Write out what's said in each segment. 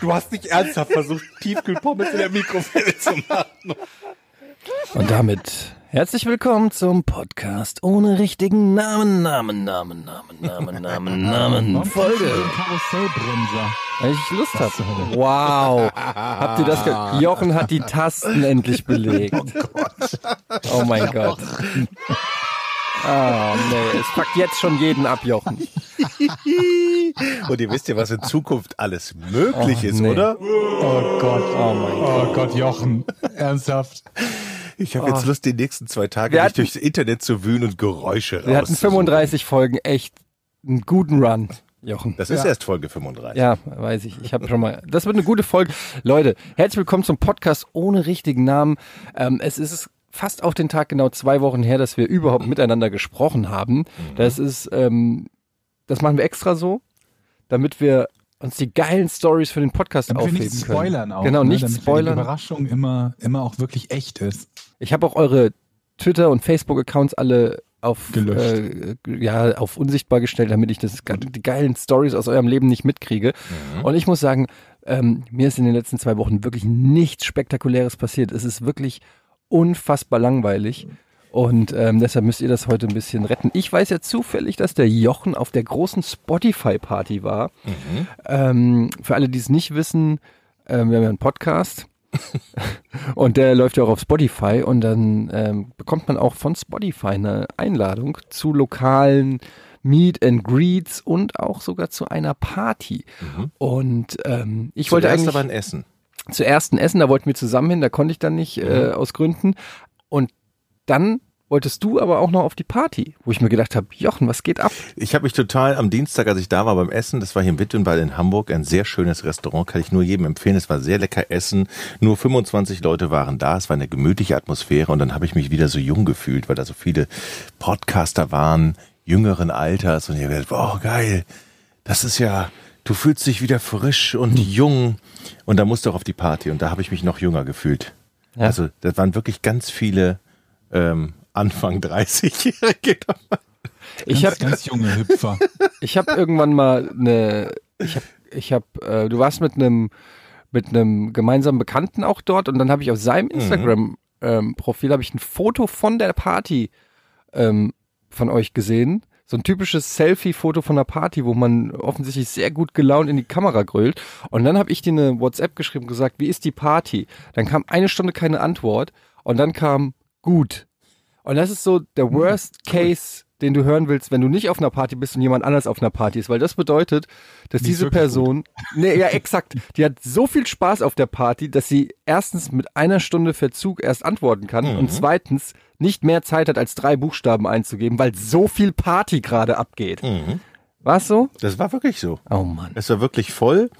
Du hast nicht ernsthaft versucht, Tiefkühlpommes in der Mikrowelle zu machen. Und damit herzlich willkommen zum Podcast ohne richtigen Namen, Namen, Namen, Namen, Namen, Namen, Namen, Folge. Karussellbremser. Weil ich Lust habe. Wow. Habt ihr das ge Jochen hat die Tasten endlich belegt. Oh Gott. Oh mein Gott. Ah, nee, es packt jetzt schon jeden ab, Jochen. Und ihr wisst ja, was in Zukunft alles möglich Oh, ist, nee. oder? Oh Gott. Oh mein Gott. Oh Gott, Jochen. Ernsthaft. Ich habe jetzt Lust, die nächsten zwei Tage Wir mich hatten- durchs Internet zu wühlen und Geräusche Wir hatten rauszusuchen. 35 Folgen, echt einen guten Run, Jochen. Das ist Ja. erst Folge 35. Ja, weiß ich. Ich habe schon mal. Das wird eine gute Folge. Leute, herzlich willkommen zum Podcast ohne richtigen Namen. Ähm, es ist fast auf den Tag genau zwei Wochen her, dass wir überhaupt miteinander gesprochen haben. Das ist, ähm, das machen wir extra so, damit wir uns die geilen Stories für den Podcast Damit wir aufheben nicht können. spoilern auch. Genau, ne? nicht Damit spoilern. Die Überraschung immer, immer auch wirklich echt ist. Ich habe auch eure Twitter- und Facebook-Accounts alle auf, äh, ja, auf unsichtbar gestellt, damit ich das, die geilen Stories aus eurem Leben nicht mitkriege. Und ich muss sagen, ähm, mir ist in den letzten zwei Wochen wirklich nichts Spektakuläres passiert. Es ist wirklich unfassbar langweilig. Und ähm, deshalb müsst ihr das heute ein bisschen retten. Ich weiß ja zufällig, dass der Jochen auf der großen Spotify-Party war. Ähm, für alle, die es nicht wissen, ähm, wir haben ja einen Podcast. und der läuft ja auch auf Spotify und dann ähm, bekommt man auch von Spotify eine Einladung zu lokalen Meet and Greets und auch sogar zu einer Party. Und ähm, ich wollte Zuerst eigentlich aber ein Essen. Zuerst ein Essen, da wollten wir zusammen hin, da konnte ich dann nicht äh, aus Gründen. Und dann wolltest du aber auch noch auf die Party, wo ich mir gedacht habe, Jochen, was geht ab? Ich habe mich total am Dienstag, als ich da war beim Essen, das war hier in Wittenwald in Hamburg, ein sehr schönes Restaurant, kann ich nur jedem empfehlen. Es war sehr lecker Essen. Nur 25 Leute waren da. Es war eine gemütliche Atmosphäre und dann habe ich mich wieder so jung gefühlt, weil da so viele Podcaster waren, jüngeren Alters und ich habe gedacht, oh geil, das ist ja, du fühlst dich wieder frisch und jung und da musst du auch auf die Party und da habe ich mich noch jünger gefühlt. Ja. Also das waren wirklich ganz viele ähm, Anfang 30-Jährige. Ich habe ganz, junge Hüpfer. ich hab irgendwann mal eine, ich habe, ich hab, äh, du warst mit einem mit einem gemeinsamen Bekannten auch dort und dann habe ich auf seinem Instagram ähm, Profil habe ich ein Foto von der Party ähm, von euch gesehen. So ein typisches Selfie-Foto von einer Party, wo man offensichtlich sehr gut gelaunt in die Kamera grölt. Und dann habe ich dir eine WhatsApp geschrieben und gesagt, wie ist die Party? Dann kam eine Stunde keine Antwort und dann kam gut. Und das ist so der Worst Case, den du hören willst, wenn du nicht auf einer Party bist und jemand anders auf einer Party ist, weil das bedeutet, dass ist diese Person, nee, ja, exakt, die hat so viel Spaß auf der Party, dass sie erstens mit einer Stunde Verzug erst antworten kann und zweitens nicht mehr Zeit hat, als drei Buchstaben einzugeben, weil so viel Party gerade abgeht. War's so? Das war wirklich so. Oh Mann. Es war wirklich voll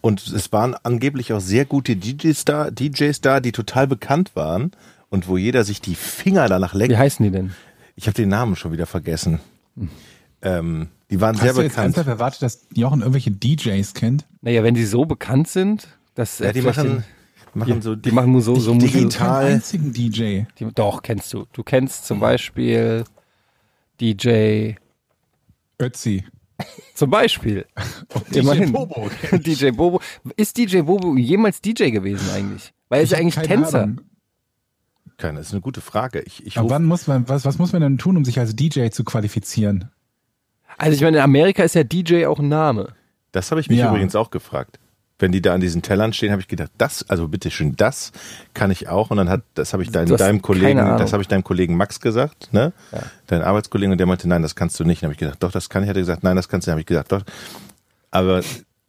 und es waren angeblich auch sehr gute DJs da, DJs da, die total bekannt waren und wo jeder sich die Finger danach Wie leckt. heißen die denn? Ich habe den Namen schon wieder vergessen. Ähm, die waren sehr Hast du jetzt bekannt. ernsthaft erwartet, dass Jochen irgendwelche DJs kennt? Naja, wenn die so bekannt sind, dass Ja, äh, die machen, machen so die machen so so digital. Keinen einzigen DJ. Die, doch, kennst du. Du kennst zum Beispiel DJ, Ötzi. zum Beispiel. DJ Immerhin. Bobo. DJ Bobo. Ist DJ Bobo jemals DJ gewesen eigentlich? Weil er ist ja eigentlich Tänzer. Ahnung. Keine, das ist eine gute Frage. Ich, ich Aber wann muss man, was, was muss man denn tun, um sich als DJ zu qualifizieren? Also ich meine, in Amerika ist ja DJ auch ein Name. das habe ich mich Ja. übrigens auch gefragt. Wenn die da an diesen Tellern stehen, habe ich gedacht, das, also bitteschön, das kann ich auch. Und dann hat, das habe ich dein, deinem Kollegen, das habe ich deinem Kollegen Max gesagt, ne? Ja. Dein Arbeitskollegen, und der meinte, nein, das kannst du nicht. Dann habe ich gedacht, doch, das kann ich. Hat er gesagt, nein, das kannst du. Dann habe ich gesagt, doch. Aber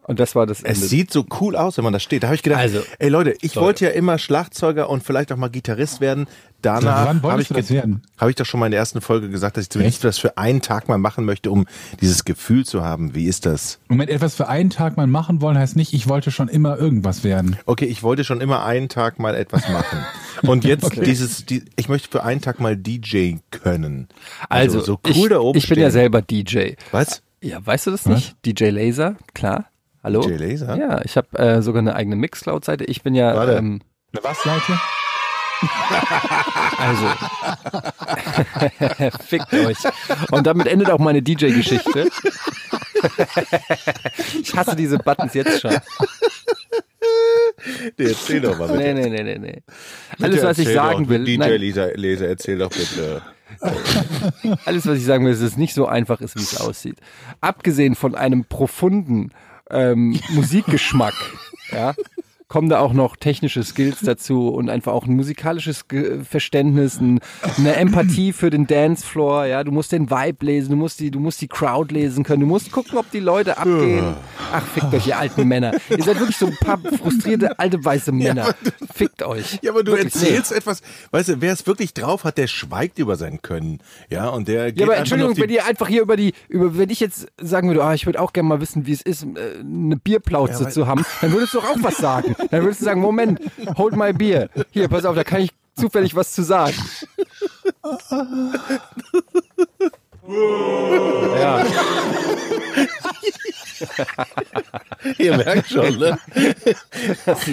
Und das war das Ende. Es sieht so cool aus, wenn man da steht. Da habe ich gedacht, Also, ey Leute, ich Leute. wollte ja immer Schlagzeuger und vielleicht auch mal Gitarrist werden. Danach habe ich, hab ich doch schon mal in der ersten Folge gesagt, dass ich zumindest Echt? das für einen Tag mal machen möchte, um dieses Gefühl zu haben. Wie ist das? Moment, etwas für einen Tag mal machen wollen, heißt nicht, ich wollte schon immer irgendwas werden. Okay, ich wollte schon immer einen Tag mal etwas machen. Und jetzt dieses, die, ich möchte für einen Tag mal DJ können. also, so cool ich, da oben ich bin ja stehen. selber DJ. Was? Ja, weißt du das nicht? DJ Laser, klar. Hallo? DJ Laser? Ja, ich habe äh, sogar eine eigene Mixcloud-Seite. Ich bin ja, Warte. ähm, Eine was, Seite? also, fickt euch. Und damit endet auch meine DJ-Geschichte. ich hasse diese Buttons jetzt schon. Nee, erzähl doch mal. Nee, nee, nee, nee, nee. Alles, Bitte was ich sagen doch, will, DJ nein, Laser, Laser, erzähl doch bitte. alles, was ich sagen will, ist, dass es nicht so einfach ist, wie es aussieht. Abgesehen von einem profunden ähm, Musikgeschmack, ja, kommen da auch noch technische Skills dazu und einfach auch ein musikalisches Verständnis, ein, eine Empathie für den Dancefloor, ja, du musst den Vibe lesen, du musst die, du musst die Crowd lesen können, du musst gucken, ob die Leute abgehen. Ach, fickt euch, ihr alten Männer. Ihr seid wirklich so ein paar frustrierte alte weiße Männer. Fickt euch. Ja, aber du Wirklich, erzählst etwas, weißt du, wer es wirklich drauf hat, der schweigt über sein Können. Ja, und der geht Ja, aber Entschuldigung, wenn ihr einfach hier über die, über, wenn ich jetzt sagen würde, ah, ich würde auch gerne mal wissen, wie es ist, äh, eine Bierplauze Ja, zu haben, dann würdest du doch auch was sagen. Dann würdest du sagen, Moment, hold my beer. Hier, pass auf, da kann ich zufällig was zu sagen. ja, Ihr merkt schon, ne?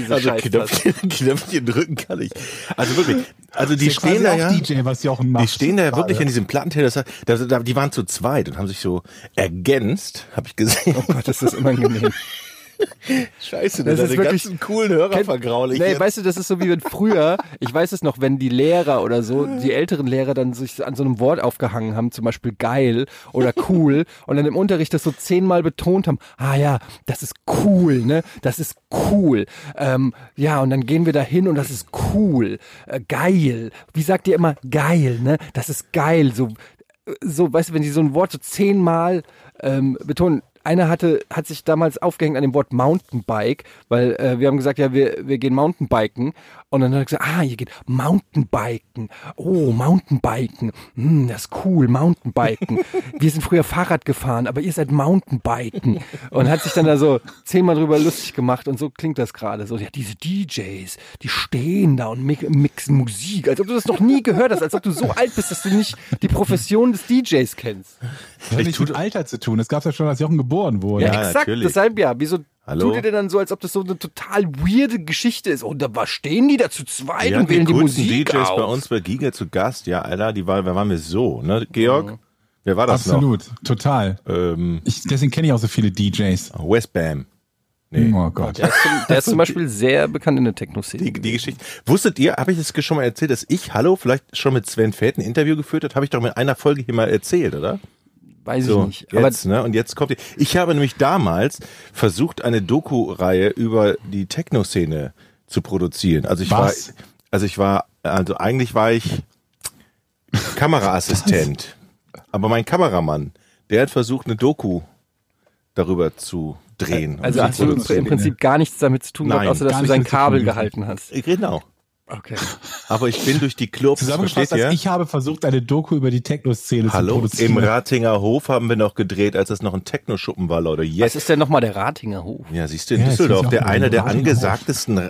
Also. Knöpfchen, Knöpfchen drücken kann ich. Also wirklich, also die Ist stehen da ja, auch DJ, was Jochen macht. die stehen da ja wirklich an diesem Plattenteller, das, die waren zu zweit und haben sich so ergänzt, habe ich gesehen. Oh Gott, ist das unangenehm. Scheiße, Das ist wirklich- ganzen coolen Hörer Kennt- vergraule ich Nee, jetzt. weißt du, das ist so wie wenn früher, ich weiß es noch, wenn die Lehrer oder so, die älteren Lehrer dann sich an so einem Wort aufgehangen haben, zum Beispiel geil oder cool, und dann im Unterricht das so zehnmal betont haben, ah ja, das ist cool, ne, das ist cool. Ähm, ja, und dann gehen wir da hin und das ist cool, äh, geil. Wie sagt ihr immer geil, ne? Das ist geil, so so, weißt du, wenn die so ein Wort so zehnmal ähm, betonen. Einer hatte, hat sich damals aufgehängt an dem Wort Mountainbike, weil äh, wir haben gesagt, ja, wir, wir gehen Mountainbiken. Und dann hat er gesagt, ah, ihr geht Mountainbiken. Oh, Mountainbiken. Hm, das ist cool, Mountainbiken. wir sind früher Fahrrad gefahren, aber ihr seid Mountainbiken. Und hat sich dann da so zehnmal drüber lustig gemacht. Und so klingt das gerade. So, ja, diese DJs, die stehen da und mi- mixen Musik, als ob du das noch nie gehört hast, als ob du so alt bist, dass du nicht die Profession des DJs kennst. Das hat nichts mit Alter zu tun. Das gab es ja schon, als Jochen geboren wurde. Ja, Ja, exakt. natürlich. Deshalb ja. Wieso Hallo? tut ihr denn dann so, als ob das so eine total weirde Geschichte ist? Und da was stehen die da zu zweit Ja, und wählen die coolsten Musik DJs auf? bei uns bei Giga zu Gast, ja, Alter, die war, wer waren wir so, ne? Georg? Wer war das Absolut, total. noch? Ähm, Ich, deswegen kenne ich auch so viele DJs. Westbam. Nee. Oh Gott. Der ist, zum, der ist zum Beispiel sehr bekannt in der Techno-Szene. Die, die Geschichte. Wusstet ihr, habe ich das schon mal erzählt, dass ich, hallo, vielleicht schon mit Sven Feld ein Interview geführt habe? Habe ich doch mit einer Folge hier mal erzählt, oder? Weiß So, ich nicht. Aber jetzt, ne? Und jetzt kommt die. Ich habe nämlich damals versucht, eine Doku-Reihe über die Techno-Szene zu produzieren. Also ich Was? war, also ich war, also eigentlich war ich Kameraassistent. Aber mein Kameramann, der hat versucht, eine Doku darüber zu drehen. also hast du im Prinzip gar nichts damit zu tun gehabt, außer dass du sein Kabel gehalten hast. Genau. Okay. Aber ich bin durch die Clubs, Zusammengefasst, als ich habe versucht, eine Doku über die Techno-Szene zu Hallo, produzieren. im Ratinger Hof haben wir noch gedreht, als es noch ein Techno-Schuppen war, Leute. Was Jetzt. ist denn nochmal der Ratinger Hof? Ja, siehst du, in Ja, Düsseldorf, der einer der angesagtesten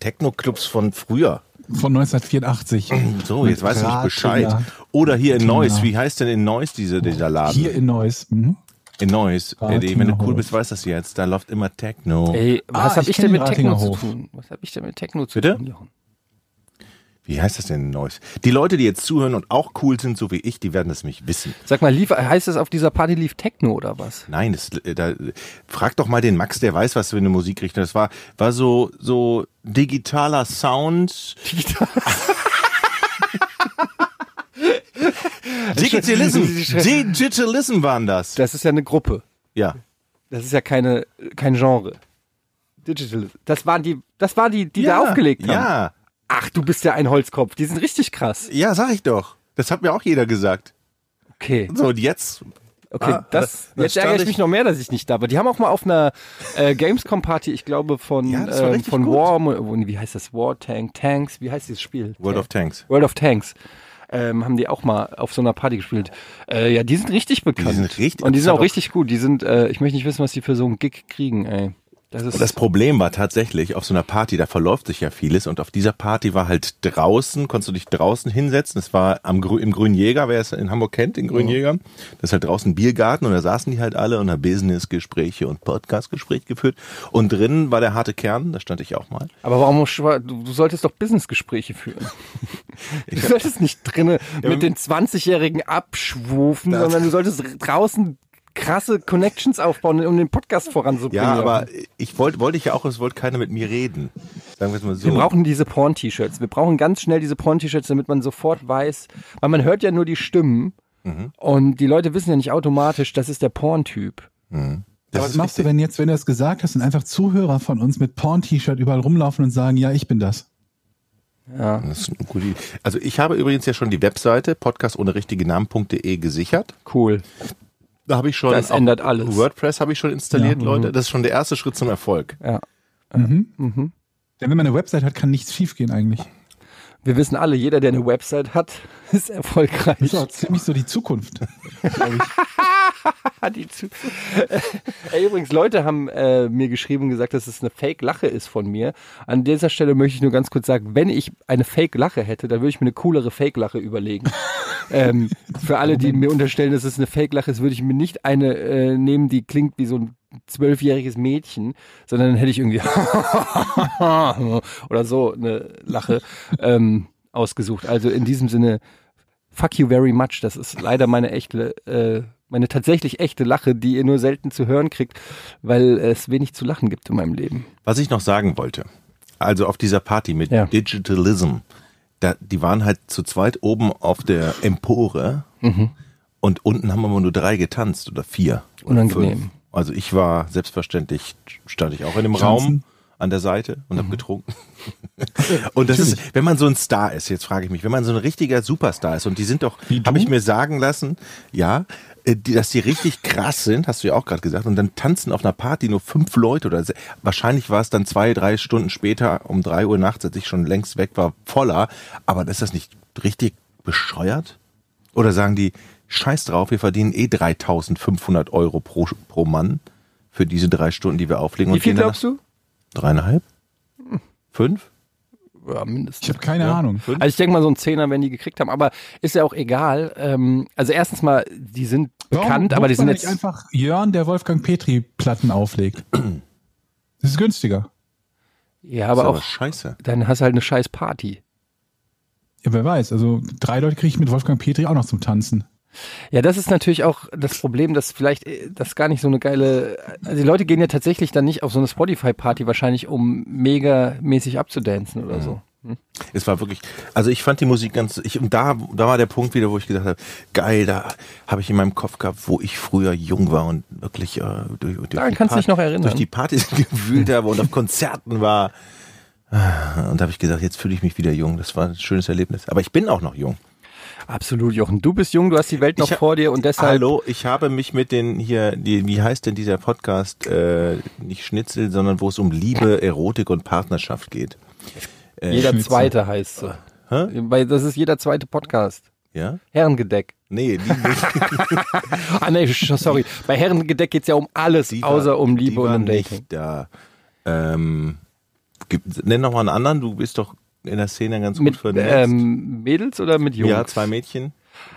Techno-Clubs von früher. Von 1984. So, jetzt weiß ich. Bescheid. Oder hier in. Neuss, wie heißt denn in Neuss diese, dieser Laden? Hier in Neuss. Mhm. in Neuss. Eddie, wenn du cool bist, weißt das jetzt. Da läuft immer Techno. Ey, was Ah, hab ich ich, denn den mit Techno zu tun? Was hab ich denn mit Techno zu Bitte? tun, Jochen? Wie heißt das denn in Neuss? Die Leute, die jetzt zuhören und auch cool sind, so wie ich, die werden das nämlich wissen. Sag mal, lief, heißt das auf dieser Party lief Techno oder was? Nein, das, äh, da, frag doch mal den Max, der weiß, was für eine Musikrichtung das war. War so, so digitaler Sound. Digitalism. Digitalism waren das. Das ist ja eine Gruppe. Ja. Das ist ja keine, kein Genre. Digital. Das waren die, das waren die, die ja, da aufgelegt haben. Ja, Ach, du bist ja ein Holzkopf. Die sind richtig krass. ja, sag ich doch. Das hat mir auch jeder gesagt. Okay. So, und jetzt Okay, Ah, das, da jetzt ärgere ich ich- mich noch mehr, dass ich nicht da war. Die haben auch mal auf einer äh, Gamescom-Party, ich glaube von, Ja, das war ähm, von gut. War, wo- wie heißt das? War Tank, Tanks, wie heißt dieses Spiel? World of Tanks. World of Tanks. Ähm, haben die auch mal auf so einer Party gespielt. Äh, ja, die sind richtig bekannt. sind richtig- Und die das sind auch- richtig gut. Die sind, äh, ich möchte nicht wissen, was die für so einen Gig kriegen, ey. Das ist, Das Problem war tatsächlich, auf so einer Party, da verläuft sich ja vieles und auf dieser Party war halt draußen, konntest du dich draußen hinsetzen. Es war am Grü im Grünen Jäger, wer es in Hamburg kennt, den Grünen Jäger. Das ist halt draußen Biergarten und da saßen die halt alle und haben Businessgespräche und Podcastgespräche geführt. Und drinnen war der harte Kern, da stand ich auch mal. aber warum, du solltest doch Businessgespräche führen. Du solltest nicht drinnen mit den 20-Jährigen abschwufen, sondern du solltest draußen krasse Connections aufbauen, um den Podcast voranzubringen. Ja, aber ich wollte, wollte ich ja auch, es wollte keiner mit mir reden. Sagen wir es mal so. Wir brauchen diese Porn-T-Shirts. Wir brauchen ganz schnell diese Porn-T-Shirts, damit man sofort weiß, weil man hört ja nur die Stimmen Mhm. und die Leute wissen ja nicht automatisch, das ist der Porn-Typ. das Was machst du, wenn jetzt, wenn du das gesagt hast und einfach Zuhörer von uns mit Porn-T-Shirt überall rumlaufen und sagen, ja, ich bin das? Ja, Das ist eine gute Idee. Also ich habe übrigens ja schon die Webseite podcast ohne richtige Namen.de gesichert. cool. Da habe ich schon Das ändert alles. WordPress habe ich schon installiert, Ja. Leute. Das ist schon der erste Schritt zum Erfolg. Ja. Mhm. Mhm. Denn wenn man eine Website hat, kann nichts schiefgehen eigentlich. Wir wissen alle, jeder, der eine Website hat, ist erfolgreich. Das ist auch ziemlich so die Zukunft. Die zu- Ey, übrigens, Leute haben äh, mir geschrieben und gesagt, dass es eine Fake-Lache ist von mir. An dieser Stelle möchte ich nur ganz kurz sagen, wenn ich eine Fake-Lache hätte, dann würde ich mir eine coolere Fake-Lache überlegen. ähm, für alle, die mir unterstellen, dass es eine Fake-Lache ist, würde ich mir nicht eine äh, nehmen, die klingt wie so ein zwölfjähriges Mädchen, sondern dann hätte ich irgendwie oder so eine Lache ähm, ausgesucht. Also in diesem Sinne, fuck you very much. Das ist leider meine echte, äh, meine tatsächlich echte Lache, die ihr nur selten zu hören kriegt, weil es wenig zu lachen gibt in meinem Leben. Was ich noch sagen wollte, also auf dieser Party mit Ja. Digitalism, da, die waren halt zu zweit oben auf der Empore Mhm. und unten haben wir nur drei getanzt oder vier. Unangenehm. Fünf. Also ich war selbstverständlich, stand ich auch in dem. Raum an der Seite und Mhm. habe getrunken. und das ist, wenn man so ein Star ist, jetzt frage ich mich, wenn man so ein richtiger Superstar ist und die sind doch, habe ich mir sagen lassen, ja, äh, die, dass die richtig krass sind, hast du ja auch gerade gesagt, und dann tanzen auf einer Party nur fünf Leute oder se- wahrscheinlich war es dann zwei, drei Stunden später um drei Uhr nachts, als ich schon längst weg war, voller. Aber ist das nicht richtig bescheuert? Oder sagen die, scheiß drauf, wir verdienen eh 3500 Euro pro, pro Mann für diese drei Stunden, die wir auflegen. Wie viel glaubst du? Dreieinhalb? Fünf? Ja, mindestens. Ich habe keine Ja. Ahnung. Fünf? Also ich denke mal, so ein Zehner werden die gekriegt haben, aber ist ja auch egal. Ähm, also erstens mal, die sind bekannt, aber die sind jetzt. einfach Jörn, der Wolfgang Petri Platten auflegt. Das ist günstiger. Ja, aber Ist auch, scheiße. dann hast du halt eine scheiß Party. Ja, wer weiß. Also drei Leute kriege ich mit Wolfgang Petri auch noch zum Tanzen. Ja, das ist natürlich auch das Problem, dass vielleicht äh, das gar nicht so eine geile. Also die Leute gehen ja tatsächlich dann nicht auf so eine Spotify-Party wahrscheinlich, um mega mäßig abzudancen oder so. Es war wirklich, also ich fand die Musik ganz, ich, und da, da war der Punkt wieder, wo ich gedacht habe, geil, da habe ich in meinem Kopf gehabt, wo ich früher jung war und wirklich äh, durch, durch, Daran die kannst dich noch erinnern. durch die Partys gewühlt habe und auf Konzerten war. Und da habe ich gesagt, jetzt fühle ich mich wieder jung. Das war ein schönes Erlebnis. Aber ich bin auch noch jung. Absolut, Jochen. Du bist jung, du hast die Welt noch vor dir und deshalb. Hallo, ich habe mich mit den hier, die, wie heißt denn dieser Podcast? Äh, nicht Schnitzel, sondern wo es um Liebe, Erotik und Partnerschaft geht. Jeder Schnitzel. zweite heißt so. Hä? Weil das ist jeder zweite Podcast. Ja? Herrengedeck. Nee, Liebe. Ah nee, sorry. Bei Herrengedeck geht's ja um alles, Die war- außer um die Liebe war und um Dating. Nicht da. Ähm, gib, nenn noch mal einen anderen. Du bist doch in der Szene ganz gut Mit vernetzt. ähm, Mädels oder mit Jungs? ja, zwei Mädchen.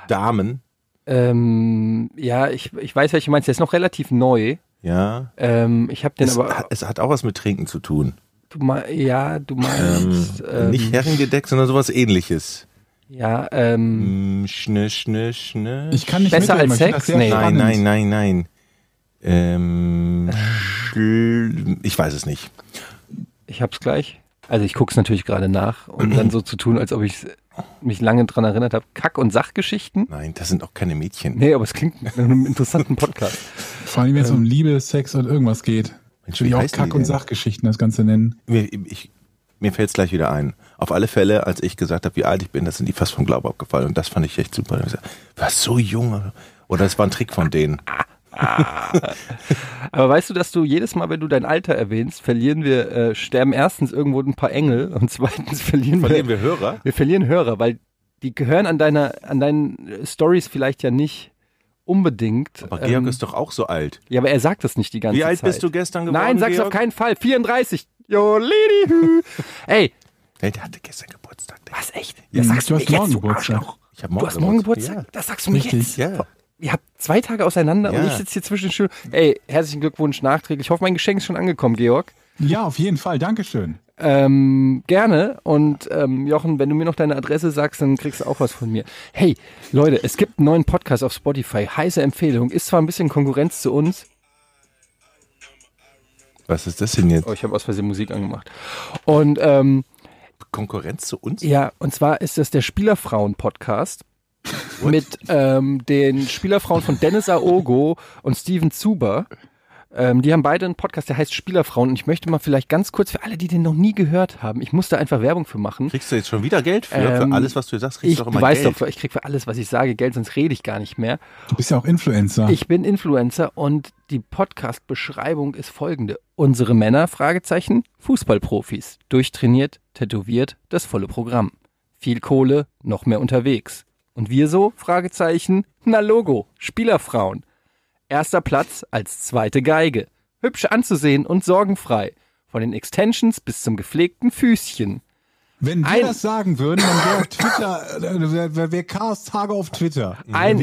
Damen. Ähm, ja, ich, ich weiß, welche du meinst. Der ist noch relativ neu. Ja. Ähm, ich habe den Es aber. hat, es hat auch was mit Trinken zu tun. Du mei- ja, du Ähm, meinst. ähm, nicht Herrengedeck, sondern sowas ähnliches. Ja, ähm, Mm, Schnö, schnö, schnö. Ich kann nicht Besser als Sex? Nee. Nein, nein, nein, nein. Ähm, schl- ich weiß es nicht. ich hab's gleich. Also ich guck's natürlich gerade nach, um dann so zu tun, als ob ich mich lange dran erinnert habe. Kack- und Sachgeschichten? Nein, das sind auch keine Mädchen. Nee, aber es klingt nach einem interessanten Podcast. Vor allem, wenn es um Liebe, Sex und irgendwas geht. Mensch, Würde ich auch Kack- und? Sachgeschichten das Ganze nennen. Mir, ich, mir fällt es gleich wieder ein. Auf alle Fälle, als ich gesagt habe, wie alt ich bin, das sind die fast vom Glauben abgefallen. Und das fand ich echt super. Ich gesagt, du warst so jung. Oder es war ein Trick von denen. Aber weißt du, dass du jedes Mal, wenn du dein Alter erwähnst, verlieren wir, äh, sterben erstens irgendwo ein paar Engel und zweitens verlieren, Verlieren wir, wir Hörer? wir verlieren Hörer, weil die gehören an deiner, an deinen Stories vielleicht ja nicht unbedingt. Aber Georg Ähm, ist doch auch so alt. ja, aber er sagt das nicht die ganze Wie Zeit. alt bist du gestern geworden? Nein, sag's Georg? auf keinen Fall. 34. Jo, Lady. hü. Ey, Nee, der hatte gestern Geburtstag. Der. was echt? Ja, Das sagst du hast morgen Geburtstag. Arschloch. Ich hab Du hast morgen Geburtstag? Das sagst du mir Richtig. jetzt. Ja. Ihr habt zwei Tage auseinander und Ja. ich sitze hier zwischen den Stühlen. Ey, herzlichen Glückwunsch nachträglich. Ich hoffe, mein Geschenk ist schon angekommen, Georg. Ja, auf jeden Fall. Dankeschön. Ähm, gerne. Und ähm, Jochen, wenn du mir noch deine Adresse sagst, dann kriegst du auch was von mir. Hey, Leute, es gibt einen neuen Podcast auf Spotify. Heiße Empfehlung. Ist zwar ein bisschen Konkurrenz zu uns. Was ist das denn jetzt? Oh, ich habe aus Versehen Musik angemacht. Und ähm, Konkurrenz zu uns? ja, und zwar ist das der Spielerfrauen-Podcast. Mit ähm, den Spielerfrauen von Dennis Aogo und Steven Zuber. Ähm, die haben beide einen Podcast, der heißt Spielerfrauen. Und ich möchte mal vielleicht ganz kurz für alle, die den noch nie gehört haben, ich muss da einfach Werbung für machen. Kriegst du jetzt schon wieder Geld für? Ähm, für alles, was du sagst, kriegst Ich du doch du immer weißt Geld. doch, ich krieg für alles, was ich sage, Geld, sonst rede ich gar nicht mehr. Du bist ja auch Influencer. Ich bin Influencer und die Podcast-Beschreibung ist folgende. Unsere Männer, Fragezeichen, Fußballprofis. Durchtrainiert, tätowiert, das volle Programm. Viel Kohle, noch mehr unterwegs. Und wir so, Fragezeichen, na Logo, Spielerfrauen. Erster Platz als zweite Geige. Hübsch anzusehen und sorgenfrei. Von den Extensions bis zum gepflegten Füßchen. Wenn wir Ein- das sagen würden, dann wäre Twitter, äh, wäre wär, Chaos Tage auf Twitter. Ein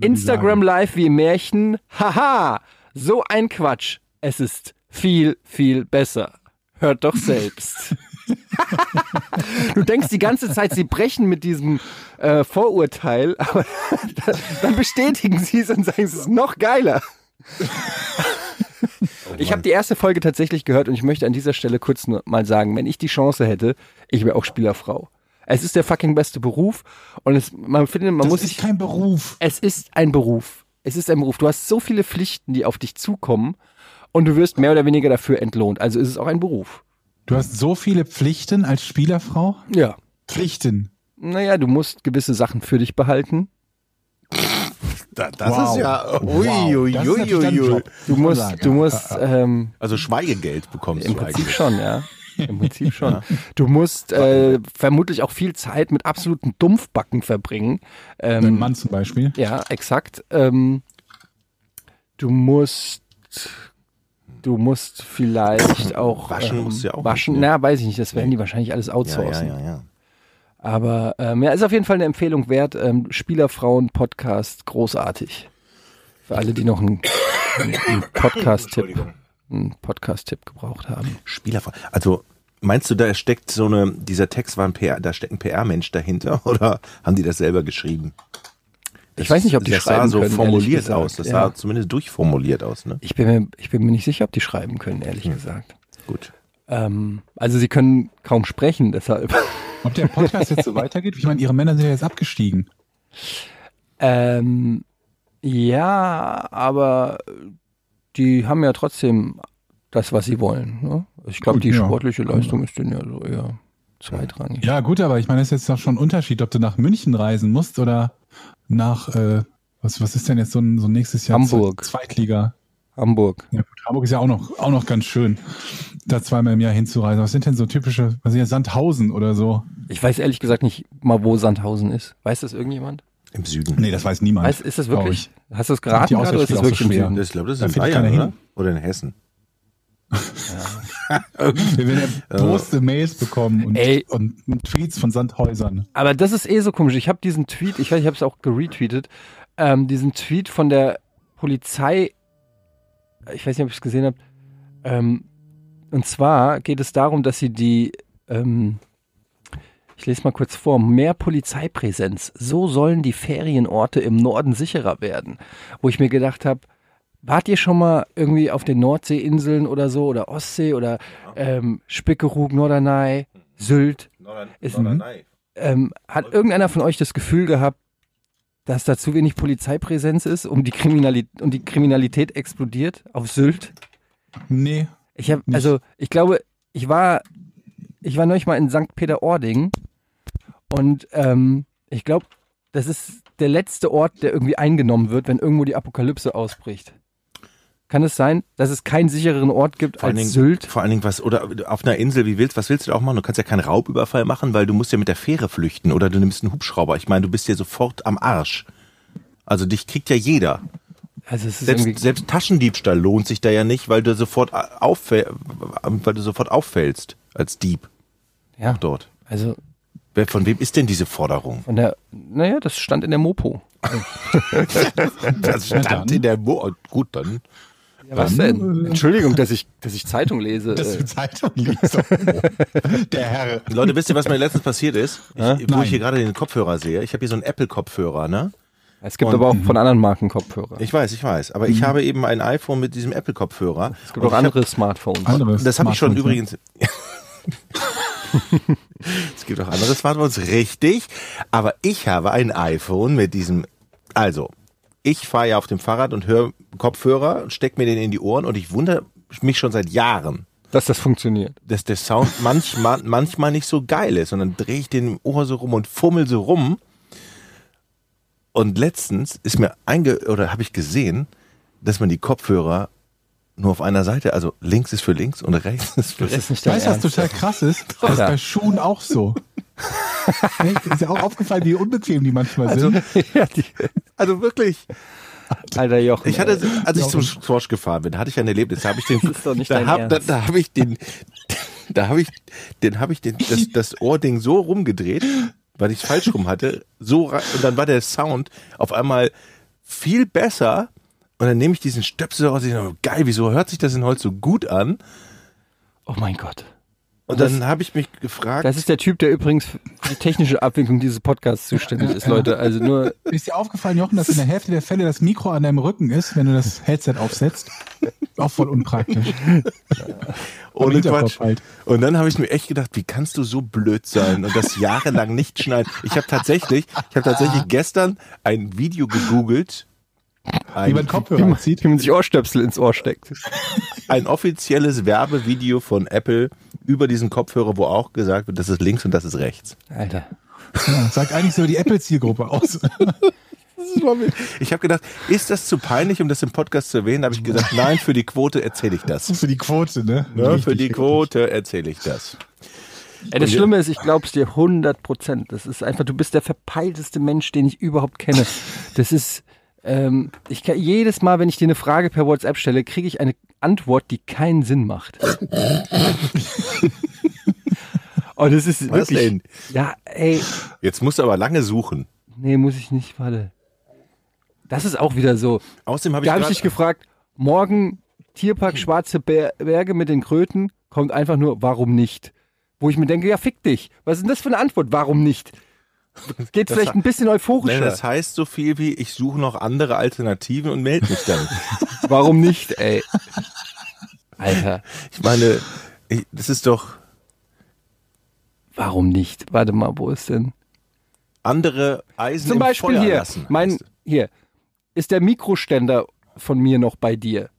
Instagram. Live wie im Märchen. Haha, so ein Quatsch. Es ist viel, viel besser. Hört doch selbst. du denkst die ganze Zeit, sie brechen mit diesem äh, Vorurteil, aber dann bestätigen sie es und sagen, es ist noch geiler. Ich habe die erste Folge tatsächlich gehört und ich möchte an dieser Stelle kurz nur mal sagen, wenn ich die Chance hätte, ich wäre auch Spielerfrau. Es ist der fucking beste Beruf und es, man findet, man Das muss ist sich kein Beruf. es ist ein Beruf. Es ist ein Beruf. Du hast so viele Pflichten, die auf dich zukommen und du wirst mehr oder weniger dafür entlohnt. Also ist es auch ein Beruf. Du hast so viele Pflichten als Spielerfrau. Ja. Pflichten. Naja, du musst gewisse Sachen für dich behalten. Da, das Wow. ist ja. Wow. Ui, ist ui, dein ui, ui. Du musst, du Ja. musst ähm, Also Schweigegeld bekommst im du Prinzip eigentlich. schon, ja. Im Prinzip schon. Du musst äh, vermutlich auch viel Zeit mit absoluten Dumpfbacken verbringen. Dein Ähm, Mann zum Beispiel. Ja, exakt. Ähm, du musst, du musst vielleicht auch Waschen ähm, musst du ja auch waschen. nicht, ne? Na, weiß ich nicht. Das werden die wahrscheinlich alles outsourcen. ja, ja, ja. Aber ähm, ja, ist auf jeden Fall eine Empfehlung wert. Ähm, Spielerfrauen-Podcast, großartig. Für alle, die noch einen, einen Podcast-Tipp einen Podcast-Tipp gebraucht haben. Spieler. Also meinst du, da steckt so eine, dieser Text war ein PR, da steckt ein PR-Mensch dahinter oder haben die das selber geschrieben? Ich weiß nicht, ob die das schreiben sah so können, formuliert aus. Das Ja. sah zumindest durchformuliert aus, ne? Ich bin, mir, ich bin mir nicht sicher, ob die schreiben können, ehrlich Hm. gesagt. Gut. Ähm, also sie können kaum sprechen, deshalb. Ob der Podcast jetzt so weitergeht? Ich meine, ihre Männer sind ja jetzt abgestiegen. Ähm, ja, aber die haben ja trotzdem das, was sie wollen. Ne? Ich glaube, die ja. sportliche Leistung ist denen ja so eher zweitrangig. Ja, gut, aber ich meine, es ist jetzt doch schon ein Unterschied, ob du nach München reisen musst oder nach, äh, was, was ist denn jetzt so, ein, so nächstes Jahr? Hamburg. Zweitliga. Hamburg. Ja, gut, Hamburg ist ja auch noch, auch noch ganz schön, da zweimal im Jahr hinzureisen. Was sind denn so typische, was sind ja Sandhausen oder so? Ich weiß ehrlich gesagt nicht mal, wo Sandhausen ist. Weiß das irgendjemand? Im Süden. Nee, das weiß niemand. Weiß, ist das wirklich? ich. Hast du es geraten gerade oder ist das wirklich im ist so schwer. Süden? Das, ich glaube, das Da ist in Bayern, oder? hin. Oder in Hessen. Wir werden ja große Mails bekommen und, Ey. und Tweets von Sandhäusern. Aber das ist eh so komisch. Ich habe diesen Tweet, ich weiß, ich habe es auch geretweetet, ähm, diesen Tweet von der Polizei, ich weiß nicht, ob ihr es gesehen habt, ähm, und zwar geht es darum, dass sie die, ähm, ich lese mal kurz vor, mehr Polizeipräsenz. So sollen die Ferienorte im Norden sicherer werden. Wo ich mir gedacht habe, wart ihr schon mal irgendwie auf den Nordseeinseln oder so oder Ostsee oder ähm, Spickeroog, Norderney, Sylt? Ist- ähm, hat irgendeiner von euch das Gefühl gehabt, dass da zu wenig Polizeipräsenz ist, um die, Kriminali um die Kriminalität explodiert auf Sylt? Nee. Ich habe, Nicht. also ich glaube, ich war, ich war neulich mal in St. Peter-Ording und ähm, ich glaube, das ist der letzte Ort, der irgendwie eingenommen wird, wenn irgendwo die Apokalypse ausbricht. Kann es sein, dass es keinen sichereren Ort gibt Vor allen, als Dingen, Sylt? vor allen Dingen was, oder auf einer Insel, wie willst, was willst du da auch machen? Du kannst ja keinen Raubüberfall machen, weil du musst ja mit der Fähre flüchten oder du nimmst einen Hubschrauber. Ich meine, du bist ja sofort am Arsch. Also dich kriegt ja jeder. Also es ist Selbst, selbst Taschendiebstahl lohnt sich da ja nicht, weil du sofort auffäll, weil du sofort auffällst als Dieb ja, dort. also Wer, von wem ist denn diese Forderung? von der, naja, das stand in der Mopo. Das stand in der Mo Gut, dann. Ja, was denn? Entschuldigung, dass ich, dass ich Zeitung lese. Dass äh, du Zeitung liest. Der Herr. Leute, wisst ihr, was mir letztens passiert ist? Ich, wo Nein. ich hier gerade den Kopfhörer sehe. Ich habe hier so einen Apple-Kopfhörer, ne? es gibt und- aber auch von anderen Marken Kopfhörer. Ich weiß, ich weiß. Aber ich habe eben ein iPhone mit diesem Apple-Kopfhörer. es gibt auch andere Smartphones. Anderes Das habe ich schon übrigens. es gibt auch andere Smartphones, richtig. Aber ich habe ein iPhone mit diesem. Also, ich fahre ja auf dem Fahrrad und höre Kopfhörer, steck mir den in die Ohren und ich wundere mich schon seit Jahren, Dass das funktioniert. dass der Sound manchmal, manchmal nicht so geil ist. Und dann drehe ich den im Ohr so rum und fummel so rum. Und letztens ist mir einge oder habe ich gesehen, dass man die Kopfhörer nur auf einer Seite, also links ist für links und rechts ist für rechts. ist Weißt du, was total krass ist? Das ist bei Schuhen auch so. Ist ja auch aufgefallen, wie unbequem die manchmal sind. ja, die, Also wirklich. Alter Jochen. Ich hatte, als ich zum Swatch gefahren bin, hatte ich ein Erlebnis. Da habe ich den, Das ist doch nicht da dein hab, da, da habe ich den, da habe ich, den habe ich den, das, das Ohrding so rumgedreht, weil ich es falsch rum hatte, so und dann war der Sound auf einmal viel besser. Und dann nehme ich diesen Stöpsel raus, ich denke, geil, wieso hört sich das denn heute so gut an? oh mein Gott. Und dann habe ich mich gefragt, Das ist der Typ, der übrigens für die technische Abwicklung dieses Podcasts zuständig ist, Leute. Also nur, Ist dir aufgefallen, Jochen, dass in der Hälfte der Fälle das Mikro an deinem Rücken ist, wenn du das Headset aufsetzt? Auch voll unpraktisch. ohne Quatsch. halt. Und dann habe ich mir echt gedacht, wie kannst du so blöd sein und das jahrelang nicht schneiden? Ich habe tatsächlich, ich habe tatsächlich gestern ein Video gegoogelt, Wie ein, man Kopfhörer zieht. wie man sich Ohrstöpsel ins Ohr steckt. ein offizielles Werbevideo von Apple über diesen Kopfhörer, wo auch gesagt wird, das ist links und das ist rechts. Alter. Ja, sagt eigentlich so die Apple-Zielgruppe aus. Ich habe gedacht, ist das zu peinlich, um das im Podcast zu erwähnen? Da habe ich gesagt, nein, für die Quote erzähle ich das. Für die Quote, ne? Ja, Richtig, für die richtig. Quote erzähle ich das. Ey, das Schlimme ist, ich glaub's dir 100 Prozent. Das ist einfach, du bist der verpeilteste Mensch, den ich überhaupt kenne. Das ist, ähm, ich kann, jedes Mal, wenn ich dir eine Frage per WhatsApp stelle, kriege ich eine Antwort, die keinen Sinn macht. Und es ist Was wirklich, denn? ja, ey, Jetzt musst du aber lange suchen. nee, muss ich nicht, warte. Das ist auch wieder so. Außerdem habe ich, Da habe ich dich gefragt, morgen Tierpark Schwarze Ber Berge mit den Kröten, kommt einfach nur, warum nicht? Wo ich mir denke, ja, fick dich. Was ist denn das für eine Antwort? Warum nicht? Geht vielleicht ein bisschen euphorischer. das heißt so viel wie, ich suche noch andere Alternativen und melde mich dann. Warum nicht, ey? Alter, Ich meine, ich, das ist doch warum nicht? Warte mal, wo ist denn? andere Eisen Zum Beispiel Feuer hier, lassen. mein, hier, ist der Mikroständer von mir noch bei dir?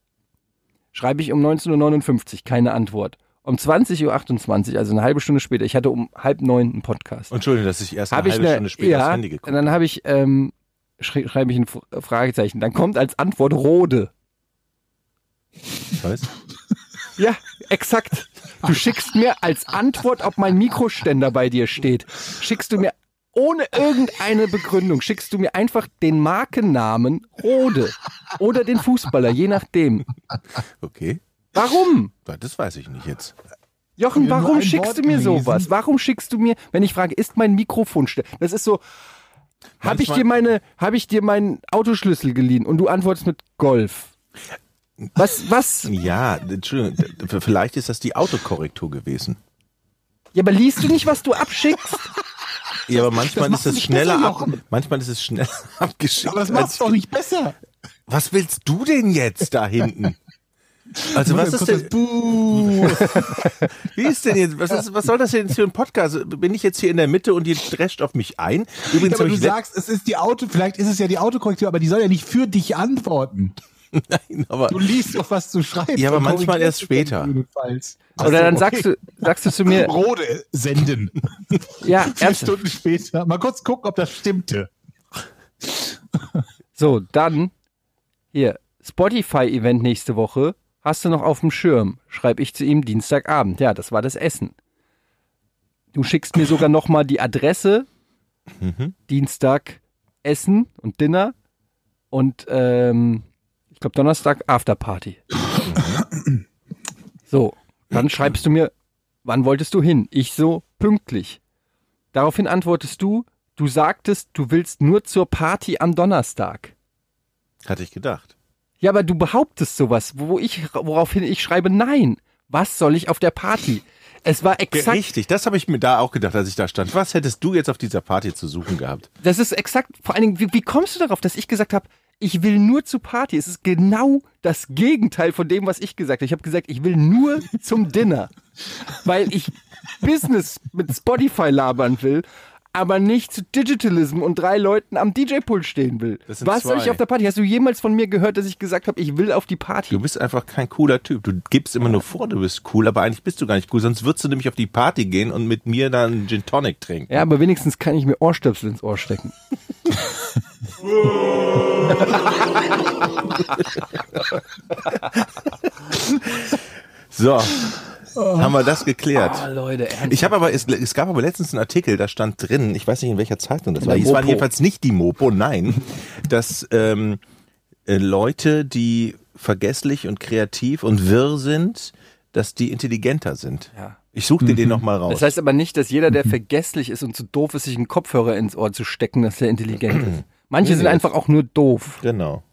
Schreibe ich um 19.59 Uhr, keine Antwort. Um 20.28 Uhr, also eine halbe Stunde später, ich hatte um halb neun einen Podcast. Entschuldigung, dass ich erst eine Habe ich halbe eine, Stunde später ja, aufs Handy geguckt und dann habe ich, ähm, schrei schreibe ich ein Fragezeichen. Dann kommt als Antwort Rode. Weißt? Ja, exakt. Du schickst mir als Antwort, ob mein Mikroständer bei dir steht, schickst du mir ohne irgendeine Begründung, schickst du mir einfach den Markennamen Rode oder den Fußballer, je nachdem. Okay, Warum? das weiß ich nicht jetzt. Jochen, warum schickst Wort du mir gelesen. sowas? Warum schickst du mir, wenn ich frage, ist mein Mikrofon still? Das ist so, habe ich dir meine, habe ich dir meinen Autoschlüssel geliehen und du antwortest mit Golf? Was, was? Ja, Entschuldigung, vielleicht ist das die Autokorrektur gewesen. Ja, aber liest du nicht, was du abschickst? Ja, aber manchmal das ist es schneller besser, ab, manchmal ist es schneller abgeschickt. Aber das macht's doch nicht besser. Was willst du denn jetzt da hinten? Also was ist denn, Buh. wie ist denn jetzt, was, ist, was soll das denn jetzt für ein Podcast? Bin ich jetzt hier in der Mitte und ihr drescht auf mich ein? Übrigens aber habe du sagst, es ist die Auto, vielleicht ist es ja die Autokorrektur, aber die soll ja nicht für dich antworten. Nein, aber Du liest doch, was du schreibst. Ja, aber manchmal erst später. Oder dann sagst du, sagst du zu mir, Rode senden. ja, Vier Stunden später. Mal kurz gucken, ob das stimmte. So, dann hier, Spotify-Event nächste Woche. Hast du noch auf dem Schirm? Schreibe ich zu ihm Dienstagabend. Ja, das war das Essen. Du schickst mir sogar noch mal die Adresse. Dienstag Essen und Dinner und ähm, ich glaube Donnerstag Afterparty. so, dann schreibst du mir, wann wolltest du hin? Ich so pünktlich. Daraufhin antwortest du, du sagtest, du willst nur zur Party am Donnerstag. Hatte ich gedacht. Ja, aber du behauptest sowas, wo ich, woraufhin ich schreibe, nein. Was soll ich auf der Party? Es war exakt, Richtig, das habe ich mir da auch gedacht, als ich da stand. Was hättest du jetzt auf dieser Party zu suchen gehabt? das ist exakt, vor allen Dingen, wie, wie kommst du darauf, dass ich gesagt habe, ich will nur zur Party? Es ist genau das Gegenteil von dem, was ich gesagt habe. Ich habe gesagt, ich will nur zum Dinner, weil ich Business mit Spotify labern will, aber nicht zu Digitalism und drei Leuten am DJ-Pult stehen will. Was soll ich auf der Party? Hast du jemals von mir gehört, dass ich gesagt habe, ich will auf die Party? Du bist einfach kein cooler Typ. Du gibst immer nur vor, du bist cool, aber eigentlich bist du gar nicht cool. Sonst würdest du nämlich auf die Party gehen und mit mir dann Gin Tonic trinken. Ja, aber wenigstens kann ich mir Ohrstöpsel ins Ohr stecken. So, haben wir das geklärt. Ah, Leute, ernsthaft. Ich habe aber, es, es gab aber letztens einen Artikel, da stand drin, ich weiß nicht in welcher Zeitung das In war, es war jedenfalls nicht die Mopo, nein, dass ähm, äh, Leute, die vergesslich und kreativ und wirr sind, dass die intelligenter sind. Ja. Ich suche dir den nochmal raus. Das heißt aber nicht, dass jeder, der vergesslich ist und zu doof ist, sich einen Kopfhörer ins Ohr zu stecken, dass der intelligent ist. Manche sind einfach auch nur doof. genau.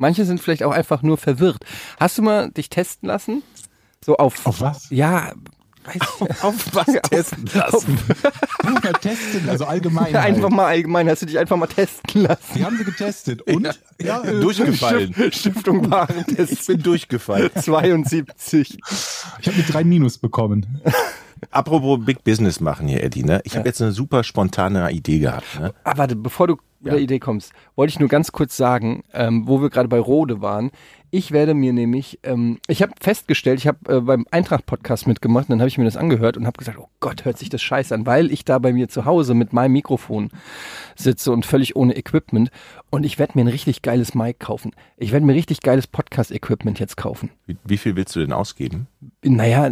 Manche sind vielleicht auch einfach nur verwirrt. Hast du mal dich testen lassen? So auf. Auf was? Ja, weiß ich. Auf was testen lassen? Ja, testen, also allgemein. Einfach halt. mal allgemein, hast du dich einfach mal testen lassen. Die haben sie getestet und ja, äh, Durchgefallen. Stiftung Ich Warentest bin durchgefallen. 72. ich habe mit drei Minus bekommen. Apropos Big Business machen hier, Eddie, ne? Ich habe jetzt eine super spontane Idee gehabt, ne? Ah, warte, bevor du mit der Idee kommst, wollte ich nur ganz kurz sagen, ähm, wo wir gerade bei Rode waren. Ich werde mir nämlich, ähm, ich habe festgestellt, ich habe äh, beim Eintracht-Podcast mitgemacht, und dann habe ich mir das angehört und habe gesagt, oh Gott, hört sich das scheiße an, weil ich da bei mir zu Hause mit meinem Mikrofon sitze und völlig ohne Equipment und ich werde mir ein richtig geiles Mic kaufen. Ich werde mir richtig geiles Podcast-Equipment jetzt kaufen. Wie, wie viel willst du denn ausgeben? Naja,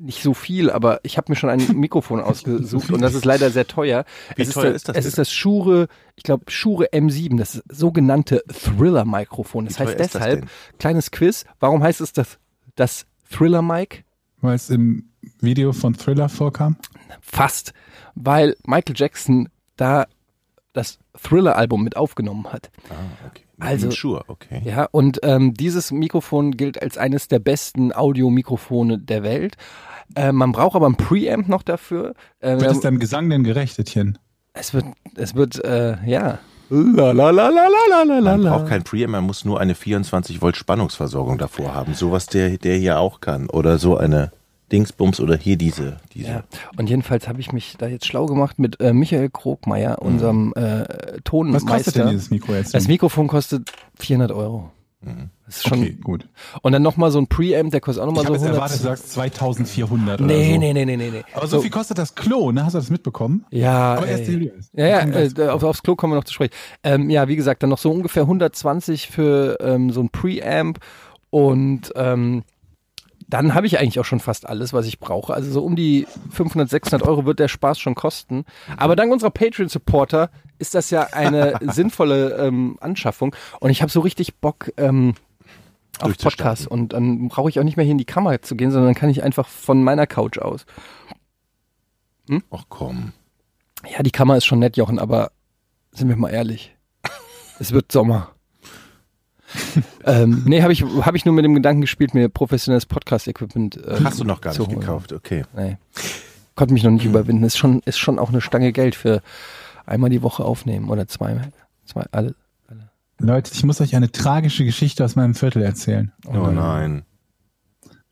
nicht so viel, aber ich habe mir schon ein Mikrofon ausgesucht und das ist leider sehr teuer. Wie es teuer ist, ist das Es denn? ist das Shure, ich glaube Shure M7, das sogenannte Thriller-Mikrofon. Das Wie teuer heißt ist das deshalb, denn? kleines Quiz, warum heißt es das, das Thriller-Mic? Weil es im Video von Thriller vorkam. Fast, weil Michael Jackson da das Thriller-Album mit aufgenommen hat. Ah, okay. Also- Sure, okay. Ja, und ähm, dieses Mikrofon gilt als eines der besten Audiomikrofone der Welt. Äh, man braucht aber ein Preamp noch dafür. Äh, Wird es deinem Gesang denn gerecht, Etienne? es wird, es wird, äh, ja. La la la la la la la Man braucht kein Preamp, man muss nur eine 24 Volt Spannungsversorgung davor haben. Sowas der, der hier auch kann. Oder so eine Dingsbums oder hier diese. diese. Ja. Und jedenfalls habe ich mich da jetzt schlau gemacht mit äh, Michael Krogmeier, unserem äh, Was Tonmeister. kostet denn dieses Mikro jetzt? das Mikrofon kostet 400 Euro. Das ist schon. okay, gut. Und dann nochmal so ein Preamp, der kostet auch nochmal so jetzt 100. erwartet, du sagst 2400 oder nee, so. nee, nee, nee, nee, nee. Aber so, viel kostet das Klo, ne? Hast du das mitbekommen? Ja, Aber erst. Ja, ja, äh, auf, aufs Klo kommen wir noch zu sprechen. Ähm, ja, wie gesagt, dann noch so ungefähr 120 für ähm, so ein Preamp und ähm, dann habe ich eigentlich auch schon fast alles, was ich brauche. Also so um die 500, 600 Euro wird der Spaß schon kosten. Aber dank unserer Patreon-Supporter ist das ja eine sinnvolle ähm, Anschaffung. Und ich habe so richtig Bock ähm, auf. Podcasts. Und dann brauche ich auch nicht mehr hier in die Kamera zu gehen, sondern dann kann ich einfach von meiner Couch aus. Ach komm. Ja, die Kamera ist schon nett, Jochen, aber sind wir mal ehrlich. Es wird Sommer. ähm, nee, habe ich, hab ich nur mit dem Gedanken gespielt, mir professionelles Podcast-Equipment äh, Hast du noch gar zu nicht holen. gekauft, okay. Nee. Konnte mich noch nicht überwinden. Ist schon, ist schon auch eine Stange Geld für einmal die Woche aufnehmen oder zweimal. Zwei, alle. Leute, ich muss euch eine tragische Geschichte aus meinem Viertel erzählen. Oh nein.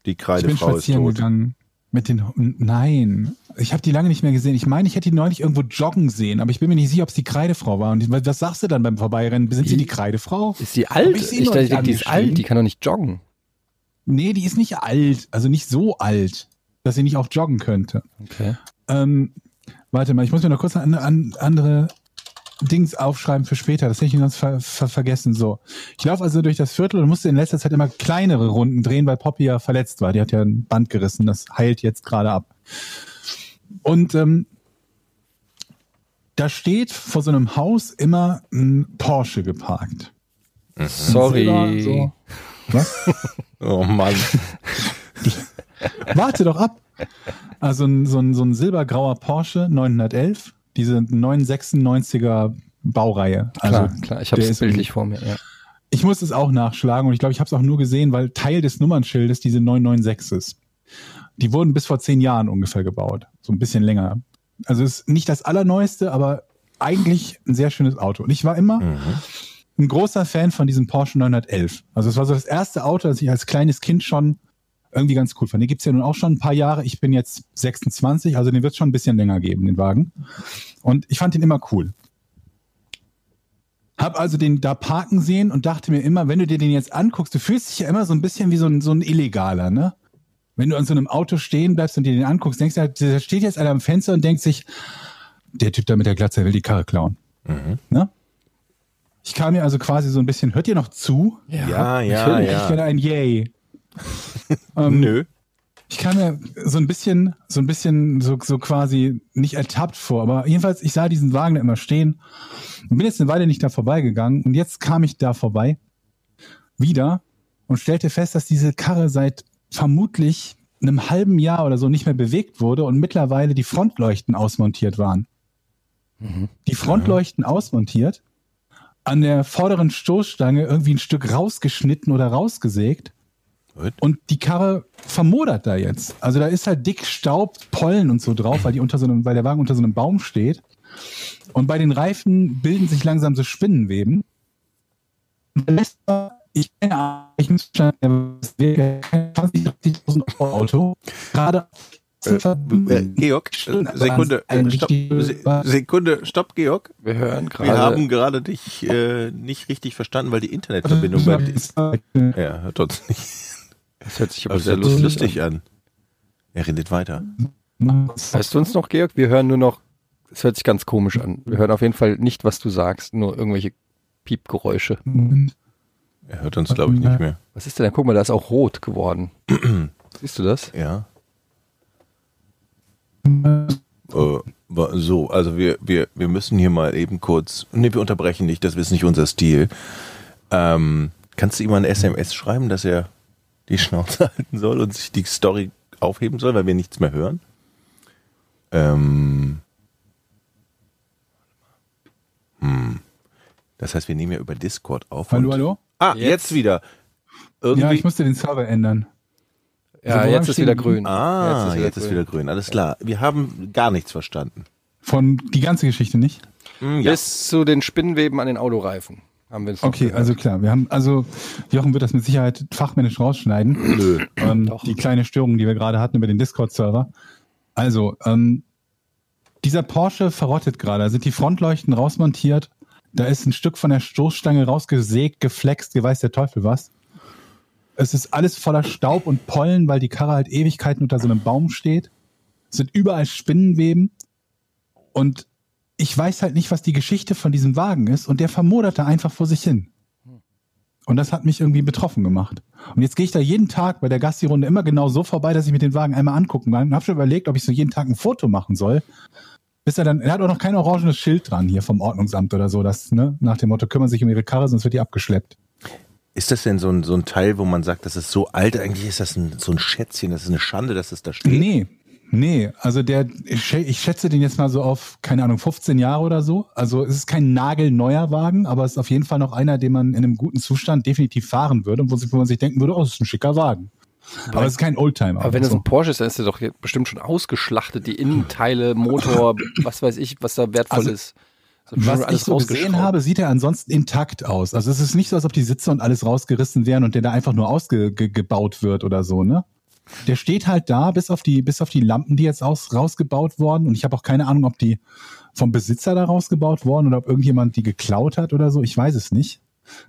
Die Ich bin Kreidefrau ist tot. gegangen mit den. Nein, ich habe die lange nicht mehr gesehen. Ich meine, ich hätte die neulich irgendwo joggen sehen, aber ich bin mir nicht sicher, ob es die Kreidefrau war. Und ich- was sagst du dann beim Vorbeirennen? Sind sie die Kreidefrau? Ist sie alt? ich sie Ich dachte, nicht die ist alt, die kann doch nicht joggen. Nee, die ist nicht alt, also nicht so alt, dass sie nicht auch joggen könnte. Okay. Ähm, warte mal, ich muss mir noch kurz eine an, andere Dings aufschreiben für später. Das hätte ich sonst ver ver vergessen. So. Ich laufe also durch das Viertel und musste in letzter Zeit immer kleinere Runden drehen, weil Poppy ja verletzt war. Die hat ja ein Band gerissen. Das heilt jetzt gerade ab. Und ähm, da steht vor so einem Haus immer ein Porsche geparkt. Sorry. Silber, so. Was? Oh Mann. Warte doch ab. Also ein, so, ein, so ein silbergrauer Porsche 911, diese 996er Baureihe. Also Klar, klar. Ich habe es bildlich vor mir. Ja. Ich muss es auch nachschlagen und ich glaube, ich habe es auch nur gesehen, weil Teil des Nummernschildes diese 996 ist. Die wurden bis vor zehn Jahren ungefähr gebaut. So ein bisschen länger. Also ist nicht das allerneueste, aber eigentlich ein sehr schönes Auto. Und ich war immer ein großer Fan von diesem Porsche 911. Also es war so das erste Auto, das ich als kleines Kind schon irgendwie ganz cool fand. Den gibt's ja nun auch schon ein paar Jahre. Ich bin jetzt 26, also den wird schon ein bisschen länger geben, den Wagen. Und ich fand den immer cool. Hab also den da parken sehen und dachte mir immer, wenn du dir den jetzt anguckst, du fühlst dich ja immer so ein bisschen wie so ein, so ein Illegaler, ne? Wenn du an so einem Auto stehen bleibst und dir den anguckst, denkst du, da steht jetzt einer am Fenster und denkt sich, der Typ da mit der Glatze will die Karre klauen. Ne? Ich kam mir also quasi so ein bisschen, hört ihr noch zu? Ja, ja, Natürlich, Ich ja. werde ein Yay. ähm, Nö. ich kam mir so ein bisschen, so ein bisschen so, so quasi nicht ertappt vor, aber jedenfalls, ich sah diesen Wagen da immer stehen und bin jetzt eine Weile nicht da vorbeigegangen und jetzt kam ich da vorbei, wieder und stellte fest, dass diese Karre seit vermutlich einem halben Jahr oder so nicht mehr bewegt wurde und mittlerweile die Frontleuchten ausmontiert waren. Die Frontleuchten ausmontiert, an der vorderen Stoßstange irgendwie ein Stück rausgeschnitten oder rausgesägt Und die Karre vermodert da jetzt. Also da ist halt dick Staub, Pollen und so drauf, weil die unter so einem, weil der Wagen unter so einem Baum steht. Und bei den Reifen bilden sich langsam so Spinnenweben. Und der lässt ich keine Ahnung, ich muss schon, kein 20.000 Euro Auto. Gerade Äh, äh, Georg, äh, Sekunde, äh, stopp, Se- Sekunde, stopp, Georg. Wir hören gerade. Wir haben gerade dich äh, nicht richtig verstanden, weil die Internetverbindung bei dir Ja, hört uns nicht. Das hört sich aber Aber sehr lustig, lustig an. Er redet weiter. an. Weißt du uns noch, Georg? Wir hören nur noch, es hört sich ganz komisch an. Wir hören auf jeden Fall nicht, was du sagst, nur irgendwelche Piepgeräusche. Er hört uns, glaube ich, nicht mehr. Was ist denn da? Guck mal, da ist auch rot geworden. Siehst du das? Ja. Äh, so, also wir, wir, wir müssen hier mal eben kurz. Nee, wir unterbrechen nicht, das ist nicht unser Stil. Ähm, kannst du ihm mal eine SMS schreiben, dass er die Schnauze halten soll und sich die Story aufheben soll, weil wir nichts mehr hören? Ähm, hm. Das heißt, wir nehmen ja über Discord auf. Hallo, und- hallo? Ah, jetzt, Jetzt. wieder. Irgendwie. Ja, ich musste den Server ändern. Ja, Also, jetzt ist wieder grün. ah, jetzt ist wieder grün. Alles klar. Wir haben gar nichts verstanden. Von die ganze Geschichte nicht? Hm, ja. Bis zu den Spinnenweben an den Autoreifen haben wir es Okay, gehört. also klar, wir haben, also Jochen wird das mit Sicherheit fachmännisch rausschneiden. Nö. ähm, die kleine Störung, die wir gerade hatten über den Discord-Server. Also, ähm, dieser Porsche verrottet gerade, da sind die Frontleuchten rausmontiert, da ist ein Stück von der Stoßstange rausgesägt, geflext, weiß der Teufel was. Es ist alles voller Staub und Pollen, weil die Karre halt Ewigkeiten unter so einem Baum steht. Es sind überall Spinnenweben. Und ich weiß halt nicht, was die Geschichte von diesem Wagen ist. Und der vermoderte einfach vor sich hin. Und das hat mich irgendwie betroffen gemacht. Und jetzt gehe ich da jeden Tag bei der Gassi-Runde immer genau so vorbei, dass ich mir den Wagen einmal angucken kann. Und habe schon überlegt, ob ich so jeden Tag ein Foto machen soll. Bis er dann, er hat auch noch kein orangenes Schild dran hier vom Ordnungsamt oder so, das, ne, nach dem Motto, kümmern sich um ihre Karre, sonst wird die abgeschleppt. Ist das denn so ein, so ein Teil, wo man sagt, das ist so alt, eigentlich ist das ein, so ein Schätzchen, das ist eine Schande, dass es da steht? Nee, nee, also der, ich schä- ich schätze den jetzt mal so auf, keine Ahnung, 15 Jahre oder so. Also es ist kein nagelneuer Wagen, aber es ist auf jeden Fall noch einer, den man in einem guten Zustand definitiv fahren würde und wo, man sich denken würde, oh, das ist ein schicker Wagen. Aber es ist kein Oldtimer. Aber wenn das so. ein Porsche ist, dann ist der doch bestimmt schon ausgeschlachtet, die Innenteile, Motor, was weiß ich, was da wertvoll Also, ist. Schon Was ich so gesehen habe, sieht er ansonsten intakt aus. Also es ist nicht so, als ob die Sitze und alles rausgerissen wären und der da einfach nur ausgebaut wird oder so, ne? Der steht halt da, bis auf die, bis auf die Lampen, die jetzt aus, rausgebaut wurden. Und ich habe auch keine Ahnung, ob die vom Besitzer da rausgebaut wurden oder ob irgendjemand die geklaut hat oder so. Ich weiß es nicht.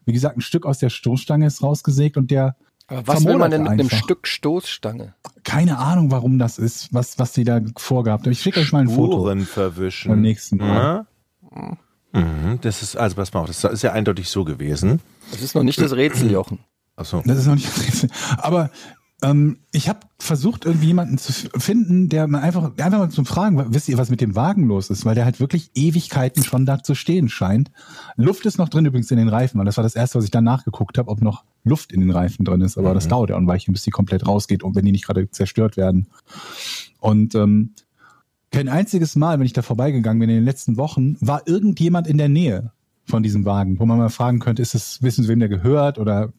Wie gesagt, ein Stück aus der Stoßstange ist rausgesägt und der, Aber was will man denn mit einem einfach. Stück Stoßstange? keine Ahnung, warum das ist, was, was die da vorgehabt haben. Ich schicke euch mal ein Foto Spuren verwischen. beim nächsten Mal. Ja? Mhm. Mhm, das ist, also pass mal auf, das ist ja eindeutig so gewesen. Das ist noch nicht das Rätsel, Jochen. Achso. Das ist noch nicht das Rätsel. Aber ähm, ich habe versucht, irgendwie jemanden zu finden, der mal einfach, einfach mal zum Fragen, wisst ihr, was mit dem Wagen los ist? Weil der halt wirklich Ewigkeiten schon da zu stehen scheint. Luft ist noch drin übrigens in den Reifen, weil das war das erste, was ich dann nachgeguckt habe, ob noch Luft in den Reifen drin ist. Aber das dauert ja ein Weilchen, bis die komplett rausgeht und wenn die nicht gerade zerstört werden. Und ähm, kein einziges Mal, wenn ich da vorbeigegangen bin in den letzten Wochen, war irgendjemand in der Nähe von diesem Wagen, wo man mal fragen könnte, ist es, wissen Sie, wem der gehört oder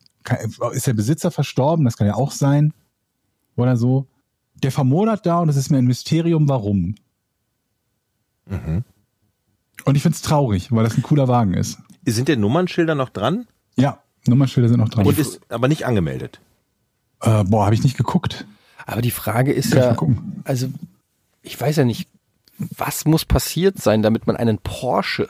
ist der Besitzer verstorben? Das kann ja auch sein. Oder so. Der vermodert da und es ist mir ein Mysterium, warum. Mhm. Und ich find's traurig, weil das ein cooler Wagen ist. Sind der Nummernschilder noch dran? Ja, Nummernschilder sind noch dran. Und ist aber nicht angemeldet. äh, boah, habe ich nicht geguckt. Aber die Frage ist Kann ich ja, also ich weiß ja nicht, was muss passiert sein, damit man einen Porsche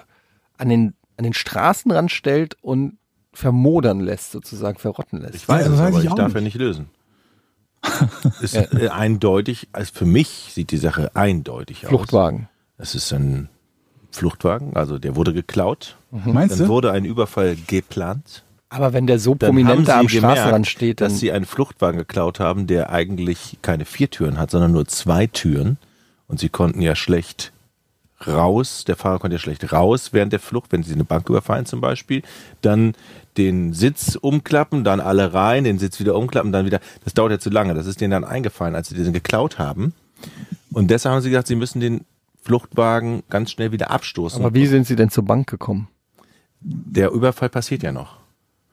an den, an den Straßenrand stellt und vermodern lässt, sozusagen verrotten lässt. Ich weiß Ja, das weiß aber ich ich darf nicht. ja nicht lösen. ist äh, eindeutig, also für mich sieht die Sache eindeutig aus. Fluchtwagen. Es ist ein Fluchtwagen, also der wurde geklaut. Meinst Dann du? wurde ein Überfall geplant. Aber wenn der so prominent da am gemerkt, Straßenrand steht, dann dass sie einen Fluchtwagen geklaut haben, der eigentlich keine vier Türen hat, sondern nur zwei Türen. Und sie konnten ja schlecht raus, der Fahrer konnte ja schlecht raus während der Flucht, wenn sie eine Bank überfallen zum Beispiel, dann den Sitz umklappen, dann alle rein, den Sitz wieder umklappen, dann wieder, das dauert ja zu lange, das ist denen dann eingefallen, als sie den geklaut haben. Und deshalb haben sie gesagt, sie müssen den Fluchtwagen ganz schnell wieder abstoßen. aber wie sind sie denn zur Bank gekommen? der Überfall passiert ja noch.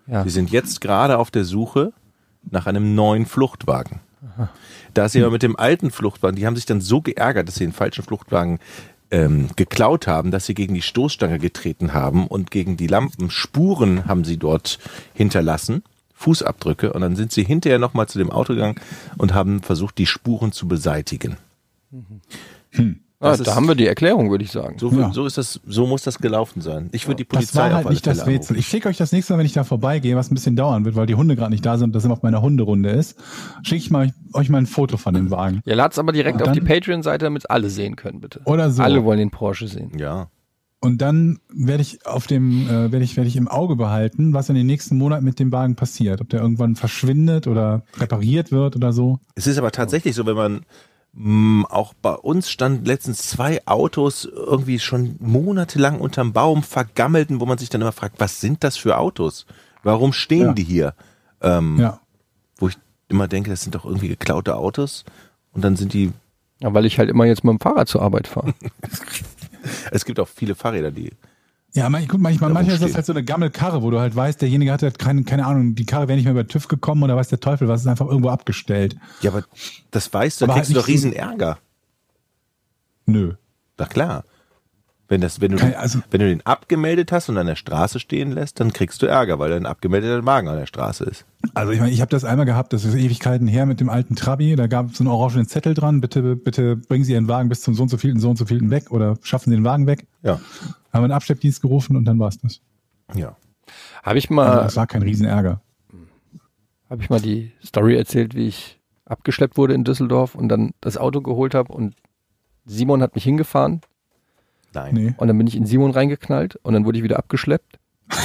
Ja. Sie sind jetzt gerade auf der Suche nach einem neuen Fluchtwagen. Da sie aber mit dem alten Fluchtwagen, die haben sich dann so geärgert, dass sie den falschen Fluchtwagen ähm, geklaut haben, dass sie gegen die Stoßstange getreten haben und gegen die Lampen Spuren haben sie dort hinterlassen, Fußabdrücke, und dann sind sie hinterher nochmal zu dem Auto gegangen und haben versucht, die Spuren zu beseitigen. Ah, Das da haben wir die Erklärung, würde ich sagen. So, Ja. so ist das, so muss das gelaufen sein. Ich würde die Das Polizei war auf halt alle nicht das Fälle Rätsel. anrufen. Ich schicke euch das nächste Mal, wenn ich da vorbeigehe, was ein bisschen dauern wird, weil die Hunde gerade nicht da sind und das immer auf meiner Hunderunde ist, schicke ich mal, euch mal ein Foto von dem Wagen. Ja, lad's aber direkt Und auf die dann- Patreon-Seite, damit alle sehen können, bitte. Oder so. Alle wollen den Porsche sehen. Ja. Und dann werde ich auf dem, äh, werde ich, werde ich im Auge behalten, was in den nächsten Monaten mit dem Wagen passiert. Ob der irgendwann verschwindet oder repariert wird oder so. Es ist aber tatsächlich so, wenn man auch bei uns standen letztens zwei Autos irgendwie schon monatelang unterm Baum vergammelten, wo man sich dann immer fragt, was sind das für Autos? Warum stehen Ja. die hier? Ähm, Ja. Wo ich immer denke, das sind doch irgendwie geklaute Autos. Und dann sind die, Ja, weil ich halt immer jetzt mit dem Fahrrad zur Arbeit fahre. es gibt auch viele Fahrräder, die, Ja, man- manchmal, manchmal ist das halt so eine Gammelkarre, wo du halt weißt, derjenige hat halt keine, keine Ahnung, die Karre wäre nicht mehr über TÜV gekommen oder weiß der Teufel, was ist einfach irgendwo abgestellt. ja, aber das weißt du, da Aber kriegst du halt doch nicht riesen Ärger. Nö. Na klar. Wenn, das, wenn, du, Kein- also- wenn du den abgemeldet hast und an der Straße stehen lässt, dann kriegst du Ärger, weil dein abgemeldeter Wagen an der Straße ist. Also ich meine, ich habe das einmal gehabt, das ist Ewigkeiten her mit dem alten Trabi, da gab es so einen orangenen Zettel dran, bitte, bitte bringen Sie Ihren Wagen bis zum so und so vielten, so und so vielten weg oder schaffen Sie den Wagen weg. Ja. Haben wir einen Abschleppdienst gerufen und dann war's das. Ja. Habe ich Also mal, das war kein Riesenärger. habe ich mal die Story erzählt, wie ich abgeschleppt wurde in Düsseldorf und dann das Auto geholt habe und Simon hat mich hingefahren Nein. Nee. und dann bin ich in Simon reingeknallt und dann wurde ich wieder abgeschleppt.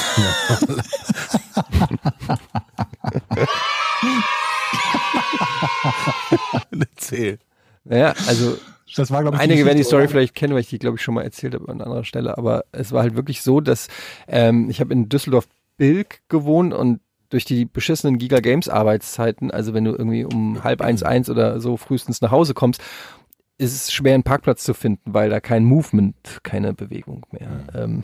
Erzähl. Naja, also Das war, glaube ich, Einige werden die Story oder? vielleicht kennen, weil ich die, glaube ich, schon mal erzählt habe an anderer Stelle. Aber es war halt wirklich so, dass ähm, ich habe in Düsseldorf-Bilk gewohnt und durch die beschissenen Giga Games Arbeitszeiten, also wenn du irgendwie um halb eins, eins oder so frühestens nach Hause kommst, ist es schwer, einen Parkplatz zu finden, weil da kein Movement, keine Bewegung mehr, ähm,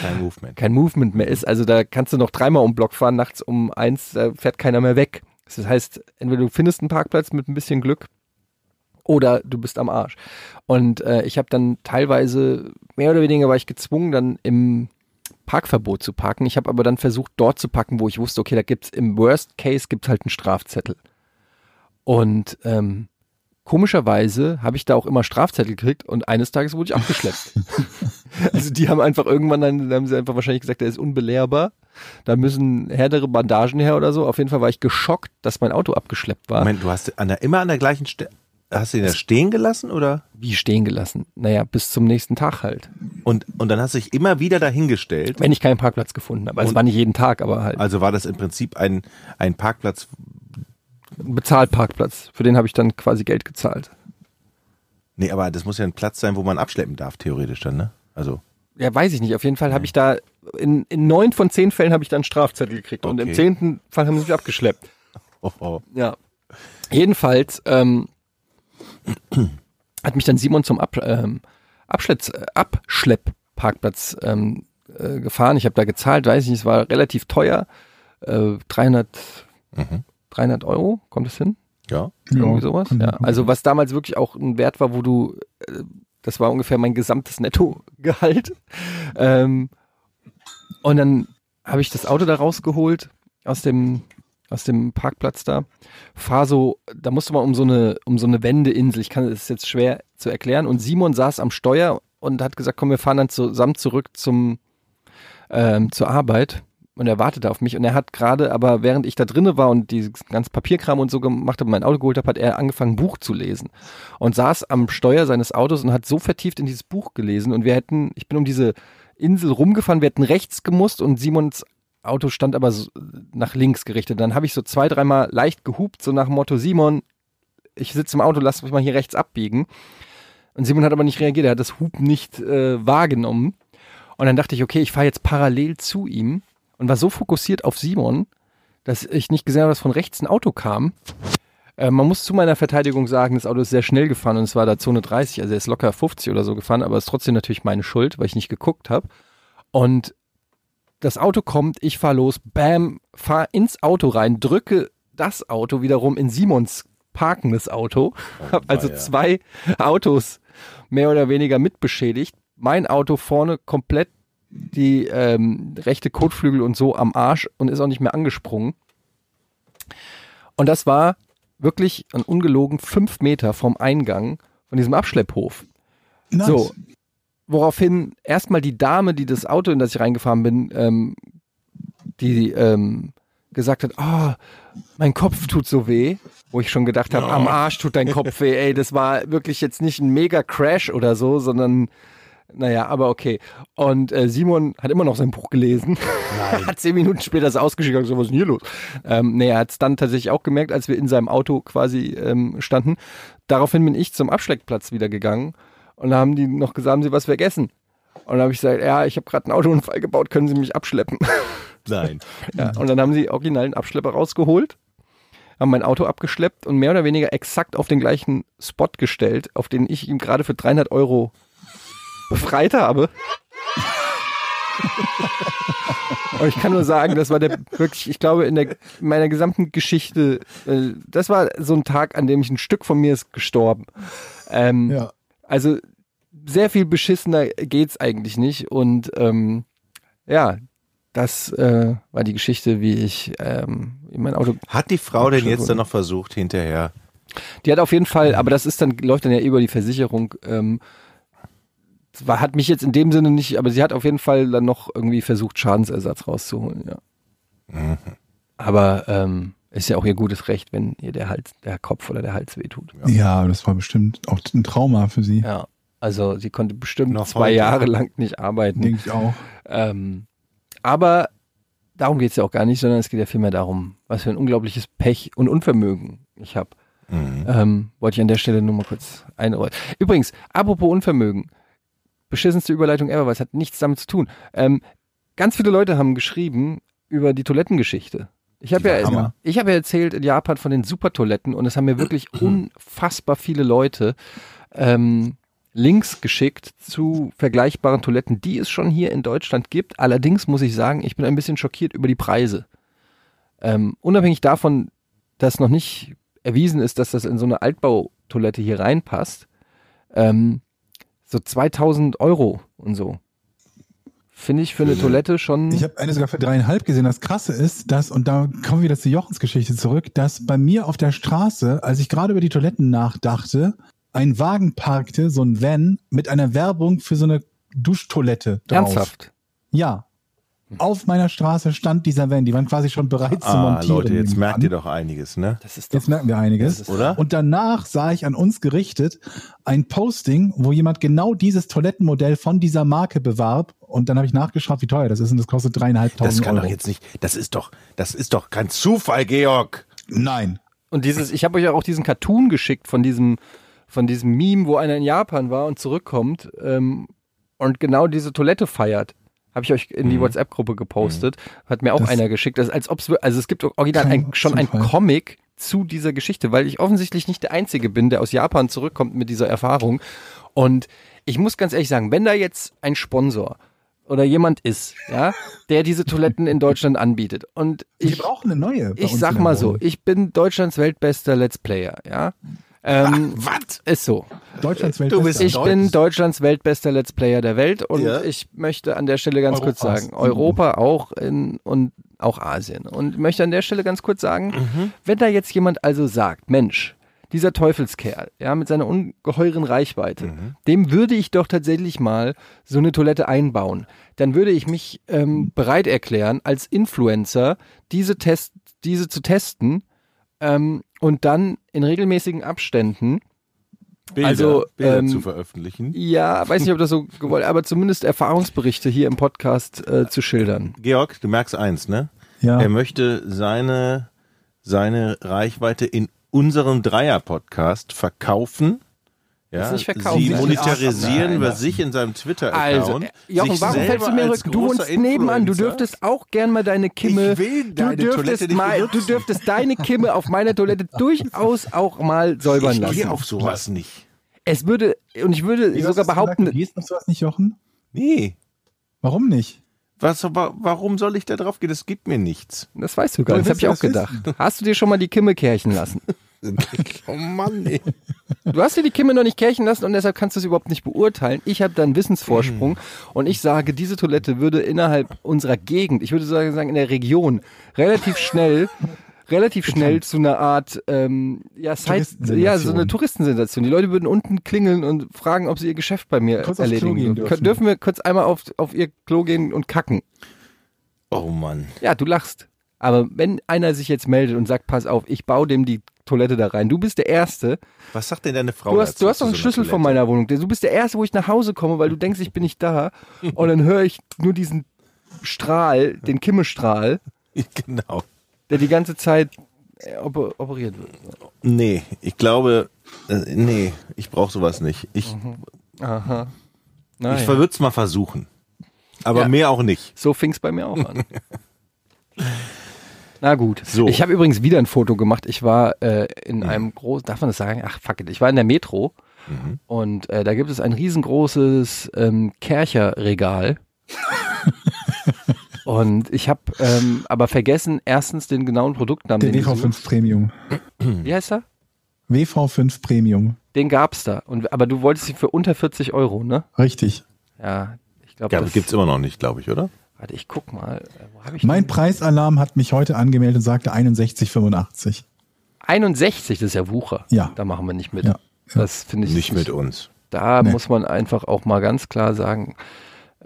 Kein Movement. kein Movement mehr ist. Also da kannst du noch dreimal um Block fahren, nachts um eins, da fährt keiner mehr weg. Das heißt, entweder du findest einen Parkplatz mit ein bisschen Glück oder du bist am Arsch. Und äh, ich habe dann teilweise, mehr oder weniger war ich gezwungen, dann im Parkverbot zu parken. Ich habe aber dann versucht, dort zu parken, wo ich wusste, okay, da gibt's im Worst Case gibt's halt einen Strafzettel. Und ähm, komischerweise habe ich da auch immer Strafzettel gekriegt und eines Tages wurde ich abgeschleppt. also die haben einfach irgendwann dann, haben sie einfach wahrscheinlich gesagt, der ist unbelehrbar. Da müssen härtere Bandagen her oder so. Auf jeden Fall war ich geschockt, dass mein Auto abgeschleppt war. Moment, du hast an der, immer an der gleichen Stelle. Hast du ihn da stehen gelassen oder? Wie stehen gelassen? Naja, bis zum nächsten Tag halt. Und, und dann hast du dich immer wieder dahingestellt. Wenn ich keinen Parkplatz gefunden habe. Also es Und- war nicht jeden Tag, aber halt Also war das im Prinzip ein, ein Parkplatz. Bezahlparkplatz. Für den habe ich dann quasi Geld gezahlt. Nee, aber das muss ja ein Platz sein, wo man abschleppen darf, theoretisch dann, ne? Also. Ja, weiß ich nicht. Auf jeden Fall habe ich da, in, in neun von zehn Fällen habe ich dann einen Strafzettel gekriegt. Und im Okay. zehnten Fall haben sie mich abgeschleppt. Oh, oh. Ja. Jedenfalls ähm, hat mich dann Simon zum Ab, ähm, Abschlepps, äh, Abschleppparkplatz ähm, äh, gefahren. Ich habe da gezahlt, weiß ich nicht, es war relativ teuer. Äh, 300, Mhm. 300 Euro, kommt es hin? Ja. Irgendwie sowas. kann Ja. Also was damals wirklich auch ein Wert war, wo du, äh, das war ungefähr mein gesamtes Nettogehalt. Ähm, und dann habe ich das Auto da rausgeholt aus dem aus dem Parkplatz da. Fahr so, da musste man um so eine um so eine Wendeinsel. Ich kann es jetzt schwer zu erklären. Und Simon saß am Steuer und hat gesagt, komm, wir fahren dann zusammen zurück zum ähm, zur Arbeit. Und er wartete auf mich und er hat gerade, aber während ich da drinne war und die ganz Papierkram und so gemacht habe, mein Auto geholt habe, hat er angefangen, Buch zu lesen. Und saß am Steuer seines Autos und hat so vertieft in dieses Buch gelesen. Und wir hätten, ich bin um diese Insel rumgefahren, wir hätten rechts gemusst und Simons Auto stand aber so nach links gerichtet. Dann habe ich so zwei, dreimal leicht gehupt, so nach dem Motto, Simon, ich sitze im Auto, lass mich mal hier rechts abbiegen. Und Simon hat aber nicht reagiert, er hat das Hupen nicht äh, wahrgenommen. Und dann dachte ich, okay, ich fahre jetzt parallel zu ihm und war so fokussiert auf Simon, dass ich nicht gesehen habe, dass von rechts ein Auto kam. Äh, man muss zu meiner Verteidigung sagen, das Auto ist sehr schnell gefahren und es war da Zone 30, also er ist locker 50 oder so gefahren, aber es ist trotzdem natürlich meine Schuld, weil ich nicht geguckt habe. Und das Auto kommt, ich fahr los, bam, fahr ins Auto rein, drücke das Auto wiederum in Simons parkendes Auto, hab also weia. zwei Autos mehr oder weniger mitbeschädigt. Mein Auto vorne komplett die ähm, rechte Kotflügel und so am Arsch und ist auch nicht mehr angesprungen. Und das war wirklich ein ungelogen fünf Meter vom Eingang von diesem Abschlepphof. Nice. So, woraufhin erstmal die Dame, die das Auto, in das ich reingefahren bin, ähm, die ähm, gesagt hat, oh, mein Kopf tut so weh, wo ich schon gedacht habe, am Arsch tut dein Kopf weh, ey, das war wirklich jetzt nicht ein mega Crash oder so, sondern naja, aber okay. Und äh, Simon hat immer noch sein Buch gelesen. hat zehn Minuten später das ausgeschickt und so, was ist denn hier los? Ähm, nee, er hat es dann tatsächlich auch gemerkt, als wir in seinem Auto quasi ähm, standen. Daraufhin bin ich zum Abschleckplatz wieder gegangen und da haben die noch gesagt, haben sie was vergessen. Und dann habe ich gesagt, ja, ich habe gerade einen Autounfall gebaut, können Sie mich abschleppen? Nein. ja, und dann haben sie original einen Abschlepper rausgeholt, haben mein Auto abgeschleppt und mehr oder weniger exakt auf den gleichen Spot gestellt, auf den ich ihm gerade für 300 Euro befreit habe. Und ich kann nur sagen, das war der wirklich, ich glaube, in, der, in meiner gesamten Geschichte, äh, das war so ein Tag, an dem ich ein Stück von mir ist gestorben. Ähm, Ja. Also sehr viel beschissener geht's eigentlich nicht. Und ähm, ja, das äh, war die Geschichte, wie ich ähm, in mein Auto. Hat die Frau denn jetzt dann noch versucht, hinterher? Die hat auf jeden Fall, aber das ist dann läuft dann ja über die Versicherung. Ähm, das war, hat mich jetzt in dem Sinne nicht, aber sie hat auf jeden Fall dann noch irgendwie versucht, Schadensersatz rauszuholen. Ja. Aber ähm, ist ja auch ihr gutes Recht, wenn ihr der Hals, der Kopf oder der Hals wehtut. Ja, das war bestimmt auch ein Trauma für sie. Ja. Also sie konnte bestimmt Noch zwei heute. Jahre lang nicht arbeiten. Denke ich auch. Ähm, aber darum geht's ja auch gar nicht, sondern es geht ja vielmehr darum, was für ein unglaubliches Pech und Unvermögen ich habe. Mhm. Ähm, wollte ich an der Stelle nur mal kurz einräumen. Übrigens, apropos Unvermögen. Beschissenste Überleitung ever, weil es hat nichts damit zu tun. Ähm, ganz viele Leute haben geschrieben über die Toilettengeschichte. Ich habe ja, Hammer. ich habe ja erzählt in Japan von den Supertoiletten und es haben mir wirklich unfassbar viele Leute ähm, Links geschickt zu vergleichbaren Toiletten, die es schon hier in Deutschland gibt. Allerdings muss ich sagen, ich bin ein bisschen schockiert über die Preise. Ähm, unabhängig davon, dass noch nicht erwiesen ist, dass das in so eine Altbautoilette hier reinpasst, ähm, so 2000 Euro und so. Finde ich für eine Toilette schon. Ich habe eine sogar für dreieinhalb gesehen. Das Krasse ist, dass, und da kommen wir wieder zu Jochens Geschichte zurück, dass bei mir auf der Straße, als ich gerade über die Toiletten nachdachte, ein Wagen parkte, so ein Van, mit einer Werbung für so eine Duschtoilette drauf. ernsthaft. Ja. Auf meiner Straße stand dieser Van. Die waren quasi schon bereit zu Ah, montieren. Leute, jetzt merkt an. ihr doch einiges, ne? Das ist doch, Jetzt merken wir einiges. Oder? Und danach sah ich an uns gerichtet ein Posting, wo jemand genau dieses Toilettenmodell von dieser Marke bewarb. Und dann habe ich nachgeschaut, wie teuer das ist. Und das kostet Das dreieinhalbtausend kann Euro. doch jetzt nicht. Das ist doch, das ist doch kein Zufall, Georg. Nein. Und dieses, ich habe euch ja auch diesen Cartoon geschickt von diesem, von diesem Meme, wo einer in Japan war und zurückkommt ähm, und genau diese Toilette feiert. Habe ich euch in die WhatsApp-Gruppe gepostet. Hat mir auch Das- einer geschickt. Das als ob's, wir- also es gibt original ein, schon ein Zufall. Comic zu dieser Geschichte, weil ich offensichtlich nicht der Einzige bin, der aus Japan zurückkommt mit dieser Erfahrung. Und ich muss ganz ehrlich sagen, wenn da jetzt ein Sponsor oder jemand ist, ja, der diese Toiletten in Deutschland anbietet und Wir ich brauchen eine neue. ich sag mal so, ich bin Deutschlands weltbester Let's Player, ja. Ähm, Was? ist so. Deutschlands Du Weltbester. bist Ich Deutsch. bin Deutschlands weltbester Let's Player der Welt und Ja. ich möchte an der Stelle ganz kurz Europas. sagen, Europa auch in, und auch Asien. Und möchte an der Stelle ganz kurz sagen, Mhm. wenn da jetzt jemand also sagt, Mensch, dieser Teufelskerl, ja, mit seiner ungeheuren Reichweite, Mhm. dem würde ich doch tatsächlich mal so eine Toilette einbauen. Dann würde ich mich ähm, bereit erklären, als Influencer diese Test, diese zu testen ähm, und dann in regelmäßigen Abständen Bilder, Also, Bilder ähm, zu veröffentlichen. ja, weiß nicht, ob das so gewollt, aber zumindest Erfahrungsberichte hier im Podcast äh, zu schildern. Georg, du merkst eins, ne? Ja. Er möchte seine, seine Reichweite in unserem Dreier-Podcast verkaufen. Ja, Das ist nicht verkaufen, sie monetarisieren nein. sich in seinem Also, Twitter-Account. äh, Jochen, sich warum fällst du mir rück? Du wohnst nebenan, du dürftest auch gern mal deine Kimme. Ich will deine du Toilette dürftest nicht mal, du dürftest deine Kimme auf meiner Toilette durchaus auch mal säubern Ich lassen. gehe auf sowas nicht. Es würde, und ich würde Wie, sogar behaupten, Du gehst auf sowas nicht, Jochen? Nee. Warum nicht? Was, wa- warum soll ich da drauf gehen? Das gibt mir nichts. das weißt du gar nicht, das habe ich auch gedacht. Hast du dir schon mal die Kimme kärchen lassen? oh Mann, ey. Du hast dir die Kimme noch nicht kärchen lassen und deshalb kannst du es überhaupt nicht beurteilen. Ich habe da einen Wissensvorsprung Hm. und ich sage, diese Toilette würde innerhalb unserer Gegend, ich würde sagen sagen in der Region, relativ schnell relativ schnell zu einer Art ähm, ja, Side, ja, so eine Touristensensation. Die Leute würden unten klingeln und fragen, ob sie ihr Geschäft bei mir Kurz erledigen dürfen. dürfen wir kurz einmal auf, auf ihr Klo gehen und kacken? Oh Mann. Ja, du lachst. Aber wenn einer sich jetzt meldet und sagt, pass auf, ich baue dem die Toilette da rein, du bist der Erste, Was sagt denn deine Frau Du hast, dazu du hast doch einen so Schlüssel von Toilette? meiner Wohnung. Du bist der Erste, wo ich nach Hause komme, weil du denkst, ich bin nicht da. Und dann höre ich nur diesen Strahl, den Kimmestrahl, Genau. der die ganze Zeit äh, oper operiert wird. Nee, ich glaube, äh, nee, ich brauche sowas nicht. Ich, Aha. ich Naja. würde es mal versuchen. Aber Ja. mehr auch nicht. So fing es bei mir auch an. Na gut. So. Ich habe übrigens wieder ein Foto gemacht. Ich war äh, in einem großen, darf man das sagen? Ach fuck it. Ich war in der Metro und äh, da gibt es ein riesengroßes ähm, Kercherregal. und ich habe ähm, aber vergessen, erstens den genauen Produktnamen. Den ich WV5 suche. Premium. Wie heißt er? WV5 Premium. Den gab's da. Und, aber du wolltest ihn für unter 40 Euro, ne? Richtig. Ja, ich glaube, Ja, das das gibt's immer noch nicht, glaube ich, oder? Warte, ich guck mal. Äh, ich Mein den? Preisalarm hat mich heute angemeldet und sagte 61,85. 61, das ist ja Wucher. Ja. Da machen wir nicht mit. Ja, ja. Das finde ich Nicht mit uns. Da Nee. muss man einfach auch mal ganz klar sagen,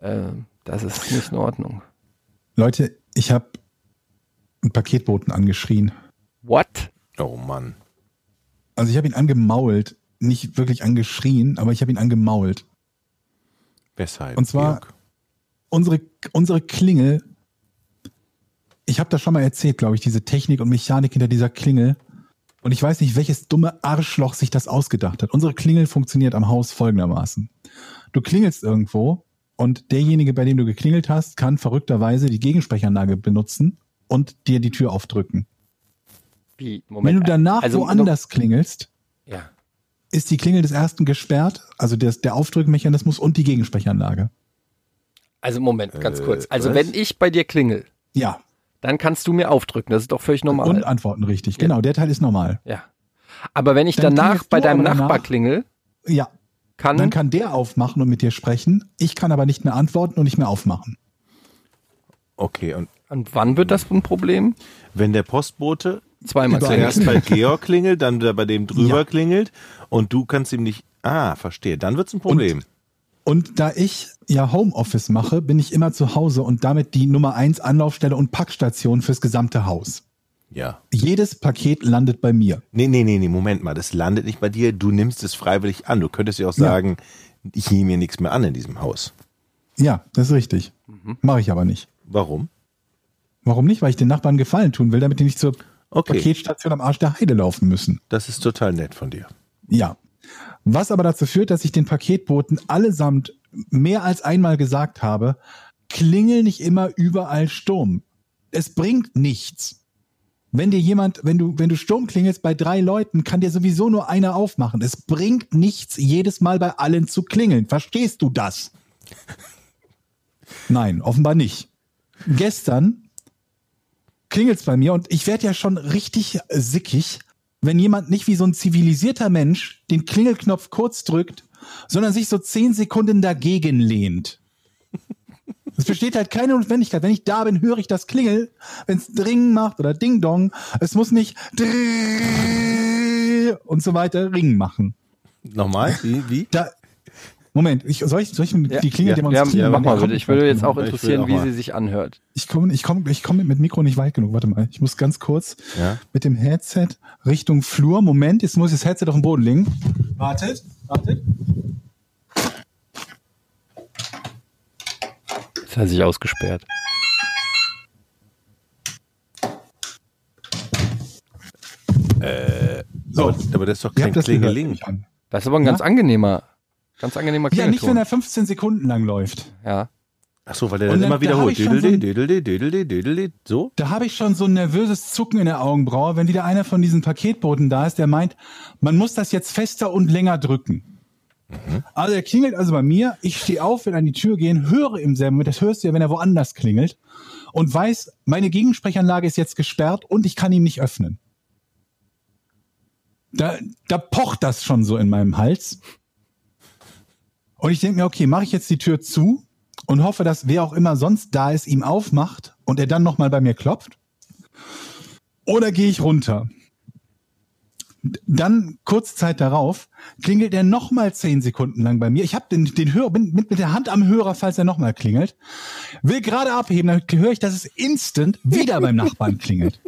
äh, das ist nicht in Ordnung. Leute, ich habe einen Paketboten angeschrien. What? Oh Mann. Also ich habe ihn angemault. Nicht wirklich angeschrien, aber ich habe ihn angemault. Weshalb? Und zwar- Georg? Unsere, unsere Klingel, ich habe das schon mal erzählt, glaube ich, diese Technik und Mechanik hinter dieser Klingel. Und ich weiß nicht, welches dumme Arschloch sich das ausgedacht hat. Unsere Klingel funktioniert am Haus folgendermaßen. Du klingelst irgendwo und derjenige, bei dem du geklingelt hast, kann verrückterweise die Gegensprechanlage benutzen und dir die Tür aufdrücken. Wie? Wenn du danach also, woanders klingelst, ja. ist die Klingel des ersten gesperrt, also der, der Aufdrückmechanismus und die Gegensprechanlage. Also Moment, ganz Äh, kurz. Also was? wenn ich bei dir klingel, Ja, dann kannst du mir aufdrücken. Das ist doch völlig normal. und antworten richtig. Genau, der Teil ist normal. ja. Aber wenn ich Dann danach bei deinem Nachbar danach- klingel, Ja, kann, dann kann der aufmachen und mit dir sprechen. Ich kann aber nicht mehr antworten und nicht mehr aufmachen. Okay, und und wann wird das ein Problem? wenn der Postbote Zweimal klingeln. zuerst bei Georg klingelt, dann wieder bei dem drüber Ja. klingelt und du kannst ihm nicht. Ah, verstehe. Dann wird's ein Problem. Und da ich ja Homeoffice mache, bin ich immer zu Hause und damit die Nummer eins Anlaufstelle und Packstation fürs gesamte Haus. Ja. Jedes Paket landet bei mir. Nee, nee, nee, nee, Moment mal. Das landet nicht bei dir. Du nimmst es freiwillig an. Du könntest ja auch Ja. sagen, ich nehme mir nichts mehr an in diesem Haus. Ja, das ist richtig. Mache ich aber nicht. Warum? Warum nicht? Weil ich den Nachbarn Gefallen tun will, damit die nicht zur Okay. Paketstation am Arsch der Heide laufen müssen. Das ist total nett von dir. Ja. Was aber dazu führt, dass ich den Paketboten allesamt mehr als einmal gesagt habe, klingel nicht immer überall Sturm. Es bringt nichts. Wenn dir jemand, wenn du, wenn du Sturm klingelst bei drei Leuten, kann dir sowieso nur einer aufmachen. Es bringt nichts, jedes Mal bei allen zu klingeln. Verstehst du das? Nein, offenbar nicht. Gestern klingelt's bei mir und ich werde ja schon richtig sickig, wenn jemand nicht wie so ein zivilisierter Mensch den Klingelknopf kurz drückt, sondern sich so zehn Sekunden dagegen lehnt. Es besteht halt keine Notwendigkeit. Wenn ich da bin, höre ich das Klingel, wenn es Dring macht oder Ding Dong. Es muss nicht und so weiter Ring machen. Nochmal? Wie? Wie? Da, Moment, ich, soll, ich, soll ich die Klingel ja, demonstrieren? Ja, mach mal bitte. Ich würde jetzt auch interessieren, auch wie sie sich anhört. Ich komme ich komm, ich komm mit Mikro nicht weit genug. Warte mal. Ich muss ganz kurz Ja. mit dem Headset Richtung Flur. Moment, jetzt muss ich das Headset auf den Boden legen. Wartet, wartet. Jetzt hat er sich ausgesperrt. So, Aber, aber das ist doch kein das Klingeling. an. Das ist aber ein Ja? ganz angenehmer, ganz angenehmer Ja, nicht, wenn Klingelton. er 15 Sekunden lang läuft. Ja. Ach so, weil der Und dann dann- immer da wiederholt. ich schon so so? Da habe ich schon so ein nervöses Zucken in der Augenbraue, wenn wieder einer von diesen Paketboten da ist, der meint, man muss das jetzt fester und länger drücken. Also er klingelt also bei mir, ich stehe auf, will an die Tür gehen, höre im selben Moment, das hörst du ja, wenn er woanders klingelt und weiß, meine Gegensprechanlage ist jetzt gesperrt und ich kann ihn nicht öffnen. Da, da pocht das schon so in meinem Hals. Und ich denke mir, okay, mache ich jetzt die Tür zu und hoffe, dass wer auch immer sonst da ist, ihm aufmacht und er dann nochmal bei mir klopft. Oder gehe ich runter? Dann, kurz Zeit darauf, klingelt er nochmal zehn Sekunden lang bei mir. Ich habe den, den Hörer, bin mit, mit der Hand am Hörer, falls er nochmal klingelt. Will gerade abheben, dann höre ich, dass es instant wieder beim Nachbarn klingelt.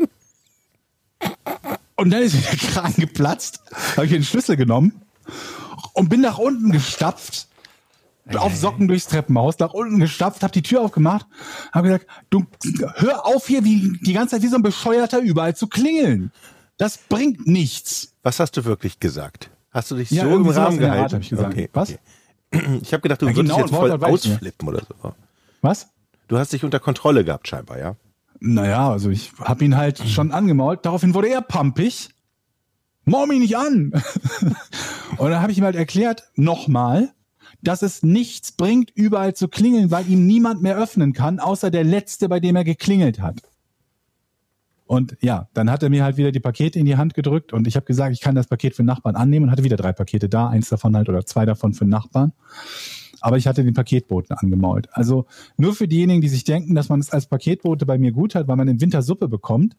Und dann ist der Kragen geplatzt, habe ich den Schlüssel genommen und bin nach unten gestapft, auf Socken durchs Treppenhaus, nach unten gestapft, habe die Tür aufgemacht, habe gesagt, du hör auf hier wie die ganze Zeit wie so ein Bescheuerter überall zu klingeln. Das bringt nichts. Was hast du wirklich gesagt? Hast du dich Ja, so im Rahmen Art gehalten? hab ich gesagt. Okay, Was? okay. Ich habe gedacht, du Ja, würdest genau, jetzt voll ausflippen oder so. Was? Du hast dich unter Kontrolle gehabt scheinbar, ja? Naja, also ich habe ihn halt schon angemault. Daraufhin wurde er pampig. Maul mich nicht an. und dann habe ich ihm halt erklärt, nochmal, dass es nichts bringt, überall zu klingeln, weil ihm niemand mehr öffnen kann, außer der Letzte, bei dem er geklingelt hat. Und ja, dann hat er mir halt wieder die Pakete in die Hand gedrückt und ich habe gesagt, ich kann das Paket für den Nachbarn annehmen und hatte wieder drei Pakete da, eins davon halt oder zwei davon für den Nachbarn. Aber ich hatte den Paketboten angemault. Also nur für diejenigen, die sich denken, dass man es als Paketbote bei mir gut hat, weil man im Winter Suppe bekommt.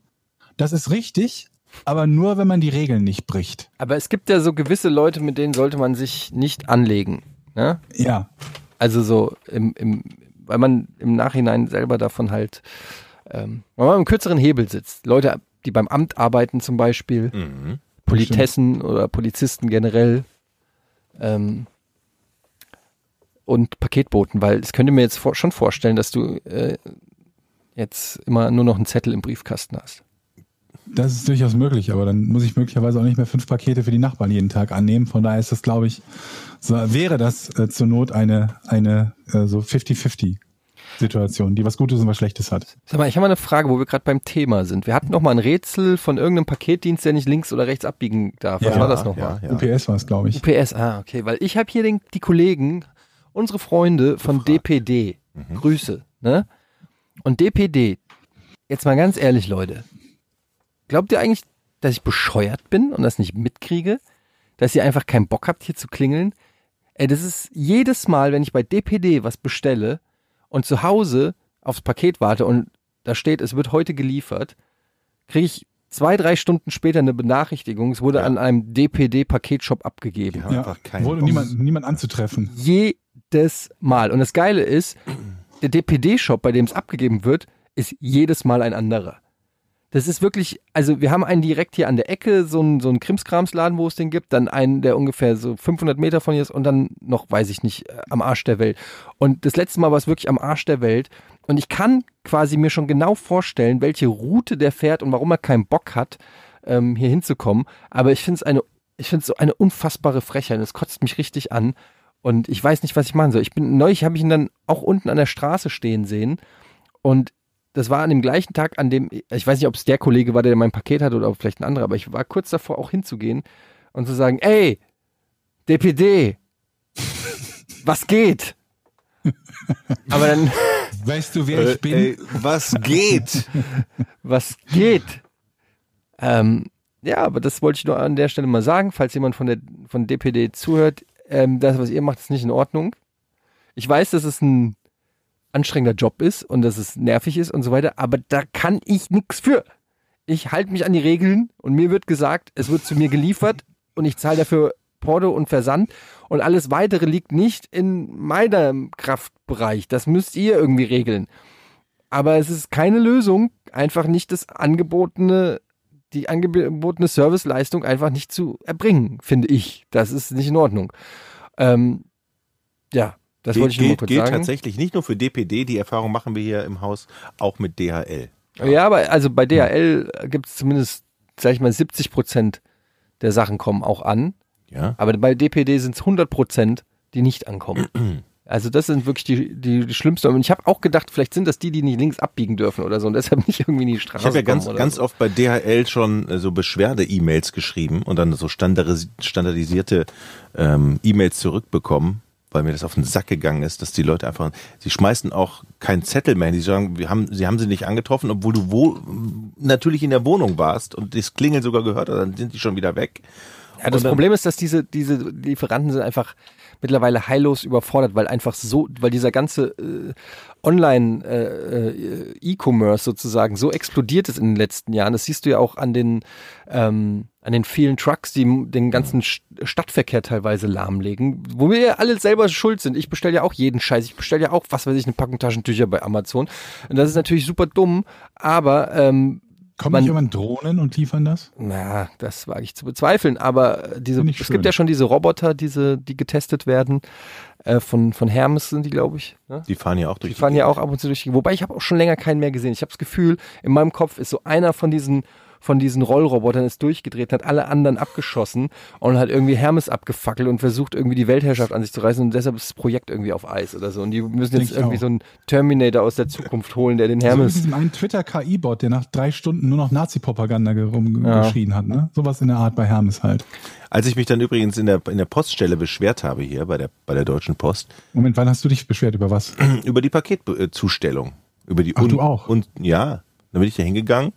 Das ist richtig, aber nur, wenn man die Regeln nicht bricht. Aber es gibt ja so gewisse Leute, mit denen sollte man sich nicht anlegen. Ne? Ja, Also so im, im, weil man im Nachhinein selber davon halt, ähm, wenn man im kürzeren Hebel sitzt. Leute, die beim Amt arbeiten zum Beispiel, Mhm. Politessen oder Polizisten generell ähm, und Paketboten, weil es könnte mir jetzt vor, schon vorstellen, dass du äh, jetzt immer nur noch einen Zettel im Briefkasten hast. Das ist durchaus möglich, aber dann muss ich möglicherweise auch nicht mehr fünf Pakete für die Nachbarn jeden Tag annehmen. Von daher ist das, glaube ich, so, wäre das äh, zur Not eine, eine äh, so 50-50 Situation, die was Gutes und was Schlechtes hat. Sag mal, ich habe mal eine Frage, wo wir gerade beim Thema sind. Wir hatten noch mal ein Rätsel von irgendeinem Paketdienst, der nicht links oder rechts abbiegen darf. Was Ja, war das nochmal? Ja, ja. UPS war es, glaube ich. UPS, ah, okay, weil ich habe hier den, die Kollegen, unsere Freunde von DPD. Grüße, ne? Und DPD, jetzt mal ganz ehrlich, Leute. Glaubt ihr eigentlich, dass ich bescheuert bin und das nicht mitkriege? Dass ihr einfach keinen Bock habt, hier zu klingeln? Ey, das ist jedes Mal, wenn ich bei DPD was bestelle und zu Hause aufs Paket warte und da steht, es wird heute geliefert, kriege ich zwei, drei Stunden später eine Benachrichtigung, es wurde Ja. an einem DPD-Paketshop abgegeben. Haben einfach wurde niemand, niemand anzutreffen. jedes Mal. Und das Geile ist, der DPD-Shop, bei dem es abgegeben wird, ist jedes Mal ein anderer. Das ist wirklich, also wir haben einen direkt hier an der Ecke, so einen, so einen Krimskramsladen, wo es den gibt, dann einen, der ungefähr so 500 Meter von hier ist und dann noch, weiß ich nicht, äh, am Arsch der Welt. Und das letzte Mal war es wirklich am Arsch der Welt. Und ich kann quasi mir schon genau vorstellen, welche Route der fährt und warum er keinen Bock hat, ähm, hier hinzukommen. Aber ich finde es eine, ich finde so eine unfassbare Frechheit. Es kotzt mich richtig an. Und ich weiß nicht, was ich machen soll. Ich bin neulich habe ich ihn dann auch unten an der Straße stehen sehen. Und das war an dem gleichen Tag, an dem, ich weiß nicht, ob es der Kollege war, der mein Paket hatte oder vielleicht ein anderer, aber ich war kurz davor auch hinzugehen und zu sagen, ey, DPD, was geht? Aber dann, Weißt du, wer ich bin? Ey, was geht? was geht? Ähm, ja, aber das wollte ich nur an der Stelle mal sagen, falls jemand von der von DPD zuhört, ähm, das, was ihr macht, ist nicht in Ordnung. Ich weiß, dass es ein anstrengender Job ist und dass es nervig ist und so weiter, aber da kann ich nichts für. Ich halte mich an die Regeln und mir wird gesagt, es wird zu mir geliefert und ich zahle dafür Porto und Versand und alles weitere liegt nicht in meinem Kraftbereich. Das müsst ihr irgendwie regeln. Aber es ist keine Lösung, einfach nicht das angebotene, die angebotene Serviceleistung einfach nicht zu erbringen, finde ich. Das ist nicht in Ordnung. Ähm, ja, das wollte ich nur kurz gilt sagen. tatsächlich nicht nur für DPD, die Erfahrung machen wir hier im Haus auch mit DHL. Ja, aber also bei DHL gibt es zumindest, sag ich mal, 70 Prozent der Sachen kommen auch an. Ja. Aber bei DPD sind es 100 Prozent, die nicht ankommen. Also das sind wirklich die, die, die schlimmsten. Und ich habe auch gedacht, vielleicht sind das die, die nicht links abbiegen dürfen oder so und deshalb nicht irgendwie in die Straße Ich habe ja ganz, ganz so. oft bei DHL schon äh, so Beschwerde-E-Mails geschrieben und dann so standardis standardisierte ähm, E-Mails zurückbekommen, weil mir das auf den Sack gegangen ist, dass die Leute einfach, sie schmeißen auch keinen Zettel mehr hin. Die sagen, wir haben, sie haben sie nicht angetroffen, obwohl du wo, natürlich in der Wohnung warst und das Klingeln sogar gehört hat, dann sind die schon wieder weg. Ja, das dann- Problem ist, dass diese, diese Lieferanten sind einfach mittlerweile heillos überfordert, weil einfach so, weil dieser ganze äh, Online äh, äh, E-Commerce sozusagen so explodiert ist in den letzten Jahren. Das siehst du ja auch an den ähm, an den vielen Trucks, die den ganzen St- Stadtverkehr teilweise lahmlegen, wo wir ja alle selber schuld sind. Ich bestelle ja auch jeden Scheiß. Ich bestelle ja auch, was weiß ich, eine Packung Taschentücher bei Amazon. Und das ist natürlich super dumm, aber ähm, Kommen man- nicht irgendwann Drohnen und liefern das? na, das wage ich zu bezweifeln, aber diese, es schön. gibt ja schon diese Roboter, diese, die getestet werden, äh, von, von Hermes sind die, glaube ich. Ne? Die fahren ja auch durch Die fahren ja auch ab und zu durch die, wobei ich habe auch schon länger keinen mehr gesehen. Ich habe das Gefühl, in meinem Kopf ist so einer von diesen von diesen Rollrobotern ist durchgedreht, hat alle anderen abgeschossen und hat irgendwie Hermes abgefackelt und versucht irgendwie die Weltherrschaft an sich zu reißen und deshalb ist das Projekt irgendwie auf Eis oder so. Und die müssen Denk jetzt ich irgendwie auch. so einen Terminator aus der Zukunft holen, der den So Hermes. diesem einen Twitter-KI-Bot, der nach drei Stunden nur noch Nazi-Propaganda ge- rumgeschrien hat. Ne? Sowas in der Art bei Hermes halt. Als ich mich dann übrigens in der, in der Poststelle beschwert habe hier bei der, bei der Deutschen Post, Moment, wann hast du dich beschwert über was? über die Paketzustellung. Über die Ach, du auch? Und ja, dann bin ich da hingegangen,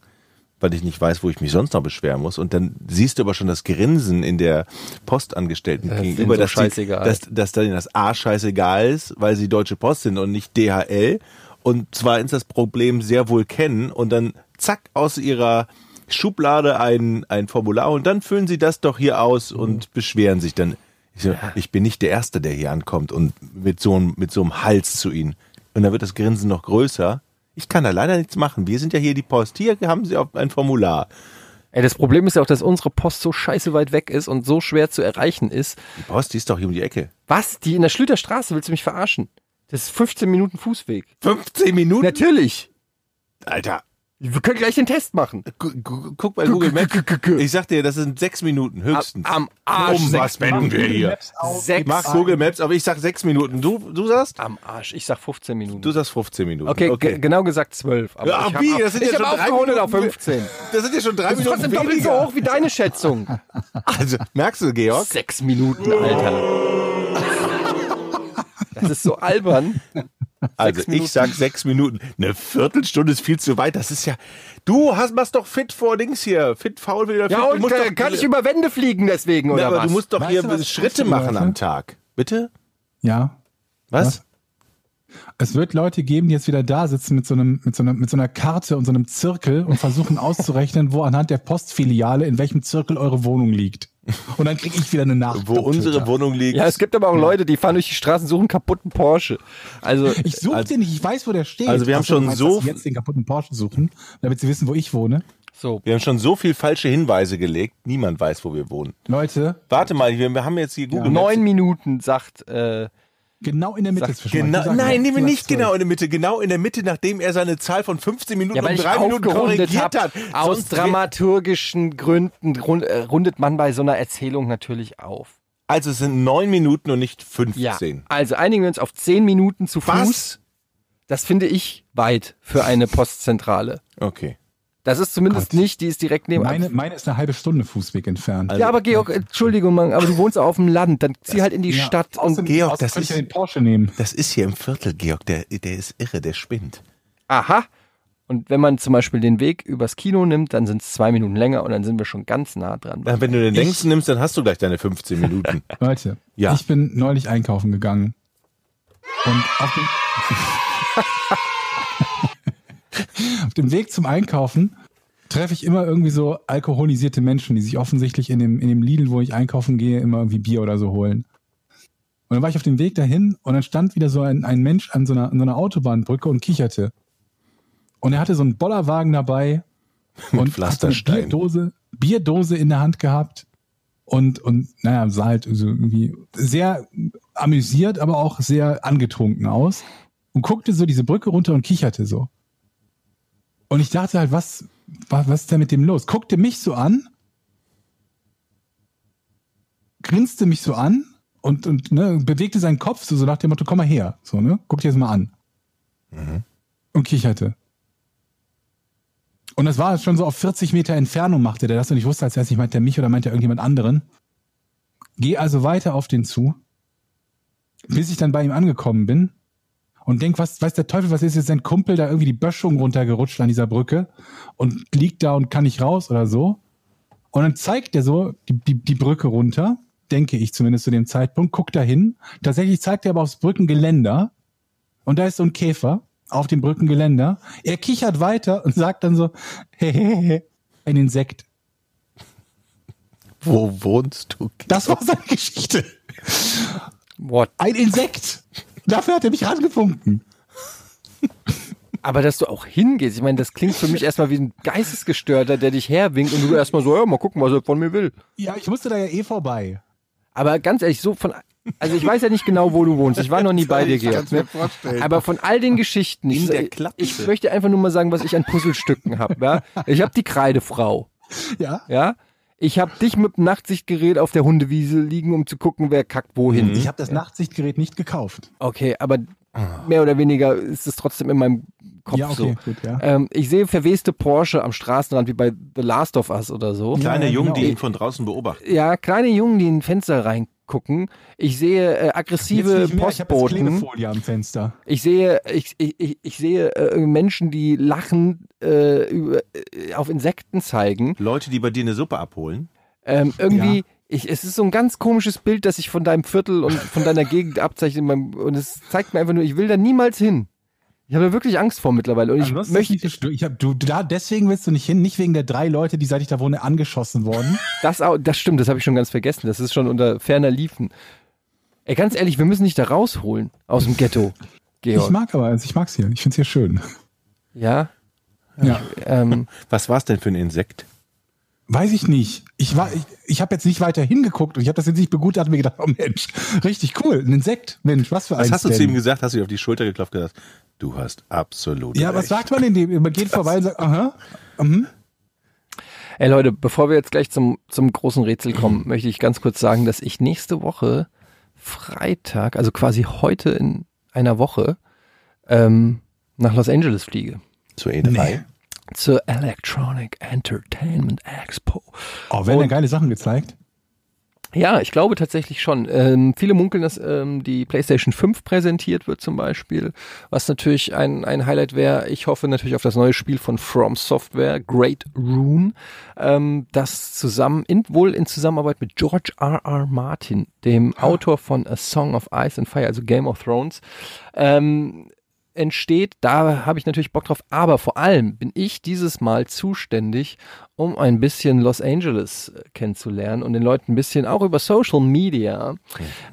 weil ich nicht weiß, wo ich mich sonst noch beschweren muss. Und dann siehst du aber schon das Grinsen in der Postangestellten Das ist gegenüber, so dass, scheißegal. dass, dass denen das A scheißegal ist, weil sie Deutsche Post sind und nicht DHL. Und zwar ist das Problem sehr wohl kennen und dann zack aus ihrer Schublade ein, ein Formular und dann füllen sie das doch hier aus Mhm. und beschweren sich dann. Ich, so, ich bin nicht der Erste, der hier ankommt und mit so, einem- mit so einem Hals zu ihnen. Und dann wird das Grinsen noch größer. Ich kann da leider nichts machen. Wir sind ja hier die Post. Hier haben sie auch ein Formular. Ey, das Problem ist ja auch, dass unsere Post so scheiße weit weg ist und so schwer zu erreichen ist. Die Post, die ist doch hier um die Ecke. Was? Die in der Schlüterstraße? Willst du mich verarschen? Das ist 15 Minuten Fußweg. 15 Minuten? Natürlich. Alter, Wir können gleich den Test machen. gu- gu- guck bei Google Maps. Ich sag dir, das sind sechs Minuten höchstens. Am Arsch. um was wenden wir hier? Ich Sechs. mag Google Maps, aber ich sag sechs Minuten. Du, du sagst? Am Arsch. Ich sag 15 Minuten. Du sagst 15 Minuten. okay, ge- genau gesagt 12. Aber Ja, ich wie? Das sind ich ja schon drei aufgerundet auf Minuten. 15. Das sind ja schon drei Das ist Minuten trotzdem doppelt so hoch wie deine Schätzung. Also, merkst du, Georg? Sechs Minuten, Alter. Das ist so albern. Also ich sag sechs Minuten. Eine Viertelstunde ist viel zu weit. Das ist ja. Du hast machst doch fit vor Dings hier. Fit faul wieder. Ja, fit. Und doch, kann ich über Wände fliegen deswegen, Ja, oder aber was? du musst doch Weißt hier du, Schritte machen am? Tag. Bitte? Ja. Was? Was? Es wird Leute geben, die jetzt wieder da sitzen mit so, einem, mit, so einer, mit so einer Karte und so einem Zirkel und versuchen auszurechnen, wo anhand der Postfiliale in welchem Zirkel eure Wohnung liegt. Und dann kriege ich wieder eine Nachricht. Wo unsere. Wohnung liegt. Ja, es gibt aber auch Leute, die fahren durch die Straßen, suchen kaputten Porsche. Also, Ich suche Also- den nicht, ich weiß, wo der steht. Also wir haben Ach schon meinst, so- jetzt den kaputten Porsche suchen, damit sie wissen, wo ich wohne. so. Wir haben schon so viel falsche Hinweise gelegt. Niemand weiß, wo wir wohnen. Leute, Warte mal, wir, wir haben jetzt hier Google Maps. Neun Minuten, sagt, äh, genau in der Mitte Sag- zwischen Genau, sagst nein, nehmen nicht genau in der Mitte. Genau in der Mitte, nachdem er seine Zahl von 15 Minuten ja, um ich drei Minuten aufgerundet korrigiert hat. Aus dramaturgischen Gründen rund, äh, rundet man bei so einer Erzählung natürlich auf. Also es sind neun Minuten und nicht 15. Ja, also einigen wir uns auf zehn Minuten zu Fuß. Was? Das finde ich weit für eine Postzentrale. Okay. Das ist zumindest Gott. nicht, die ist direkt neben. Meine, meine ist eine halbe Stunde Fußweg entfernt. Also- ja, aber Georg, Entschuldigung, Mann, aber du wohnst auf dem Land, dann zieh halt in die Ja, Stadt und Georg, das ist- ja den Porsche nehmen. Das ist hier im Viertel, Georg. Der, der ist irre, der spinnt. aha. Und wenn man zum Beispiel den Weg übers Kino nimmt, dann sind es zwei Minuten länger und dann sind wir schon ganz nah dran. Na, Wenn du den längsten nimmst, dann hast du gleich deine 15 Minuten. Leute, Ja. ich bin neulich einkaufen gegangen. Und auf dem, auf dem Weg zum Einkaufen treffe ich immer irgendwie so alkoholisierte Menschen, die sich offensichtlich in dem, in dem Lidl, wo ich einkaufen gehe, immer irgendwie Bier oder so holen. Und dann war ich auf dem Weg dahin und dann stand wieder so ein, ein Mensch an so, einer, an so einer Autobahnbrücke und kicherte. Und er hatte so einen Bollerwagen dabei und so eine Pflasterstein. Bierdose, Bierdose in der Hand gehabt und, und naja, sah halt so irgendwie sehr amüsiert, aber auch sehr angetrunken aus und guckte so diese Brücke runter und kicherte so. Und ich dachte halt, was, was, was ist denn mit dem los? Guckte mich so an, grinste mich so an und, und ne, bewegte seinen Kopf so, so nach dem Motto, komm mal her. So, ne? Guck dir das mal an. Und kicherte. Und das war schon so auf 40 Meter Entfernung machte der das und ich wusste als erstes nicht, meint der mich oder meint er irgendjemand anderen. Geh also weiter auf den zu, bis ich dann bei ihm angekommen bin und denk, was weiß der Teufel, was ist jetzt sein Kumpel da irgendwie die Böschung runtergerutscht an dieser Brücke und liegt da und kann nicht raus oder so. Und dann zeigt er so die, die, die Brücke runter, denke ich zumindest zu dem Zeitpunkt, guckt da hin. Tatsächlich zeigt er aber aufs Brückengeländer und da ist so ein Käfer auf dem Brückengeländer. Er kichert weiter und sagt dann so, hehehe, ein Insekt. Wo wohnst du? Das war seine Geschichte. What? Ein Insekt. Dafür hat er mich rangefunken. Aber dass du auch hingehst, ich meine, das klingt für mich erstmal wie ein Geistesgestörter, der dich herwinkt und du erstmal so, ja, mal gucken, was er von mir will. Ja, ich musste da ja eh vorbei. Aber ganz ehrlich, so von, also ich weiß ja nicht genau, wo du wohnst. Ich war noch nie bei dir, Georg. Ne? Aber von all den Geschichten, ich, Klapse. ich möchte einfach nur mal sagen, was ich an Puzzlestücken habe. Ja? Ich habe die Kreidefrau. Ja. Ja? Ich habe dich mit dem Nachtsichtgerät auf der Hundewiese liegen, um zu gucken, wer kackt wohin. Ich habe das Nachtsichtgerät nicht gekauft. Okay, aber mehr oder weniger ist es trotzdem in meinem Kopf ja, okay, so. gut, ja. Ähm, ich sehe verweste Porsche am Straßenrand wie bei The Last of Us oder so. Kleine Ja, Jungen, genau. die ihn von draußen beobachten. Ja, kleine Jungen, die in ein Fenster reingucken. Ich sehe äh, aggressive Jetzt nicht mehr, ich Postboten. Klebefolie am Fenster. Ich sehe, ich, ich, ich, ich sehe äh, Menschen, die lachen, äh, über, äh, auf Insekten zeigen. Leute, die bei dir eine Suppe abholen. Ähm, irgendwie, Ja. ich, es ist so ein ganz komisches Bild, das sich von deinem Viertel und von deiner Gegend meinem- Und es zeigt mir einfach nur, ich will da niemals hin. Ich habe da wirklich Angst vor mittlerweile. Und ich Also, ist möchte, nicht ich hab, du, da, deswegen willst du nicht hin, nicht wegen der drei Leute, die seit ich da wohne angeschossen wurden. das, auch, das stimmt, das habe ich schon ganz vergessen. Das ist schon unter ferner Liefen. Ey, ganz ehrlich, wir müssen dich da rausholen aus dem Ghetto, Ich Georg. mag aber, also ich mag's hier. Ich find's hier schön. Ja, Ja. ähm, Was war's denn für ein Insekt? Weiß ich nicht. Ich war, ich, ich habe jetzt nicht weiter hingeguckt und ich habe das jetzt nicht begutachtet und mir gedacht, oh Mensch, richtig cool, ein Insekt, Mensch, was für ein Was hast du zu denn? ihm gesagt? Hast du dir auf die Schulter geklopft und gesagt, du hast absolut Ja, recht. was sagt man in dem? Man geht vorbei und sagt, aha, mhm. Ey Leute, bevor wir jetzt gleich zum, zum großen Rätsel kommen, möchte ich ganz kurz sagen, dass ich nächste Woche Freitag, also quasi heute in einer Woche, ähm, nach Los Angeles fliege. Zur E3? Nee. Zur Electronic Entertainment Expo. Oh, werden ja Und- geile Sachen gezeigt. Ja, ich glaube tatsächlich schon. Ähm, viele munkeln, dass ähm, die PlayStation 5 präsentiert wird zum Beispiel, was natürlich ein, ein Highlight wäre. Ich hoffe natürlich auf das neue Spiel von From Software, Great Rune, ähm, das zusammen, in, wohl in Zusammenarbeit mit George R. R. Martin, dem Autor von A Song of Ice and Fire, also Game of Thrones, ähm, entsteht, da habe ich natürlich Bock drauf. Aber vor allem bin ich dieses Mal zuständig, um ein bisschen Los Angeles äh, kennenzulernen und den Leuten ein bisschen auch über Social Media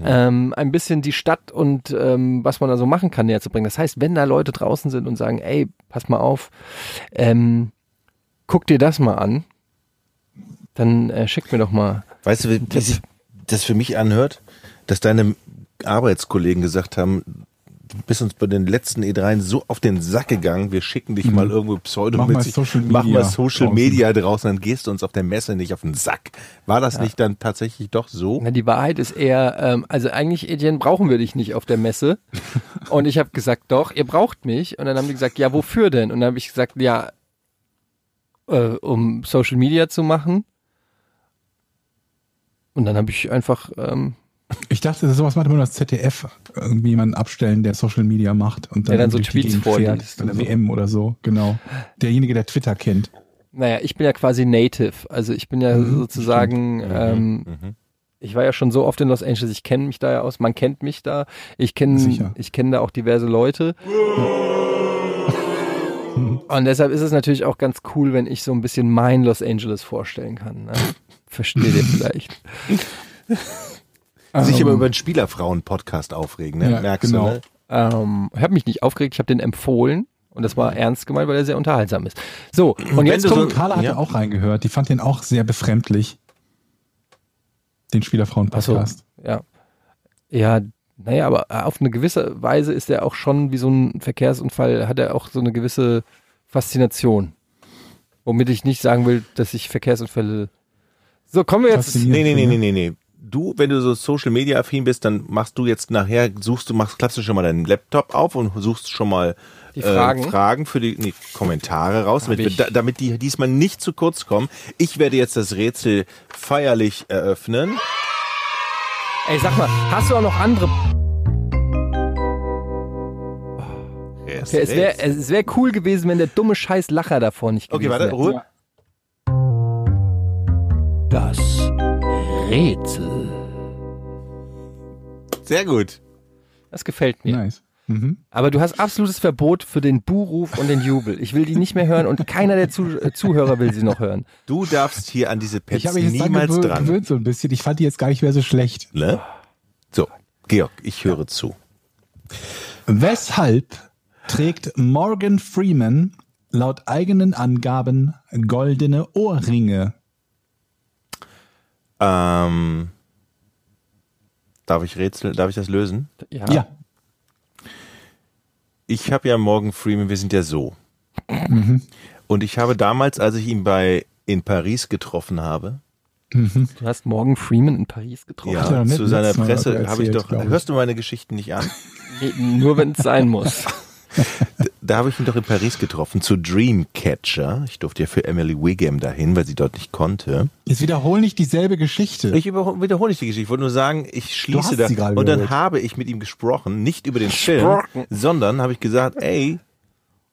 ähm, ein bisschen die Stadt und ähm, was man da so machen kann näher zu bringen. Das heißt, wenn da Leute draußen sind und sagen, ey, pass mal auf, ähm, guck dir das mal an, dann äh, schick mir doch mal. Weißt du, wie wie sich das für mich anhört, dass deine Arbeitskollegen gesagt haben, bist uns bei den letzten E3 so auf den Sack gegangen, wir schicken dich mal irgendwo Mach pseudomäßig, mal Social mach mal Media Social draußen. Media draußen, dann gehst du uns auf der Messe nicht auf den Sack. War das nicht dann tatsächlich doch so? Na, die Wahrheit ist eher, ähm, also eigentlich, Etienne, brauchen wir dich nicht auf der Messe. Und ich habe gesagt, doch, ihr braucht mich. Und dann haben die gesagt, ja, wofür denn? Und dann habe ich gesagt, ja, äh, um Social Media zu machen. Und dann habe ich einfach, ähm, Ich dachte, sowas macht immer das ZDF. Irgendwie jemanden abstellen, der Social Media macht und dann, Der dann so Tweets vorliest Bei der so. WM oder so, genau. Derjenige, der Twitter kennt. naja, ich bin ja quasi Native. Also ich bin ja Mhm, sozusagen, ähm, Mhm. ich war ja schon so oft in Los Angeles, ich kenne mich da ja aus, man kennt mich da. Ich kenne ich kenne da auch diverse Leute. Und deshalb ist es natürlich auch ganz cool, wenn ich so ein bisschen mein Los Angeles vorstellen kann. Ne? Versteht ihr vielleicht. Sich Ähm, immer über einen Spielerfrauen-Podcast aufregen, ne? Ja, Merkst genau. du, ne? Ähm, ich habe mich nicht aufgeregt, ich habe den empfohlen. Und das war ernst gemeint, weil er sehr unterhaltsam ist. So, und Wenn jetzt kommt, so- Carla hatte Ja. auch reingehört. Die fand den auch sehr befremdlich. Den Spielerfrauen-Podcast. ja. Ja, naja, aber auf eine gewisse Weise ist er auch schon wie so ein Verkehrsunfall, hat er auch so eine gewisse Faszination. Womit ich nicht sagen will, dass ich Verkehrsunfälle. So, kommen wir jetzt. Nee, nee, nee, nee, nee, nee. Du, wenn du so Social Media affin bist, dann machst du jetzt nachher, suchst du, machst, klappst du schon mal deinen Laptop auf und suchst schon mal Die Fragen. äh, Fragen für die nee, Kommentare raus, damit, da, damit die diesmal nicht zu kurz kommen. Ich werde jetzt das Rätsel feierlich eröffnen. Ey, sag mal, hast du auch noch andere. Okay, es wäre es wär cool gewesen, wenn der dumme Scheiß Lacher davor nicht Okay, gewesen warte, wäre. Ruhe. Das Rätsel. Sehr gut. Das gefällt mir. Nice. Mhm. Aber du hast absolutes Verbot für den Buhruf und den Jubel. Ich will die nicht mehr hören und keiner der Zu äh, Zuhörer will sie noch hören. Du darfst hier an diese Ich Pets habe mich jetzt niemals dran gewöhnt, dran. gewöhnt so ein bisschen. Ich fand die jetzt gar nicht mehr so schlecht. Ne? So, Georg, ich höre zu. Weshalb trägt Morgan Freeman laut eigenen Angaben goldene Ohrringe? Ähm, darf ich rätsel, darf ich das lösen? Ja. Ja. Ich habe ja Morgan Freeman, wir sind ja so. Mhm. Und ich habe damals, als ich ihn bei in Paris getroffen habe, Du hast morgen Freeman in Paris getroffen. Doch nicht zu seiner Presse habe ich doch, ich. hörst du meine Geschichten nicht an? Nee, Nur wenn es sein muss. Da habe ich ihn doch in Paris getroffen zu Dreamcatcher. Ich durfte ja für Emily Wiggum dahin, weil sie dort nicht konnte. Jetzt wiederhol nicht dieselbe Geschichte. Ich wiederhole nicht die Geschichte. Ich wollte nur sagen, ich schließe da. Und dann wiederholt. habe ich mit ihm gesprochen, nicht über den Film, sondern habe ich gesagt, ey,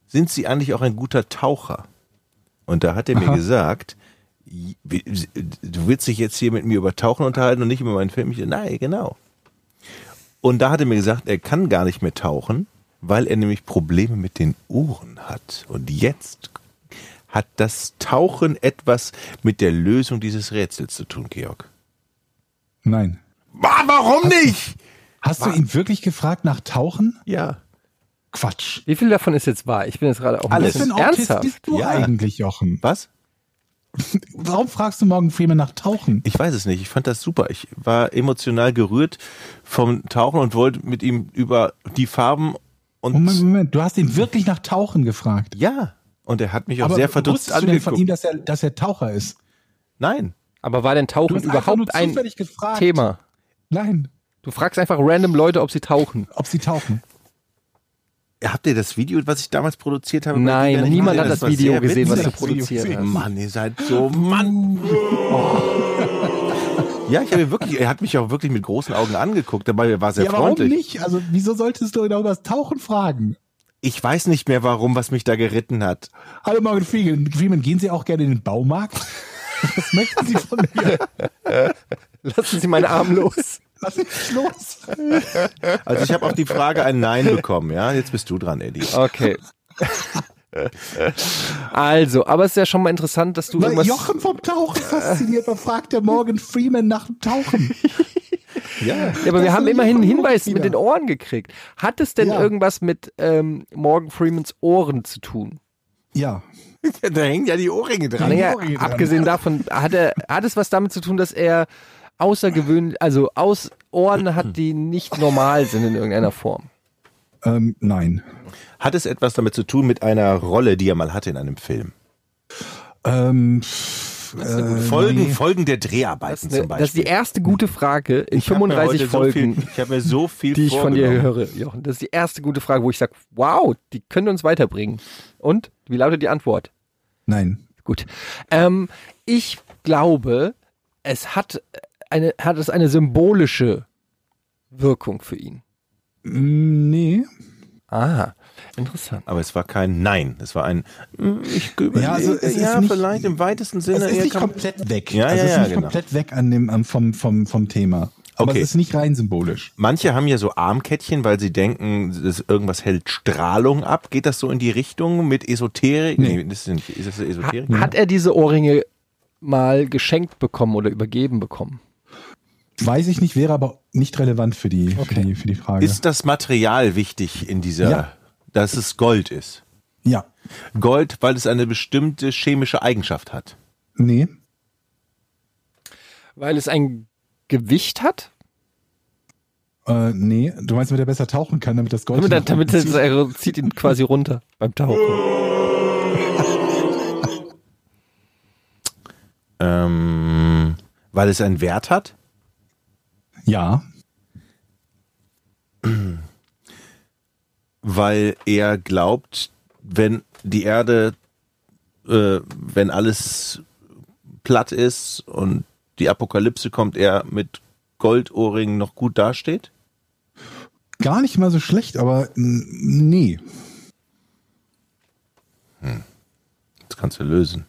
sind Sie eigentlich auch ein guter Taucher? Und da hat er mir Aha. gesagt, du willst dich jetzt hier mit mir über Tauchen unterhalten und nicht über meinen Film? Ich, nein, genau. Und da hat er mir gesagt, er kann gar nicht mehr tauchen, weil er nämlich Probleme mit den Ohren hat. Und jetzt hat das Tauchen etwas mit der Lösung dieses Rätsels zu tun, Georg. Nein. Ah, Warum nicht? Hast du ihn wirklich gefragt nach Tauchen? Ja. Quatsch. Wie viel davon ist jetzt wahr? Ich bin jetzt gerade auch Alles. Bisschen ein Autist ernsthaft. bist du Ja. eigentlich, Jochen? Was? Warum fragst du Morgan Freeman nach Tauchen? Ich weiß es nicht. Ich fand das super. Ich war emotional gerührt vom Tauchen und wollte mit ihm über die Farben und Moment, Moment, du hast ihn wirklich nach Tauchen gefragt. ja. Und er hat mich auch Aber sehr verdutzt wusstest du denn von ihm, angeguckt. dass er, dass er Taucher ist? Nein. Aber war denn Du Tauchen hast einfach nur überhaupt ein gefragt. Thema? Nein, Du fragst einfach random Leute, ob sie tauchen. ob sie tauchen. Habt ihr das Video, was ich damals produziert habe? Nein, niemand gesehen? hat das war Video gesehen, was du produziert hast. Mann, ihr seid so Mann. Ja, ich habe ihn wirklich, er hat mich auch wirklich mit großen Augen angeguckt, dabei war er sehr ja, warum freundlich. nicht? Also, wieso solltest du über das Tauchen fragen? Ich weiß nicht mehr warum, was mich da geritten hat. Hallo Morgan Freeman, gehen Sie auch gerne in den Baumarkt? Was möchten Sie von mir? Lassen Sie meinen Arm los. Lass mich los. Also ich habe auf die Frage ein Nein bekommen, ja. Jetzt bist du dran, Eddie. Okay. Also, aber es ist ja schon mal interessant, dass du Weil irgendwas. Jochen vom Tauchen fasziniert war, fragt der Morgan Freeman nach dem Tauchen. Ja. Ja, aber wir haben immerhin einen Hinweis mit den Ohren gekriegt. Hat es denn Ja. irgendwas mit ähm, Morgan Freemans Ohren zu tun? Ja. Da hängen ja die Ohrringe dran. Naja, Ohrringe dran. abgesehen davon, hat, er, hat es was damit zu tun, dass er außergewöhnlich, also aus Ohren hat, die nicht normal sind in irgendeiner Form. Ähm, nein. Hat es etwas damit zu tun mit einer Rolle, die er mal hatte in einem Film? Ähm, äh, Folgen, nee. Folgen der Dreharbeiten Das, zum das ist die Beispiel. erste gute Frage in Ich hab mir 35 heute Folgen, So viel, ich habe mir so viel die ich von dir höre, Jochen. Das ist die erste gute Frage, wo ich sage, wow, die können uns weiterbringen. Und? Wie lautet die Antwort? Nein. Gut. Ähm, ich glaube, es hat eine, hat es eine symbolische Wirkung für ihn. Mm, Nee. Ah, interessant. Aber es war kein Nein. Es war ein, mm, ich überlege, Ja, also es ist ja nicht- vielleicht im weitesten Es Sinne. ist eher nicht komplett weg. Ja, also ja, es ist ja, nicht genau. komplett weg an dem, am, vom, vom, vom Thema. Aber Okay. es ist nicht rein symbolisch. Manche haben ja so Armkettchen, weil sie denken, das irgendwas hält Strahlung ab. Geht das so in die Richtung mit Esoterik? Nee. das ist, nicht, ist das Esoterik? Ha hat er diese Ohrringe mal geschenkt bekommen oder übergeben bekommen? Weiß ich nicht, wäre aber nicht relevant für die, für die, für die Frage. Ist das Material wichtig in dieser, Ja. Dass es Gold ist? ja. Gold, weil es eine bestimmte chemische Eigenschaft hat. Nee. Weil es ein Gewicht hat? Äh, nee. Du meinst, damit er besser tauchen kann, damit das Gold. Damit, damit es, er zieht ihn quasi runter beim Tauchen. Ähm, weil es einen Wert hat? ja. Weil er glaubt, wenn die Erde, äh, wenn alles platt ist und die Apokalypse kommt, er mit Goldohrringen noch gut dasteht? Gar nicht mal so schlecht, aber nee. Das kannst du lösen.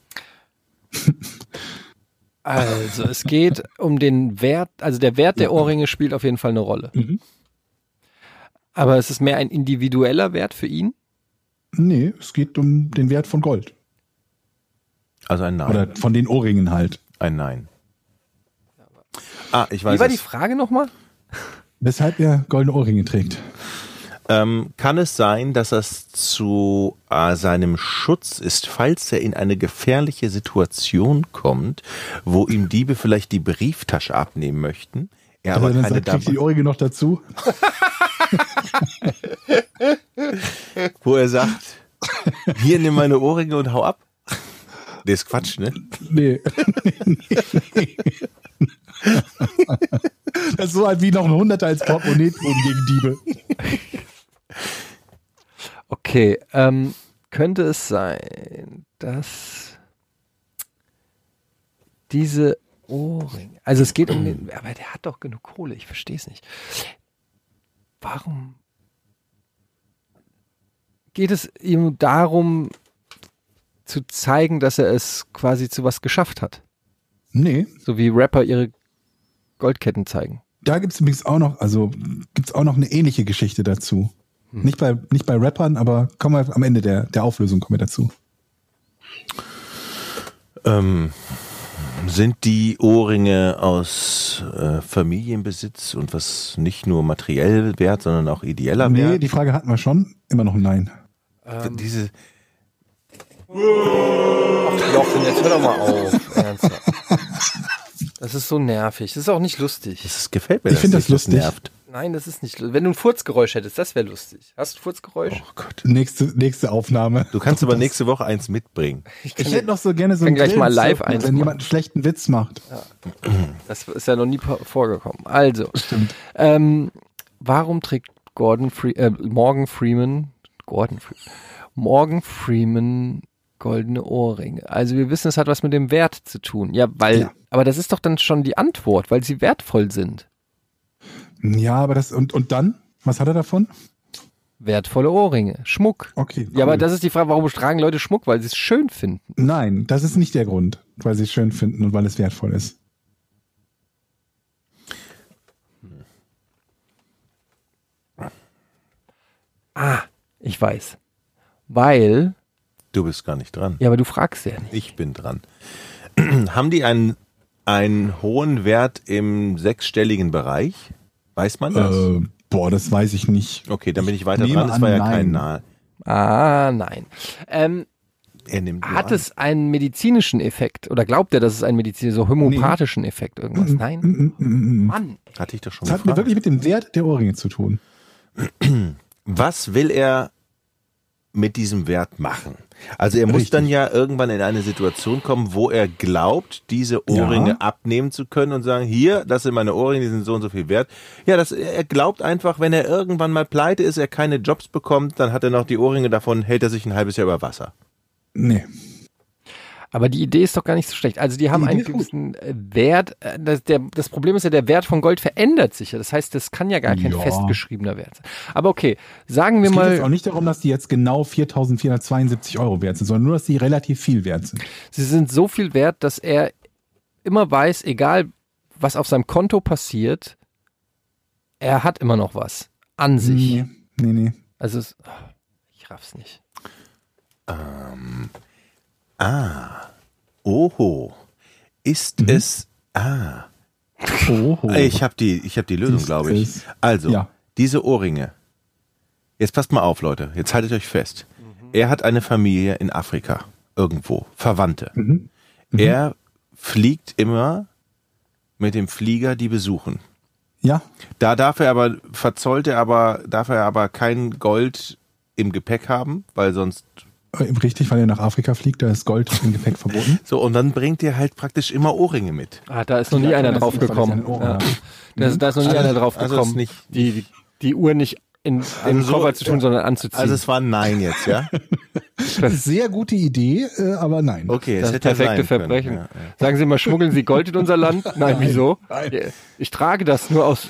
Also, es geht um den Wert, also der Wert der Ohrringe spielt auf jeden Fall eine Rolle. Mhm. Aber es ist mehr ein individueller Wert für ihn. Nee, es geht um den Wert von Gold. Also ein Nein. Oder von den Ohrringen halt. Ein Nein. Ah, ich weiß Wie war die es. Frage nochmal? Weshalb er goldene Ohrringe trägt. Ähm, kann es sein, dass das zu äh, seinem Schutz ist, falls er in eine gefährliche Situation kommt, wo ihm Diebe vielleicht die Brieftasche abnehmen möchten? Er aber Also dann keine sagt, kriegt die Ohrringe noch dazu. wo er sagt, hier nimm meine Ohrringe und hau ab. Das ist Quatsch, ne? Nee. das ist so halt wie noch ein Hunderter als Portemonnaie tun gegen Diebe. Okay, ähm, könnte es sein, dass diese Ohrringe, also es geht um den, aber der hat doch genug Kohle, ich verstehe es nicht. Warum geht es ihm darum, zu zeigen, dass er es quasi zu was geschafft hat? Nee, So wie Rapper ihre Goldketten zeigen. da gibt's übrigens auch noch, also gibt's auch noch eine ähnliche Geschichte dazu. Nicht bei, nicht bei Rappern, aber kommen wir am Ende der, der Auflösung kommen wir dazu. Ähm, sind die Ohrringe aus äh, Familienbesitz und was nicht nur materiell wert, sondern auch ideeller Nee, wert? die Frage hatten wir schon. Immer noch ein Nein. Diese, Jochen, jetzt hör doch mal auf. Ernsthaft. Das ist so nervig. Das ist auch nicht lustig. das gefällt mir, Ich dass find das dich lustig. nervt. Nein, das ist nicht lustig. Wenn du ein Furzgeräusch hättest, das wäre lustig. Hast du ein Furzgeräusch? Oh Gott. Nächste, nächste Aufnahme. Du kannst aber nächste Woche eins mitbringen. Ich hätte noch so gerne so einen gleich mal live so, eins Wenn jemand einen schlechten Witz macht. Das ist ja noch nie vorgekommen. Also, Stimmt. ähm, warum trägt Gordon Fre äh, Morgan Freeman, Gordon Freeman, Morgan Freeman goldene Ohrringe? Also wir wissen, es hat was mit dem Wert zu tun. Ja, weil, Ja. aber das ist doch dann schon die Antwort, weil sie wertvoll sind. Ja, aber das, und, und dann? Was hat er davon? Wertvolle Ohrringe, Schmuck. Okay. Cool. Ja, aber das ist die Frage, warum tragen Leute Schmuck? Weil sie es schön finden. Nein, das ist nicht der Grund, weil sie es schön finden und weil es wertvoll ist. Ah, ich weiß. Weil. Du bist gar nicht dran. Ja, aber du fragst ja nicht. Ich bin dran. Haben die einen, einen hohen Wert im sechsstelligen Bereich? Weiß man das? Äh, boah, das weiß ich nicht. okay, dann bin ich weiter nehme dran. Das war ja nein. kein Nahe. Ah, nein. Ähm, Er nimmt hat an. es einen medizinischen Effekt? Oder glaubt er, dass es einen medizinischen, so homöopathischen Effekt irgendwas? Nein? Mm, mm, mm, mm. Mann. Hatte ich doch schon Das hat gefragt. mir wirklich mit dem Wert der Ohrringe zu tun. Was will er mit diesem Wert machen? Also er muss Richtig. dann ja irgendwann in eine Situation kommen, wo er glaubt, diese Ohrringe Ja. abnehmen zu können und sagen, hier, das sind meine Ohrringe, die sind so und so viel wert. Ja, das, er glaubt einfach, wenn er irgendwann mal pleite ist, er keine Jobs bekommt, dann hat er noch die Ohrringe davon, hält er sich ein halbes Jahr über Wasser. Nee. Aber die Idee ist doch gar nicht so schlecht. Also die haben Die einen gewissen äh, Wert. äh, Das, der, das Problem ist ja, der Wert von Gold verändert sich ja. Das heißt, das kann ja gar kein Ja. festgeschriebener Wert sein. Aber okay, sagen wir Es geht jetzt auch mal, nicht darum, dass die jetzt genau 4.472 Euro wert sind, sondern nur, dass die relativ viel wert sind. sie sind so viel wert, dass er immer weiß, egal was auf seinem Konto passiert, er hat immer noch was an sich. Nee, nee, nee. Also es, ich raff's nicht. Ah, oho, ist es, ah, Oh, ich habe die, ich habe die Lösung, glaube ich. es- Also, Ja. diese Ohrringe. Jetzt passt mal auf, Leute. Jetzt haltet euch fest. Er hat eine Familie in Afrika. Irgendwo. Verwandte. Mhm. Er fliegt immer mit dem Flieger die besuchen. Ja, Da darf er aber, verzollt er aber, darf er aber kein Gold im Gepäck haben, weil sonst, richtig, weil er nach Afrika fliegt, da ist Gold im Gepäck verboten. so, und dann bringt er halt praktisch immer Ohrringe mit. Ah, da ist noch nie Ja, einer das drauf gekommen. Ja. Da, ist, da ist noch nie Also- einer drauf also gekommen, nicht- die, die, die Uhr nicht in, in den so- Koffer zu tun, sondern anzuziehen. Also es war ein Nein jetzt, ja? Sehr gute Idee, äh, aber nein. Okay, das es hätte ja perfekte sein können. Verbrechen. Ja, ja. Sagen Sie mal, schmuggeln Sie Gold in unser Land? Nein, wieso? nein. Ich trage das nur aus.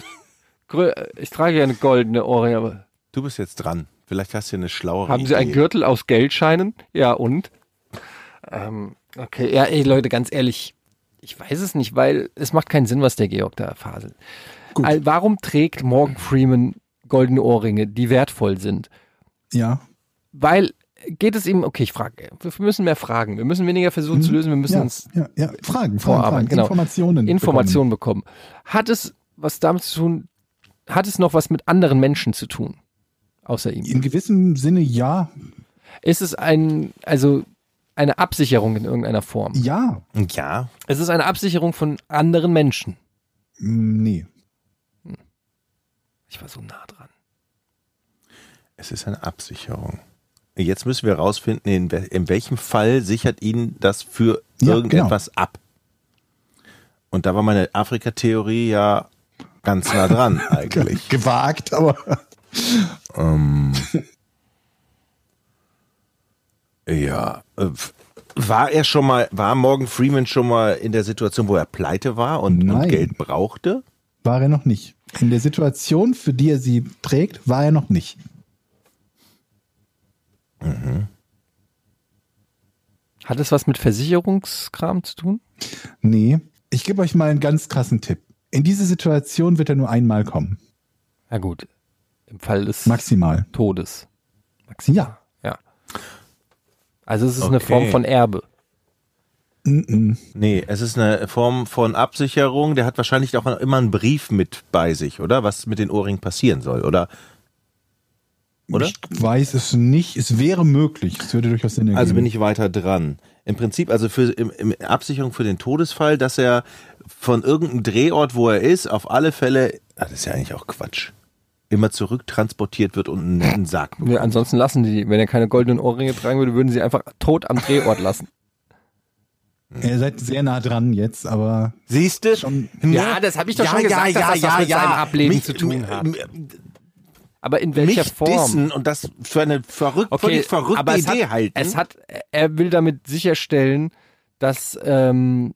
Ich trage ja eine goldene Ohrringe, aber Du bist jetzt dran. Vielleicht hast du ja eine schlauere haben Sie einen Idee. Gürtel aus Geldscheinen? Ja, und? Ähm, okay, ja, ey, Leute, ganz ehrlich, ich weiß es nicht, weil es macht keinen Sinn, was der Georg da faselt. Gut. Warum trägt Morgan Freeman goldene Ohrringe, die wertvoll sind? Ja, Weil geht es ihm, okay, ich frage, wir müssen mehr fragen, wir müssen weniger versuchen zu lösen, wir müssen ja, uns ja, ja. Fragen, Fragen, Vorarbeiten, Fragen. genau. Informationen. Informationen bekommen. Hat es was damit zu tun, hat es noch was mit anderen Menschen zu tun? Außer ihm. In gewissem Sinne ja, Ist es ein, also eine Absicherung in irgendeiner Form? ja, Ja, Es ist eine Absicherung von anderen Menschen. Mm, nee. Ich war so nah dran. es ist eine Absicherung. Jetzt müssen wir herausfinden, in, wel- in welchem Fall sichert ihn das für Ja, irgendetwas ab. Und da war meine Afrika-Theorie ja ganz nah dran eigentlich. Gewagt, aber ähm, ja, äh, war er schon mal, war Morgan Freeman schon mal in der Situation, wo er pleite war und, und. Geld brauchte? war er noch nicht. In der Situation, für die er sie trägt, war er noch nicht. Hat es was mit Versicherungskram zu tun? Nee. Ich gebe euch mal einen ganz krassen Tipp. In diese Situation wird er nur einmal kommen. Na gut. Im Fall des Maximal. Todes. Ja. Ja. Also es ist eine Okay. Form von Erbe. Nee, es ist eine Form von Absicherung. Der hat wahrscheinlich auch immer einen Brief mit bei sich, oder? Was mit den Ohrringen passieren soll, oder? Oder? Ich weiß es nicht. Es wäre möglich. Es würde durchaus Sinn ergeben. Also bin ich weiter dran. Im Prinzip, also für im, im Absicherung für den Todesfall, dass er von irgendeinem Drehort, wo er ist, auf alle Fälle, ah, das ist ja eigentlich auch Quatsch, immer zurücktransportiert wird und einen netten Sarg bekommt. Ja, ansonsten lassen die, wenn er keine goldenen Ohrringe tragen würde, würden sie einfach tot am Drehort lassen. Ihr seid sehr nah dran jetzt, aber Siehst du? Schon- Ja, das hab ich doch schon gesagt, dass das was mit seinem Ableben zu tun hat. Mich, Aber in welcher mich Form? dissen und das für eine verrückt, völlig verrückte aber es Idee hat, halten. Es hat, er will damit sicherstellen, dass ähm,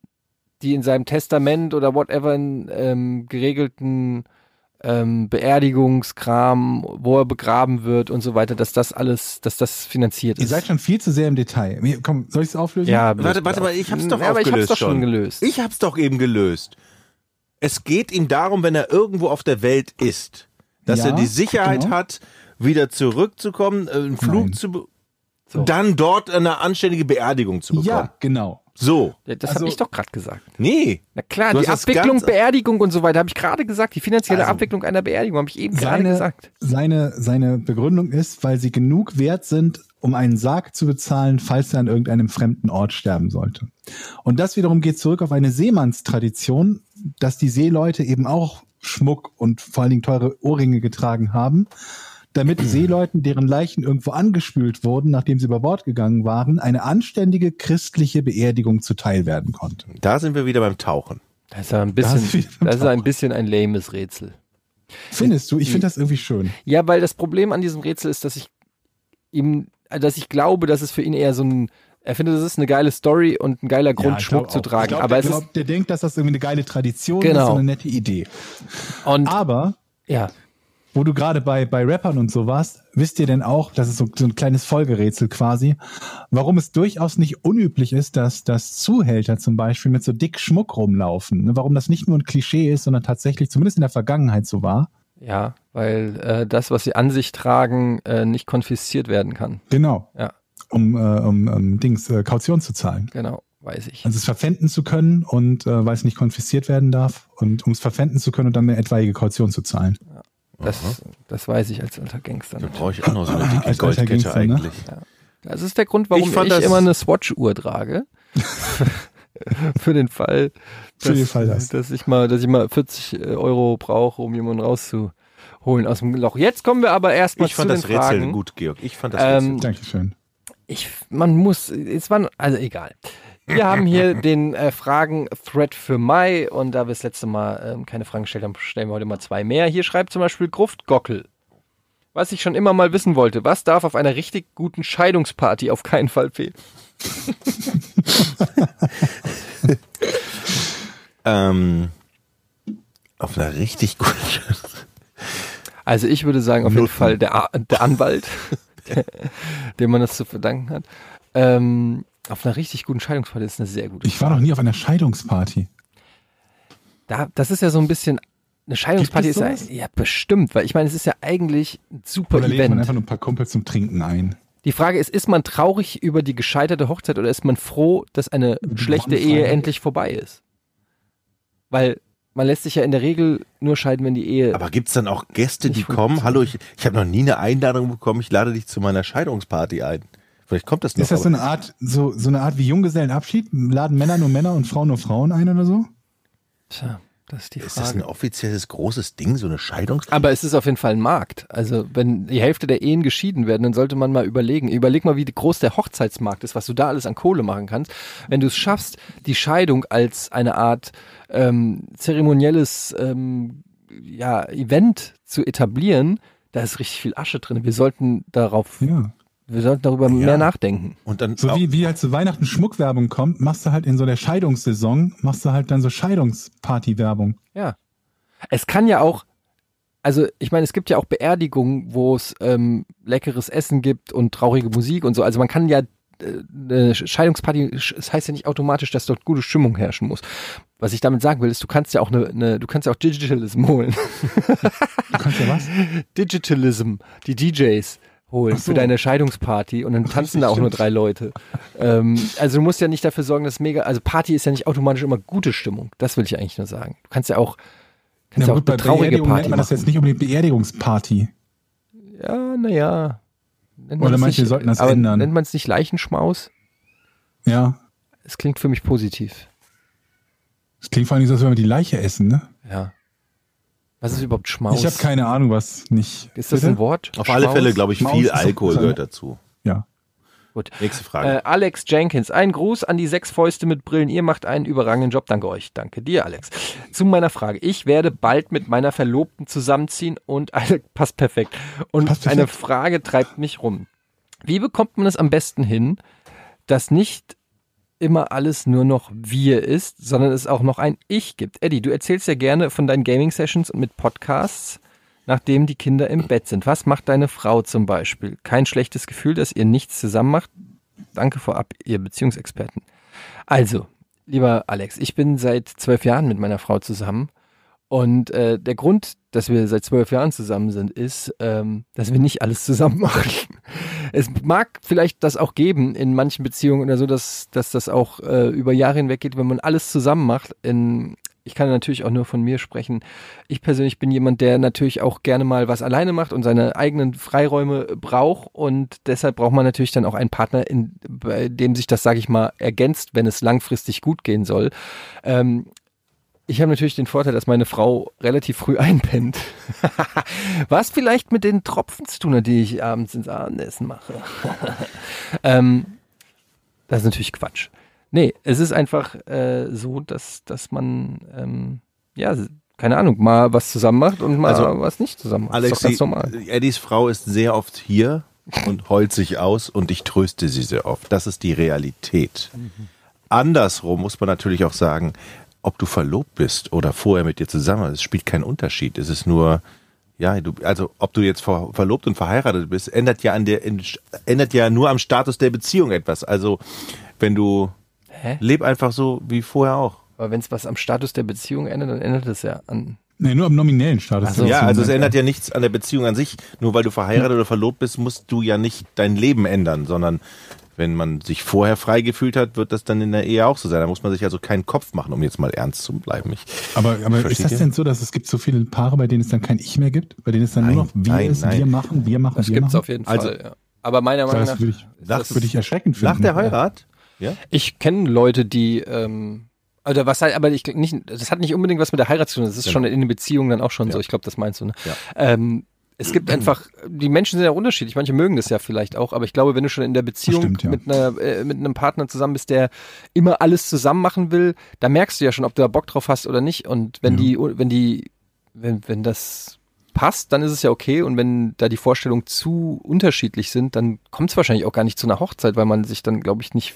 die in seinem Testament oder whatever in, ähm, geregelten ähm, Beerdigungskram, wo er begraben wird und so weiter, dass das alles, dass das finanziert ihr ist. seid schon viel zu sehr im Detail. Mir- Komm, soll ich es auflösen? ja, bloß Warte, warte bitte mal, ich hab's doch ja, aber ich hab's doch schon schon. gelöst. Ich hab's doch eben gelöst. Es geht ihm darum, wenn er irgendwo auf der Welt ist, dass Ja, er die Sicherheit genau. hat, wieder zurückzukommen, äh, einen Flug Nein. zu, be- So. dann dort eine anständige Beerdigung zu bekommen. Ja, genau. So. Das Also- habe ich doch gerade gesagt. Nee. Na klar, die Abwicklung, Beerdigung und so weiter habe ich gerade gesagt. Die finanzielle Also, Abwicklung einer Beerdigung habe ich eben gerade Seine, gesagt. seine, seine Begründung ist, weil sie genug wert sind, um einen Sarg zu bezahlen, falls er an irgendeinem fremden Ort sterben sollte. Und das wiederum geht zurück auf eine Seemannstradition, dass die Seeleute eben auch Schmuck und vor allen Dingen teure Ohrringe getragen haben, damit Seeleuten, deren Leichen irgendwo angespült wurden, nachdem sie über Bord gegangen waren, eine anständige christliche Beerdigung zuteil werden konnte. Da sind wir wieder beim Tauchen. Das ist ein Da bisschen, wieder das ist ein bisschen ein lames Rätsel. Findest du? Ich finde das irgendwie schön. Ja, weil das Problem an diesem Rätsel ist, dass ich ihm, dass ich glaube, dass es für ihn eher so ein, er findet, das ist eine geile Story und ein geiler Grund, Ja, Schmuck zu tragen. Ich glaub, aber der, es ist, glaub, der denkt, dass das irgendwie eine geile Tradition ist Genau. und eine nette Idee. und, Aber ja, wo du gerade bei, bei Rappern und so warst, wisst ihr denn auch, das ist so, so ein kleines Folgerätsel quasi, warum es durchaus nicht unüblich ist, dass, dass Zuhälter zum Beispiel mit so dick Schmuck rumlaufen. Ne? Warum das nicht nur ein Klischee ist, sondern tatsächlich zumindest in der Vergangenheit so war. ja, weil äh, das, was sie an sich tragen, äh, nicht konfisziert werden kann. Genau. Ja. Um, äh, um, um Dings, äh, Kaution zu zahlen. Genau, weiß ich. Also es verpfänden zu können und äh, weil es nicht konfisziert werden darf und um es verpfänden zu können und dann eine etwaige Kaution zu zahlen. Das, das weiß ich als alter Gangster. Da brauche ich auch noch so eine dicke Als alter Goldkette Gangster, ne? eigentlich. Das ist der Grund, warum Ich ich, fand immer eine Swatch-Uhr trage. Für den Fall, Für den Fall das. dass ich mal, dass ich mal 40 Euro brauche, um jemanden rauszuholen aus dem Loch. Jetzt kommen wir aber erstmal Ich zu fand den das Rätsel Fragen. gut, Georg. Ich fand das Ähm, Rätsel gut. Dankeschön. Ich, man muss, es waren, also egal. Wir haben hier den äh, Fragen-Thread für Mai und da wir das letzte Mal ähm, keine Fragen gestellt haben, stellen wir heute mal zwei mehr. Hier schreibt zum Beispiel Gruftgockel. Was ich schon immer mal wissen wollte, was darf auf einer richtig guten Scheidungsparty auf keinen Fall fehlen? Ähm, auf einer richtig guten Also ich würde sagen, auf jeden. Fall der, der Anwalt, dem man das zu verdanken hat. Ähm, auf einer richtig guten Scheidungsparty ist eine sehr gute. Ich war noch nie auf einer Scheidungsparty. Da, das ist ja so ein bisschen, eine Scheidungsparty ist Gibt ja, es ja bestimmt, weil ich meine, es ist ja eigentlich ein super Oder lädt man Event. einfach nur ein paar Kumpels zum Trinken ein? Die Frage ist, ist man traurig über die gescheiterte Hochzeit oder ist man froh, dass eine schlechte Brandfreiheit. Ehe endlich vorbei ist? Weil man lässt sich ja in der Regel nur scheiden, wenn die Ehe. Aber gibt's dann auch Gäste, die kommen? Hallo, ich, ich habe noch nie eine Einladung bekommen. Ich lade dich zu meiner Scheidungsparty ein. Vielleicht kommt das noch. Ist das so eine Art, so, so eine Art wie Junggesellenabschied? Laden Männer nur Männer und Frauen nur Frauen ein oder so? Tja, das ist die ist das Frage. ein offizielles großes Ding, so eine Scheidungsparty? Aber es ist auf jeden Fall ein Markt. Also wenn die Hälfte der Ehen geschieden werden, dann sollte man mal überlegen. Überleg mal, wie groß der Hochzeitsmarkt ist, was du da alles an Kohle machen kannst. Wenn du es schaffst, die Scheidung als eine Art ähm, zeremonielles ähm, ja, Event zu etablieren, da ist richtig viel Asche drin. Wir sollten darauf, Ja. Wir sollten darüber mehr nachdenken. Und dann So wie, wie halt zu Weihnachten Schmuckwerbung kommt, machst du halt in so der Scheidungssaison, machst du halt dann so Scheidungsparty-Werbung. Ja. Es kann ja auch, also ich meine, es gibt ja auch Beerdigungen, wo es ähm, leckeres Essen gibt und traurige Musik und so. Also man kann ja äh, eine Scheidungsparty, es heißt ja nicht automatisch, dass dort gute Stimmung herrschen muss. Was ich damit sagen will, ist, du kannst ja auch eine, eine du kannst ja auch Digitalism holen. Du kannst ja was? Digitalism, die DJs holen so. für deine Scheidungsparty und dann tanzen da auch nur drei Leute. ähm, also du musst ja nicht dafür sorgen, dass mega, also Party ist ja nicht automatisch immer gute Stimmung. Das will ich eigentlich nur sagen. Du kannst ja auch, kannst ja, auch bei eine traurige Party nennt man das machen. jetzt nicht unbedingt Beerdigungsparty. Ja, naja. Oder manche sollten das ändern. Nennt man es nicht Leichenschmaus? Ja. Es klingt für mich positiv. Das klingt vor allem so, als wenn wir die Leiche essen, ne? Ja. Was ist überhaupt Schmaus? Ich habe keine Ahnung, was nicht. Ist das Bitte? ein Wort? auf alle Schmaus? Fälle, glaube ich, Maus viel Alkohol gehört dazu. Ja. Gut. Nächste Frage. Äh, Alex Jenkins, ein Gruß an die sechs Fäuste mit Brillen. Ihr macht einen überragenden Job. Danke euch. Danke dir, Alex. Zu meiner Frage. Ich werde bald mit meiner Verlobten zusammenziehen und eine, passt perfekt. Und Passt perfekt. eine Frage treibt mich rum. Wie bekommt man es am besten hin, dass nicht immer alles nur noch wir ist, sondern es auch noch ein Ich gibt? Eddie, du erzählst ja gerne von deinen Gaming-Sessions und mit Podcasts, nachdem die Kinder im Bett sind. Was macht deine Frau zum Beispiel? Kein schlechtes Gefühl, dass ihr nichts zusammen macht? Danke vorab, ihr Beziehungsexperten. Also, lieber Alex, ich bin seit zwölf Jahren mit meiner Frau zusammen Und äh, der Grund, dass wir seit zwölf Jahren zusammen sind, ist, ähm, dass wir nicht alles zusammen machen. Es mag vielleicht das auch geben in manchen Beziehungen oder so, dass, dass das auch äh, über Jahre hinweg geht, wenn man alles zusammen macht. In, ich kann natürlich auch nur von mir sprechen. Ich persönlich bin jemand, der natürlich auch gerne mal was alleine macht und seine eigenen Freiräume braucht. Und deshalb braucht man natürlich dann auch einen Partner, in, bei dem sich das, sage ich mal, ergänzt, wenn es langfristig gut gehen soll. Ähm, ich habe natürlich den Vorteil, dass meine Frau relativ früh einpennt. Was vielleicht mit den Tropfen zu tun hat, die ich abends ins Abendessen mache. ähm, das ist natürlich Quatsch. Nee, es ist einfach äh, so, dass, dass man, ähm, ja, keine Ahnung, mal was zusammen macht und mal Also, was nicht zusammen macht. Alex, ist doch ganz normal. Eddies Frau ist sehr oft hier und heult sich aus und ich tröste sie sehr oft. Das ist die Realität. Andersrum muss man natürlich auch sagen, ob du verlobt bist oder vorher mit dir zusammen, es spielt keinen Unterschied. Es ist nur, ja, du, also ob du jetzt ver, verlobt und verheiratet bist, ändert ja an der, ändert ja nur am Status der Beziehung etwas. Also wenn du Hä? leb einfach so wie vorher auch. Aber wenn es was am Status der Beziehung ändert, dann ändert es ja an. Nee, nur am nominellen Status. Ach so. Ja, also es ändert ändert ja nichts an der Beziehung an sich. Nur weil du verheiratet oder verlobt bist, musst du ja nicht dein Leben ändern, sondern wenn man sich vorher frei gefühlt hat, wird das dann in der Ehe auch so sein. Da muss man sich also keinen Kopf machen, um jetzt mal ernst zu bleiben. Ich, Aber, aber ist das ihr? denn so, dass es gibt so viele Paare, bei denen es dann kein Ich mehr gibt? Bei denen es dann Nein, nur noch wir nein, ist, nein. wir machen, wir machen, Das wir gibt's machen? auf jeden Also- Fall. Ja. Aber meiner Meinung Das nach, würde ich, das würde ich erschreckend finden. nach der Heirat? Ja? ich kenne Leute, die, ähm, oder was halt, aber ich nicht, das hat nicht unbedingt was mit der Heirat zu tun. Das ist Genau. schon in den Beziehungen dann auch schon Ja. so. Ich glaube, das meinst du. Ne? Ja. Ähm, es gibt einfach, die Menschen sind ja unterschiedlich. Manche mögen das ja vielleicht auch, aber ich glaube, wenn du schon in der Beziehung Stimmt, ja. mit, einer, äh, mit einem Partner zusammen bist, der immer alles zusammen machen will, da merkst du ja schon, ob du da Bock drauf hast oder nicht. Und wenn Ja. die, wenn die, wenn, wenn das passt, dann ist es ja okay. Und wenn da die Vorstellungen zu unterschiedlich sind, dann kommt es wahrscheinlich auch gar nicht zu einer Hochzeit, weil man sich dann, glaube ich, nicht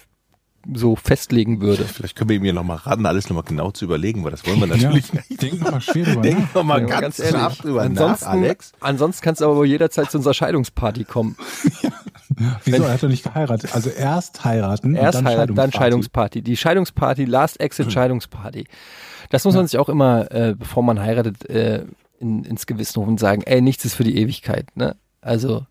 so festlegen würde. Vielleicht können wir ihm hier nochmal raten, alles nochmal genau zu überlegen, weil das wollen wir Ja, natürlich nicht. denk mal schwer drüber Denk nach. noch mal Ja, ganz, scharf drüber nach, ansonsten, Alex. ansonsten kannst du aber wohl jederzeit zu unserer Scheidungsparty kommen. Wieso? Er hat doch nicht geheiratet. Also erst heiraten Erst und dann heiraten, dann Scheidungsparty. Scheidungsparty. Die Scheidungsparty, Last Exit Scheidungsparty. Das muss man sich auch immer, äh, bevor man heiratet, äh, in, ins Gewissen rufen und sagen, ey, nichts ist für die Ewigkeit. Ne? Also,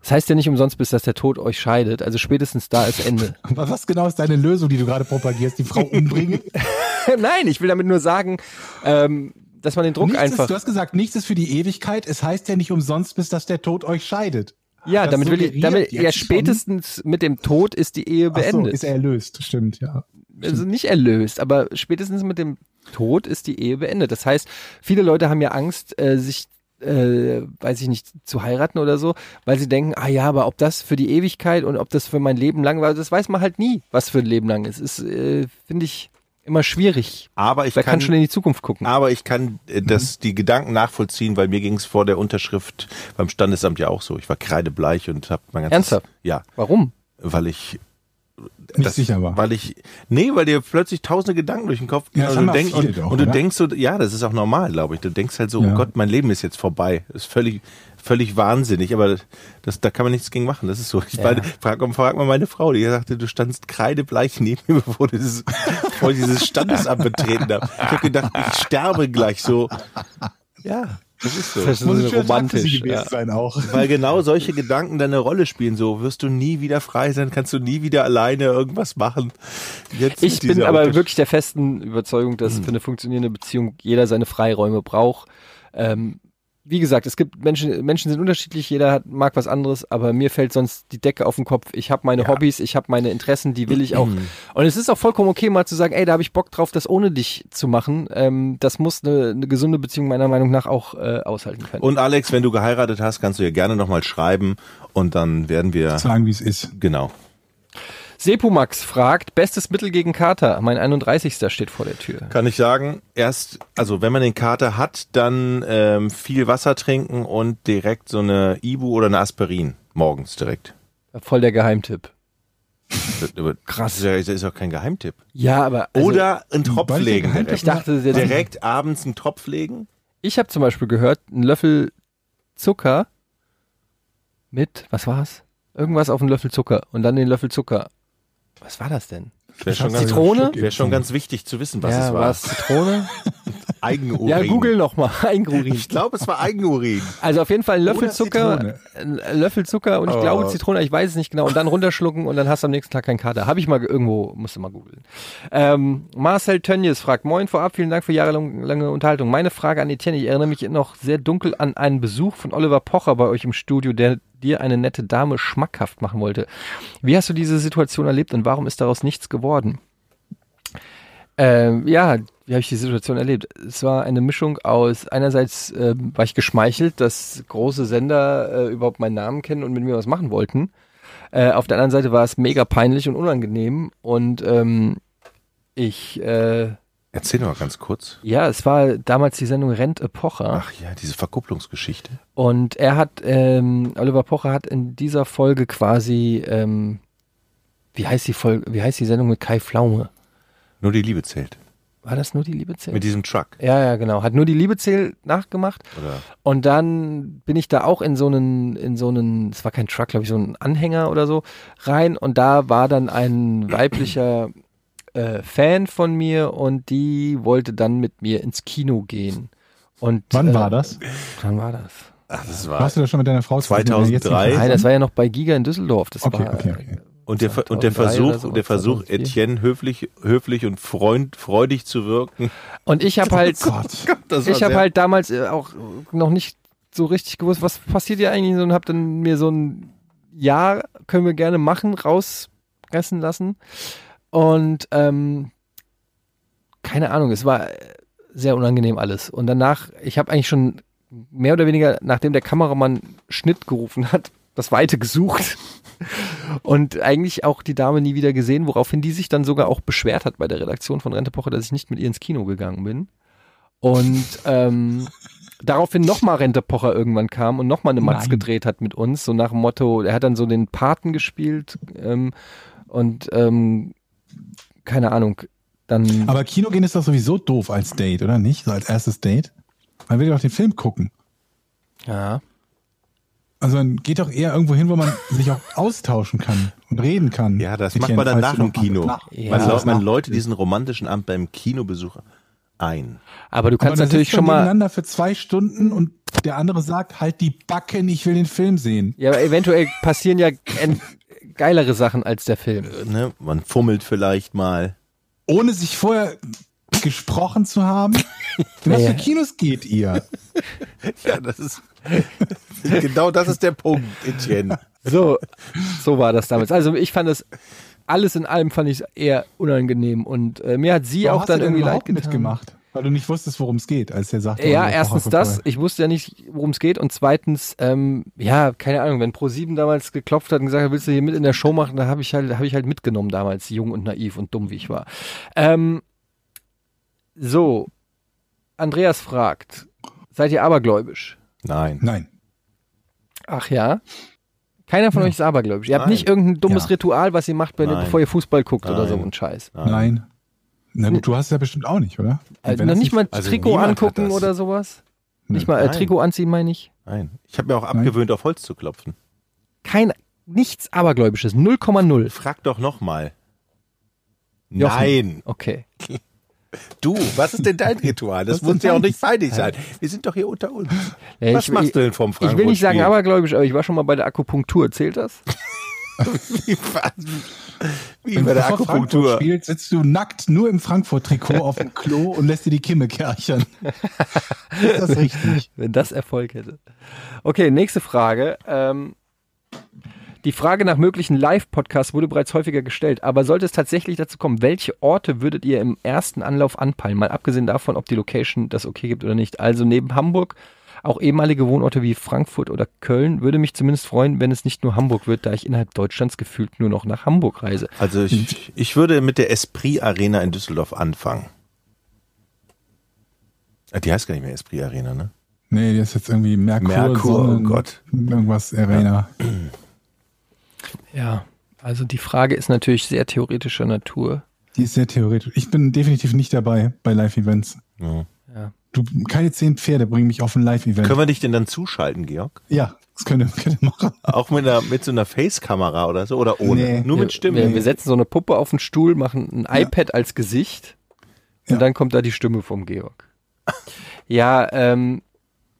das heißt ja nicht umsonst, bis dass der Tod euch scheidet. Also spätestens da ist Ende. Aber Was genau ist deine Lösung, die du gerade propagierst? Die Frau umbringen? Nein, ich will damit nur sagen, ähm, dass man den Druck nichts einfach. ist, du hast gesagt, nichts ist für die Ewigkeit. Es heißt ja nicht umsonst, bis dass der Tod euch scheidet. ja, das damit will ich, damit, ja, schon- spätestens mit dem Tod ist die Ehe Ach so, beendet. ist er erlöst. Stimmt, ja. also nicht erlöst, aber spätestens mit dem Tod ist die Ehe beendet. Das heißt, viele Leute haben ja Angst, äh, sich, äh, weiß ich nicht, zu heiraten oder so, weil sie denken, ah ja, aber ob das für die Ewigkeit und ob das für mein Leben lang war, das weiß man halt nie, was für ein Leben lang ist. Ist, äh, finde ich, immer schwierig. Aber ich Wer kann, kann, schon in die Zukunft gucken? aber ich kann äh, das, die Gedanken nachvollziehen, weil mir ging es vor der Unterschrift beim Standesamt ja auch so. Ich war kreidebleich und habe mein ganzes... Ernsthaft? Ja, Warum? weil ich Nicht sicher war. Weil ich, nee, weil dir plötzlich tausende Gedanken durch den Kopf gehen Ja, das und, du wir denk, viele und, doch, und du oder? denkst so, ja, das ist auch normal, glaube ich. Du denkst halt so, Ja. oh Gott, mein Leben ist jetzt vorbei. Das ist völlig, völlig wahnsinnig, aber das, da kann man nichts gegen machen. Das ist so. Ich Ja. meine, frag, frag mal meine Frau, die sagte, du standst kreidebleich neben mir, bevor du dieses, bevor ich dieses Standesamt betreten habe. Ich habe gedacht, ich sterbe gleich so. Ja, das ist so. Das ist Muss romantisch. sie gewesen Ja. sein auch. Weil genau solche Gedanken dann eine Rolle spielen. So wirst du nie wieder frei sein, kannst du nie wieder alleine irgendwas machen. Jetzt Ich bin aber wirklich der festen Überzeugung, dass Hm. für eine funktionierende Beziehung jeder seine Freiräume braucht. Ähm, wie gesagt, es gibt Menschen, Menschen sind unterschiedlich, jeder hat, mag was anderes, aber mir fällt sonst die Decke auf den Kopf. Ich habe meine Hobbys, ich habe meine Interessen, die will ich auch. Und es ist auch vollkommen okay, mal zu sagen, ey, da habe ich Bock drauf, das ohne dich zu machen. Ähm, das muss eine, eine gesunde Beziehung meiner Meinung nach auch äh, aushalten können. Und Alex, wenn du geheiratet hast, kannst du ja gerne nochmal schreiben und dann werden wir, Sagen, wie es ist. genau. Sepumax fragt, bestes Mittel gegen Kater. Mein 31. steht vor der Tür. Kann ich sagen, erst, also wenn man den Kater hat, dann ähm, viel Wasser trinken und direkt so eine Ibu oder eine Aspirin morgens direkt. Voll der Geheimtipp. Krass. Das ist, ja, das ist auch kein Geheimtipp. Ja, aber also, Oder einen Tropf legen. Direkt. ich dachte, direkt abends einen Tropf legen. Ich habe zum Beispiel gehört, ein Löffel Zucker mit, was war's? Irgendwas auf einen Löffel Zucker und dann den Löffel Zucker. Was war das denn? Wäre schon, ganz, Zitrone? wär schon ganz wichtig zu wissen, was ja, es war. war es Zitrone? Eigenurin. Ja, google noch mal. Eigenurin. Ich glaube, es war Eigenurin. Also auf jeden Fall ein Löffel Zucker, ein Löffel Zucker und ich glaube Oh. Zitrone, ich weiß es nicht genau, und dann runterschlucken und dann hast du am nächsten Tag keinen Kater. Habe ich mal irgendwo, musst du mal googeln. Ähm, Marcel Tönnies fragt, moin vorab, vielen Dank für jahrelange Unterhaltung. Meine Frage an Etienne, ich erinnere mich noch sehr dunkel an einen Besuch von Oliver Pocher bei euch im Studio, der dir eine nette Dame schmackhaft machen wollte. Wie hast du diese Situation erlebt und warum ist daraus nichts geworden? Ähm, ja, wie habe ich die Situation erlebt? Es war eine Mischung aus, einerseits ähm, war ich geschmeichelt, dass große Sender äh, überhaupt meinen Namen kennen und mit mir was machen wollten. Äh, auf der anderen Seite war es mega peinlich und unangenehm und ähm, ich, äh, Erzähl mal ganz kurz. ja, es war damals die Sendung Rent Epocha Ach ja, diese Verkupplungsgeschichte. und er hat, ähm, Oliver Pocher hat in dieser Folge quasi, ähm, wie heißt die Folge, wie heißt die Sendung mit Kai Pflaume? Nur die Liebe zählt. War das nur die Liebe zählt? Mit diesem Truck. Ja, ja, genau. Hat nur die Liebezähl nachgemacht. Oder Und dann bin ich da auch in so einen, in so einen, es war kein Truck, glaube ich, so ein Anhänger oder so rein. Und da war dann ein weiblicher äh, Fan von mir und die wollte dann mit mir ins Kino gehen. Und Wann äh, war das? Wann war das? Ach, das war. Warst du da schon mit deiner Frau zusammen, die 2003? jetzt nicht Nein, das war ja noch bei Giga in Düsseldorf. Das Okay, war okay, okay. Und der, und der 2003 oder Versuch, so, der Versuch, 2004. Etienne höflich, höflich und freund, freudig zu wirken. Und ich habe halt, Gott. Das war ich habe halt damals äh, auch noch nicht so richtig gewusst, was passiert hier eigentlich so und habe dann mir so ein Ja, können wir gerne machen, rauspressen lassen. Und ähm, keine Ahnung, es war sehr unangenehm alles. Und danach, ich habe eigentlich schon mehr oder weniger, nachdem der Kameramann Schnitt gerufen hat, das Weite gesucht. Und eigentlich auch die Dame nie wieder gesehen, woraufhin die sich dann sogar auch beschwert hat bei der Redaktion von Rentepoche, dass ich nicht mit ihr ins Kino gegangen bin. Und ähm, daraufhin nochmal Rentepocher irgendwann kam und nochmal eine Matz Nein. gedreht hat mit uns, so nach dem Motto, er hat dann so den Paten gespielt ähm, und ähm, keine Ahnung, dann Aber Kino gehen ist doch sowieso doof als Date, oder nicht? So als erstes Date. Man will doch den Film gucken. ja. Also man geht doch eher irgendwo hin, wo man sich auch austauschen kann und reden kann. Ja, das macht man dann nach dem Kino. Nach, Ja. Man, läuft, man läutet diesen romantischen Abend beim Kinobesuch ein. Aber du Aber kannst da natürlich schon man mal, nebeneinander für zwei Stunden und der andere sagt, halt die Backen, ich will den Film sehen. ja, aber eventuell passieren ja geilere Sachen als der Film. Ne? Man fummelt vielleicht mal. Ohne sich vorher gesprochen zu haben. In was Ja. für Kinos geht ihr? Ja, das ist genau das ist der Punkt, Etienne. So, so war das damals. Also ich fand es alles in allem fand ich es eher unangenehm und äh, mir hat sie Warum auch hast dann du denn irgendwie leid getan. mitgemacht? Weil du nicht wusstest, worum es geht, als er sagte. Ja, Oliver erstens das. Ich wusste ja nicht, worum es geht. Und zweitens, ähm, ja, keine Ahnung, wenn Pro7 damals geklopft hat und gesagt hat, willst du hier mit in der Show machen, da habe ich halt, habe ich halt mitgenommen damals, jung und naiv und dumm wie ich war. Ähm, so, Andreas fragt, seid ihr abergläubisch? Nein. Nein. Ach ja? Keiner von Ja. euch ist abergläubisch. Ihr habt Nein. nicht irgendein dummes Ja. Ritual, was ihr macht, wenn ihr, Nein. bevor ihr Fußball guckt oder so Nein. ein Scheiß. Nein. Na gut, du hast es ja bestimmt auch nicht, oder? Also wenn noch nicht mal also Trikot angucken oder sowas? Nö. Nicht mal äh, Nein. Trikot anziehen, meine ich. Nein. Ich habe mir auch abgewöhnt, auf Holz zu klopfen. Kein, nichts Abergläubisches. 0,0. Frag doch noch mal. Jochen. Nein. Okay. Du, was ist denn dein Ritual? Das muss ja auch nicht feinig sein. Wir sind doch hier unter uns. Ja, Was ich, machst ich, du denn vom Ich Frankfurt will nicht sagen abergläubisch, aber ich war schon mal bei der Akupunktur. Zählt das? Wie? Wie Wenn bei du der Akupunktur. spielst, sitzt du nackt nur im Frankfurt-Trikot auf dem Klo und lässt dir die Kimme kerchern. ist das richtig? Wenn das Erfolg hätte. Okay, nächste Frage. Ähm, die Frage nach möglichen Live-Podcasts wurde bereits häufiger gestellt, aber sollte es tatsächlich dazu kommen, welche Orte würdet ihr im ersten Anlauf anpeilen? Mal abgesehen davon, ob die Location das okay gibt oder nicht. Also neben Hamburg auch ehemalige Wohnorte wie Frankfurt oder Köln würde mich zumindest freuen, wenn es nicht nur Hamburg wird, da ich innerhalb Deutschlands gefühlt nur noch nach Hamburg reise. Also ich, ich würde mit der Esprit Arena in Düsseldorf anfangen. Ah, Die heißt gar nicht mehr Esprit Arena, ne? Nee, die ist jetzt irgendwie Merkur, Merkur, oh Sonnen, Gott. irgendwas Arena. Ja, also die Frage ist natürlich sehr theoretischer Natur. Die ist sehr theoretisch. Ich bin definitiv nicht dabei bei Live-Events. Ja. Ja. Du, keine zehn Pferde bringen mich auf ein Live-Event. Können wir dich denn dann zuschalten, Georg? Ja, das könnt ihr machen. Auch mit, einer, mit so einer Face-Kamera oder so? Oder ohne? Nee. Nur mit Wir, Stimme? wir, wir setzen so eine Puppe auf den Stuhl, machen ein Ja. iPad als Gesicht und Ja. dann kommt da die Stimme vom Georg. Ja, ähm,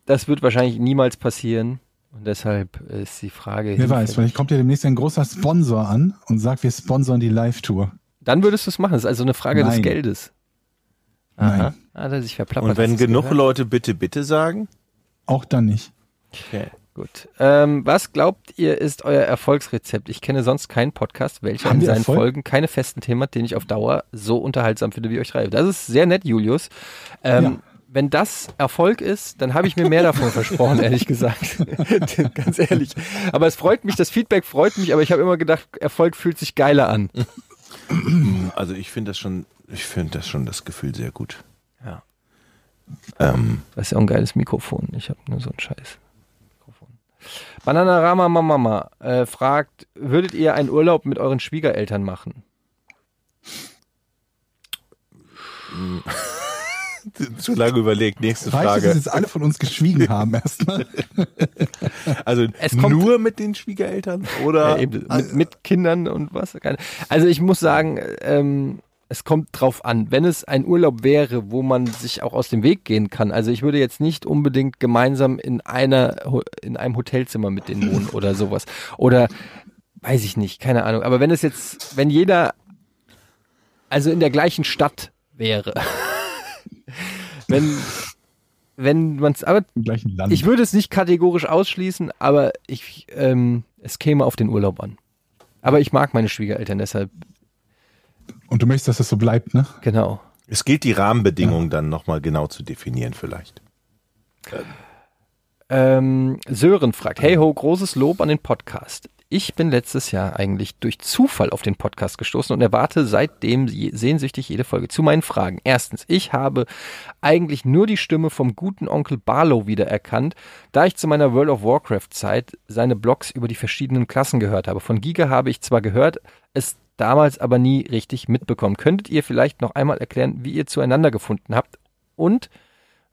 das wird wahrscheinlich niemals passieren. Und deshalb ist die Frage. Wer weiß, vielleicht kommt ja demnächst ein großer Sponsor an und sagt, wir sponsern die Live-Tour. Dann würdest du es machen. Das ist also eine Frage des Nein. Geldes. Nein. Aha. Hat er sich verplappert. Und wenn genug gehört? Leute bitte, bitte sagen? Auch dann nicht. Okay. Gut. Ähm, was glaubt ihr ist euer Erfolgsrezept? Ich kenne sonst keinen Podcast, welcher Haben in seinen Erfolg? Folgen keine festen Themen hat, den ich auf Dauer so unterhaltsam finde wie euch drei. Das ist sehr nett, Julius. Ähm, Ja. Wenn das Erfolg ist, dann habe ich mir mehr davon versprochen, ehrlich gesagt. Ganz ehrlich. Aber es freut mich, das Feedback freut mich, aber ich habe immer gedacht, Erfolg fühlt sich geiler an. Also ich finde das schon, ich finde das schon das Gefühl sehr gut. Ja. Ähm, Das ist ja auch ein geiles Mikrofon. Ich habe nur so ein scheiß Mikrofon. Bananarama Mama äh, fragt, würdet ihr einen Urlaub mit euren Schwiegereltern machen? zu lange überlegt. Nächste Reicht es, dass Frage. jetzt alle von uns geschwiegen haben erstmal? Also Es kommt- nur mit den Schwiegereltern oder Ja, eben, mit, mit Kindern und was. Also ich muss sagen, ähm, es kommt drauf an. Wenn es ein Urlaub wäre, wo man sich auch aus dem Weg gehen kann. Also ich würde jetzt nicht unbedingt gemeinsam in einer in einem Hotelzimmer mit denen wohnen oder sowas. Oder weiß ich nicht, keine Ahnung. Aber wenn es jetzt, wenn jeder also in der gleichen Stadt wäre. Wenn wenn man es aber Im gleichen Land. ich würde es nicht kategorisch ausschließen, aber ich, ähm, es käme auf den Urlaub an. Aber ich mag meine Schwiegereltern, deshalb, und du möchtest, dass das so bleibt, ne? genau. es gilt die Rahmenbedingungen dann nochmal genau zu definieren vielleicht. Ähm, Sören fragt, hey ho, großes Lob an den Podcast. Ich bin letztes Jahr eigentlich durch Zufall auf den Podcast gestoßen und erwarte seitdem sehnsüchtig jede Folge. Zu meinen Fragen. Erstens, ich habe eigentlich nur die Stimme vom guten Onkel Barlow wiedererkannt, da ich zu meiner World of Warcraft Zeit seine Blogs über die verschiedenen Klassen gehört habe. Von Giga habe ich zwar gehört, es damals aber nie richtig mitbekommen. Könntet ihr vielleicht noch einmal erklären, wie ihr zueinander gefunden habt und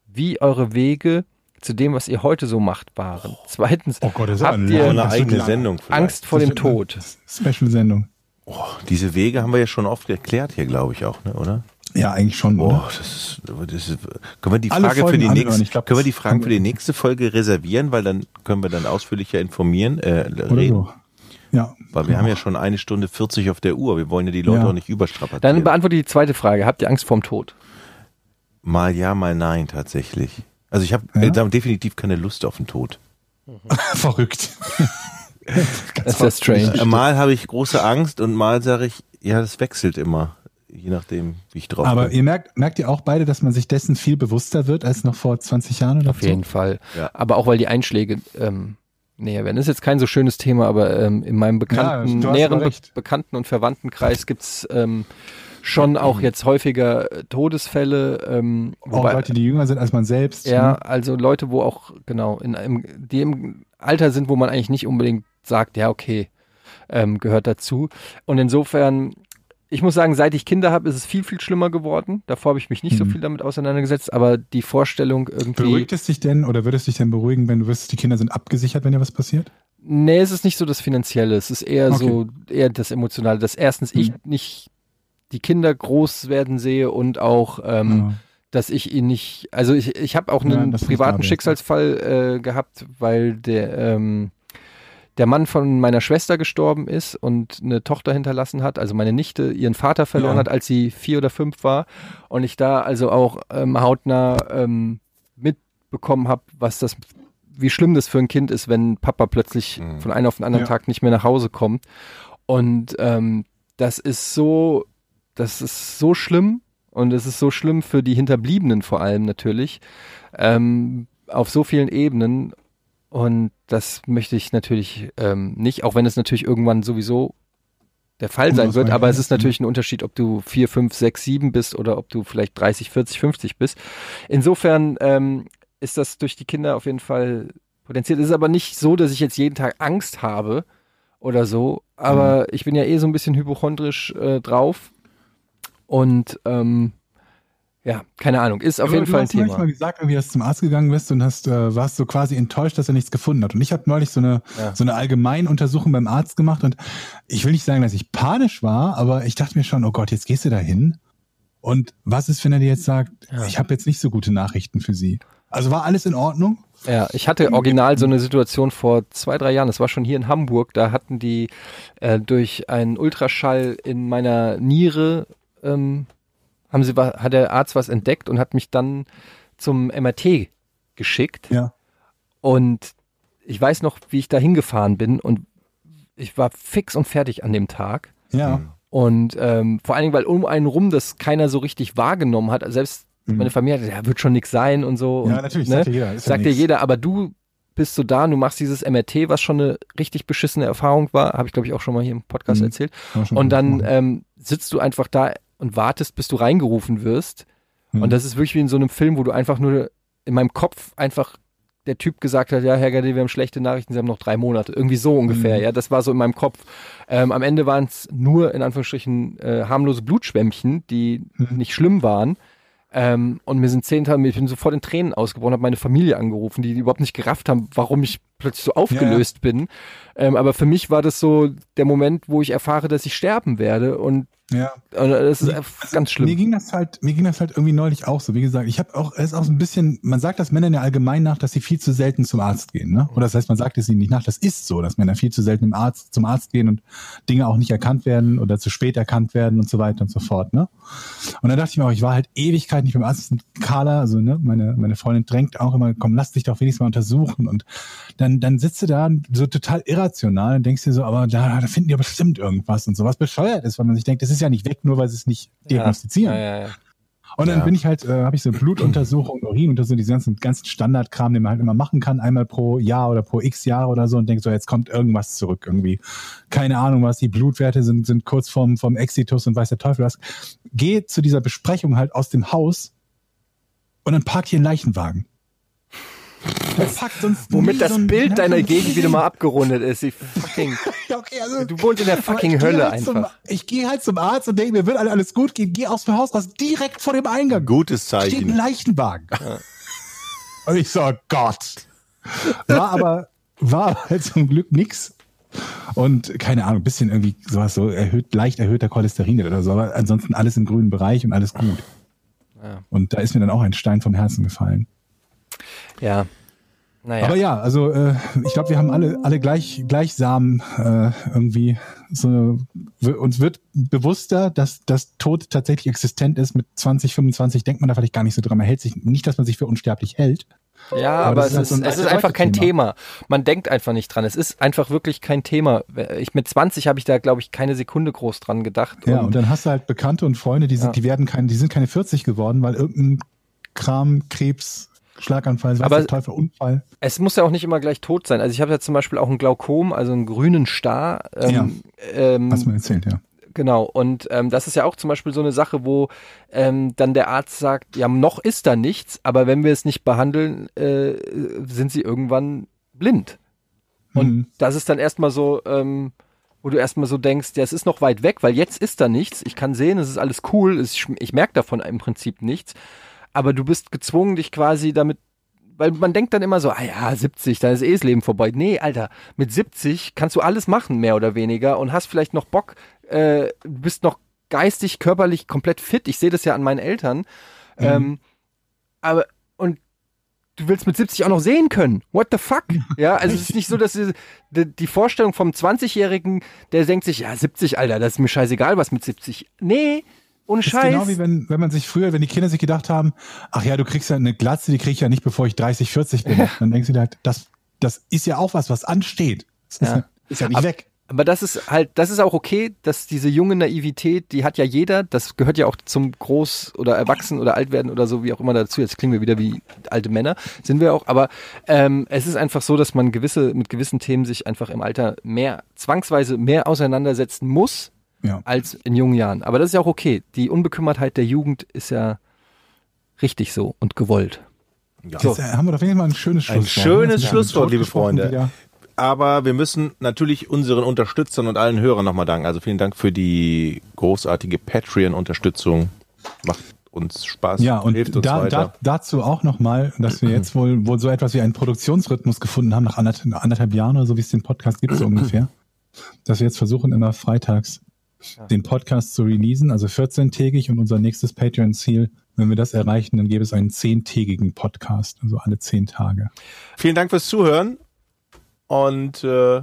wie eure Wege zu dem, was ihr heute so macht, waren? Zweitens, Oh Gott, habt ihr Eine eigene. Sendung vielleicht. Angst vor dem Tod? Special-Sendung. Oh, diese Wege haben wir ja schon oft erklärt hier, glaube ich auch, ne, oder? Ja, eigentlich schon. Oh, das ist, das ist, können wir die Alle Frage für die nächste, glaub, können wir die Fragen für die nächste Folge reservieren, weil dann können wir dann ausführlicher informieren, äh, Oder reden. so. Ja. Weil wir haben ja schon eine Stunde 40 auf der Uhr. Wir wollen ja die Leute Ja. auch nicht überstrapazieren. Dann beantworte die zweite Frage. Habt ihr Angst vorm Tod? mal ja, mal nein, tatsächlich. Also ich habe Ja? äh, definitiv keine Lust auf den Tod. Verrückt. Das ist ja strange. Äh, mal habe ich große Angst und mal sage ich, ja, das wechselt immer, je nachdem, wie ich drauf Aber bin. ihr merkt, merkt ihr auch beide, dass man sich dessen viel bewusster wird als noch vor 20 Jahren oder Auf so? jeden Fall. Ja. Aber auch weil die Einschläge ähm, näher werden. Das ist jetzt kein so schönes Thema, aber ähm, in meinem bekannten, hast näheren aber Be. Bekannten- und Verwandtenkreis gibt's ähm, schon auch jetzt häufiger äh, Todesfälle. Ähm, Auch Leute, die jünger sind als man selbst. Ja, ne? also Leute, wo auch, genau, in einem, die im Alter sind, wo man eigentlich nicht unbedingt sagt, ja, okay, ähm, gehört dazu. Und insofern, ich muss sagen, seit ich Kinder habe, ist es viel, viel schlimmer geworden. Davor habe ich mich nicht so Mhm. viel damit auseinandergesetzt, aber die Vorstellung irgendwie. Beruhigt es dich denn oder würde es dich denn beruhigen, wenn du wüsstest, die Kinder sind abgesichert, wenn dir was passiert? Nee, es ist nicht so das Finanzielle, es ist eher Okay. so, eher das Emotionale, dass erstens ich Mhm. nicht die Kinder groß werden sehe und auch, ähm, Ja. dass ich ihn nicht, also ich, ich habe auch einen ist privaten. Schicksalsfall äh, gehabt, weil der, ähm, der Mann von meiner Schwester gestorben ist und eine Tochter hinterlassen hat, also meine Nichte ihren Vater verloren Ja. hat, als sie vier oder fünf war und ich da also auch ähm, hautnah ähm, mitbekommen habe, was das, wie schlimm das für ein Kind ist, wenn Papa plötzlich Mhm. von einem auf den anderen Ja. Tag nicht mehr nach Hause kommt und ähm, das ist so, das ist so schlimm und es ist so schlimm für die Hinterbliebenen vor allem natürlich, ähm, auf so vielen Ebenen. Und das möchte ich natürlich ähm, nicht, auch wenn es natürlich irgendwann sowieso der Fall sein wird, aber es ist natürlich ein Unterschied, ob du 4, 5, 6, 7 bist oder ob du vielleicht 30, 40, 50 bist. Insofern ähm, ist das durch die Kinder auf jeden Fall potenziert. Es ist aber nicht so, dass ich jetzt jeden Tag Angst habe oder so, aber Mhm. ich bin ja eh so ein bisschen hypochondrisch äh, drauf und ähm, ja, keine Ahnung, ist auf Aber jeden du Fall ein hast manchmal Thema. gesagt, irgendwie, dass du zum Arzt gegangen bist und hast, äh, warst so quasi enttäuscht, dass er nichts gefunden hat. Und ich habe neulich so eine, Ja. so eine Allgemeinuntersuchung beim Arzt gemacht und ich will nicht sagen, dass ich panisch war, aber ich dachte mir schon, oh Gott, jetzt gehst du da hin Und was ist, wenn er dir jetzt sagt, Ja. ich habe jetzt nicht so gute Nachrichten für Sie? Also war alles in Ordnung? Ja, ich hatte original so eine Situation vor zwei, drei Jahren. Das war schon hier in Hamburg. Da hatten die äh, durch einen Ultraschall in meiner Niere ähm, haben sie hat der Arzt was entdeckt und hat mich dann zum MRT geschickt. Ja. Und ich weiß noch, wie ich da hingefahren bin und ich war fix und fertig an dem Tag. Ja. Und ähm, vor allen Dingen, weil um einen rum das keiner so richtig wahrgenommen hat. Selbst meine Familie hat, ja, wird schon nix sein und so. Mhm. Ja, und, natürlich, ne? sagt ja jeder, ist ja sagt dir nix. jeder, aber du bist so da und du machst dieses MRT, was schon eine richtig beschissene Erfahrung war, habe ich glaube ich auch schon mal hier im Podcast Mhm. erzählt. Und dann ähm, sitzt du einfach da und wartest, bis du reingerufen wirst. Mhm. Und das ist wirklich wie in so einem Film, wo du einfach nur in meinem Kopf einfach der Typ gesagt hat, ja, Herr Gade, wir haben schlechte Nachrichten, Sie haben noch drei Monate. Irgendwie so ungefähr, Mhm. ja. Das war so in meinem Kopf. Ähm, am Ende waren es nur, in Anführungsstrichen, äh, harmlose Blutschwämmchen, die Mhm. nicht schlimm waren. Ähm, und mir sind zehn Tage, ich bin sofort in Tränen ausgebrochen, habe meine Familie angerufen, die überhaupt nicht gerafft haben, warum ich plötzlich so aufgelöst bin. Ähm, aber für mich war das so der Moment, wo ich erfahre, dass ich sterben werde. Und, ja. das ist einfach ganz Mir schlimm. ging das halt, mir ging das halt irgendwie neulich auch so. Wie gesagt, ich habe auch, es ist auch so ein bisschen, man sagt das Männern ja allgemein nach, dass sie viel zu selten zum Arzt gehen, ne? Oder das heißt, man sagt es ihnen nicht nach. Das ist so, dass Männer viel zu selten im Arzt, zum Arzt gehen und Dinge auch nicht erkannt werden oder zu spät erkannt werden und so weiter und so fort, ne? Und dann dachte ich mir auch, ich war halt Ewigkeit nicht beim Arzt. Und Carla, also ne, meine, meine Freundin drängt auch immer, komm, lass dich doch wenigstens mal untersuchen. Und dann, dann sitzt du da so total irrational und denkst dir so, aber da, da finden die aber bestimmt irgendwas und sowas bescheuert ist, weil man sich denkt, das ist ja nicht weg, nur weil sie es nicht diagnostizieren. Ja, ja, ja. Und dann Ja. bin ich halt, äh, habe ich so Blutuntersuchung, Urinuntersuchung, diesen ganzen, ganzen Standardkram, den man halt immer machen kann, einmal pro Jahr oder pro x Jahre oder so und denk so, jetzt kommt irgendwas zurück irgendwie. Keine Ahnung was, die Blutwerte sind, sind kurz vorm, vom Exitus und weiß der Teufel was. Geh zu dieser Besprechung halt aus dem Haus und dann parkt hier ein Leichenwagen. Womit das so ein- Bild Ja, deiner ein- Gegend wieder mal abgerundet ist. Die fucking, Ja, okay, also, du wohnst in der fucking ich Hölle halt Zum, einfach. ich gehe halt zum Arzt und denke, mir wird alles gut gehen, geh aus dem Haus raus, direkt vor dem Eingang. Gutes steht ein Zeichen. Leichenwagen. Und ich so, Gott. War aber, war halt zum Glück nix. Und keine Ahnung, bisschen irgendwie sowas so erhöht, leicht erhöhter Cholesterin oder so, aber ansonsten alles im grünen Bereich und alles gut. Ja. Und da ist mir dann auch ein Stein vom Herzen gefallen. Ja. Naja. Aber ja, also äh, ich glaube, wir haben alle alle gleich gleichsam äh, irgendwie so w- uns wird bewusster, dass das Tod tatsächlich existent ist. Mit 20, 25 denkt man da vielleicht gar nicht so dran. Man hält sich nicht, dass man sich für unsterblich hält. Ja, Aber aber, es ist halt so ein es ist einfach kein Leute-Thema. Thema. Man denkt einfach nicht dran. Es ist einfach wirklich kein Thema. Ich mit 20 habe ich da, glaube ich, keine Sekunde groß dran gedacht. Ja, Und und dann hast du halt Bekannte und Freunde, die sind, Ja. die werden kein, die sind keine 40 geworden, weil irgendein Kram, Krebs, Schlaganfall, weiß Aber- der Teufel, Unfall. es muss ja auch nicht immer gleich tot sein. Also ich habe ja zum Beispiel auch ein Glaukom, also einen grünen Star. Ähm, ähm, Hast du mir erzählt, ja. Genau, und ähm, das ist ja auch zum Beispiel so eine Sache, wo ähm, dann der Arzt sagt, ja, noch ist da nichts, aber wenn wir es nicht behandeln, äh, sind sie irgendwann blind. Und Mhm. das ist dann erstmal so, ähm, wo du erstmal so denkst, ja, es ist noch weit weg, weil jetzt ist da nichts. Ich kann sehen, es ist alles cool, es, ich merke davon im Prinzip nichts. Aber du bist gezwungen, dich quasi damit, weil man denkt dann immer so, ah ja, 70, dann ist eh das Leben vorbei. Nee, Alter, mit 70 kannst du alles machen, mehr oder weniger, und hast vielleicht noch Bock, äh, du bist noch geistig, körperlich komplett fit. Ich sehe das ja an meinen Eltern. Ähm, aber, und du willst mit 70 auch noch sehen können. What the fuck? Ja, also es ist nicht so, dass die, die, die Vorstellung vom 20-Jährigen, der denkt sich, ja, 70, Alter, das ist mir scheißegal, was mit 70. Nee, ohne ist Scheiß. genau wie wenn, wenn man sich früher, wenn die Kinder sich gedacht haben, ach ja, du kriegst ja eine Glatze, die krieg ich ja nicht, bevor ich 30, 40 bin. Dann denkst du dir halt, das, das ist ja auch was, was ansteht. Das Ja. ist, ist ja nicht Aber- weg. Aber das ist halt, das ist auch okay, dass diese junge Naivität, die hat ja jeder, das gehört ja auch zum Groß- oder Erwachsen- oder Altwerden oder so, wie auch immer dazu. Jetzt klingen wir wieder wie alte Männer, sind wir auch. Aber ähm, es ist einfach so, dass man gewisse, mit gewissen Themen sich einfach im Alter mehr, zwangsweise mehr auseinandersetzen muss, Ja. als in jungen Jahren. Aber das ist ja auch okay. Die Unbekümmertheit der Jugend ist ja richtig so und gewollt. Ja. Jetzt äh, haben wir doch wenigstens mal ein schönes Ein Schlusswort. schönes Jetzt sind wir Schlusswort, liebe Freunde. wieder. Aber wir müssen natürlich unseren Unterstützern und allen Hörern nochmal danken. Also vielen Dank für die großartige Patreon-Unterstützung. Macht uns Spaß, Ja, und hilft uns da, weiter. da, dazu auch nochmal, dass wir jetzt wohl, wohl so etwas wie einen Produktionsrhythmus gefunden haben, nach anderthalb, anderthalb Jahren oder so, wie es den Podcast gibt, so ungefähr. Dass wir jetzt versuchen, immer freitags den Podcast zu releasen, also 14-tägig und unser nächstes Patreon-Ziel, wenn wir das erreichen, dann gäbe es einen zehntägigen Podcast, also alle zehn Tage. Vielen Dank fürs Zuhören und äh,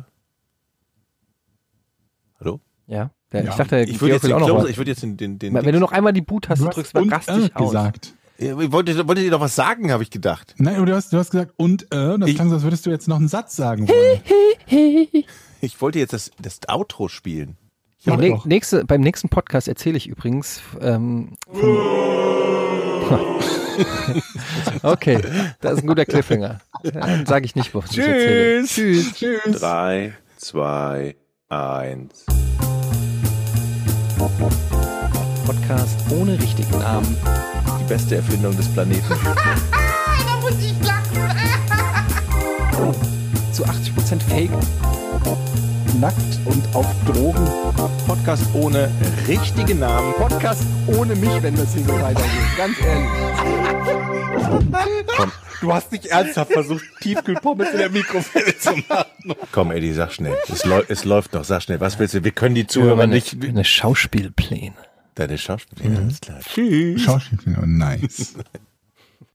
hallo? Ja. Ja. Ich dachte, Ich würde jetzt, ich würde jetzt den, den, den Wenn du noch einmal die Boot-Taste drückst, und rast äh aus. gesagt. Ich wollte, wolltet ihr noch was sagen, habe ich gedacht. Nein, aber du hast, du hast gesagt und äh, das Ich- klang so, als würdest du jetzt noch einen Satz sagen wollen. Ich wollte jetzt das, das Outro spielen. Nee, doch. nächste, beim nächsten Podcast erzähle ich übrigens. Ähm, okay, das ist ein guter Cliffhanger. Dann sage ich nicht, wovon ich erzähle. Tschüss. Tschüss. Drei, zwei, eins. Podcast ohne richtigen Namen. Die beste Erfindung des Planeten. Da muss ich lachen. Zu 80% Fake. Nackt und auf Drogen. Podcast ohne richtigen Namen. Podcast ohne mich, wenn das hier so weitergeht. Ganz ehrlich. Du hast nicht ernsthaft versucht, Tiefkühlpommes in der Mikrowelle zu machen. Komm, Eddie, sag schnell. Es, läu es läuft noch, sag schnell. Was willst du? Wir können die Zuhörer meine, nicht. meine Schauspielpläne. Deine Schauspieler, alles klar. Tschüss. Schauspieler, nice.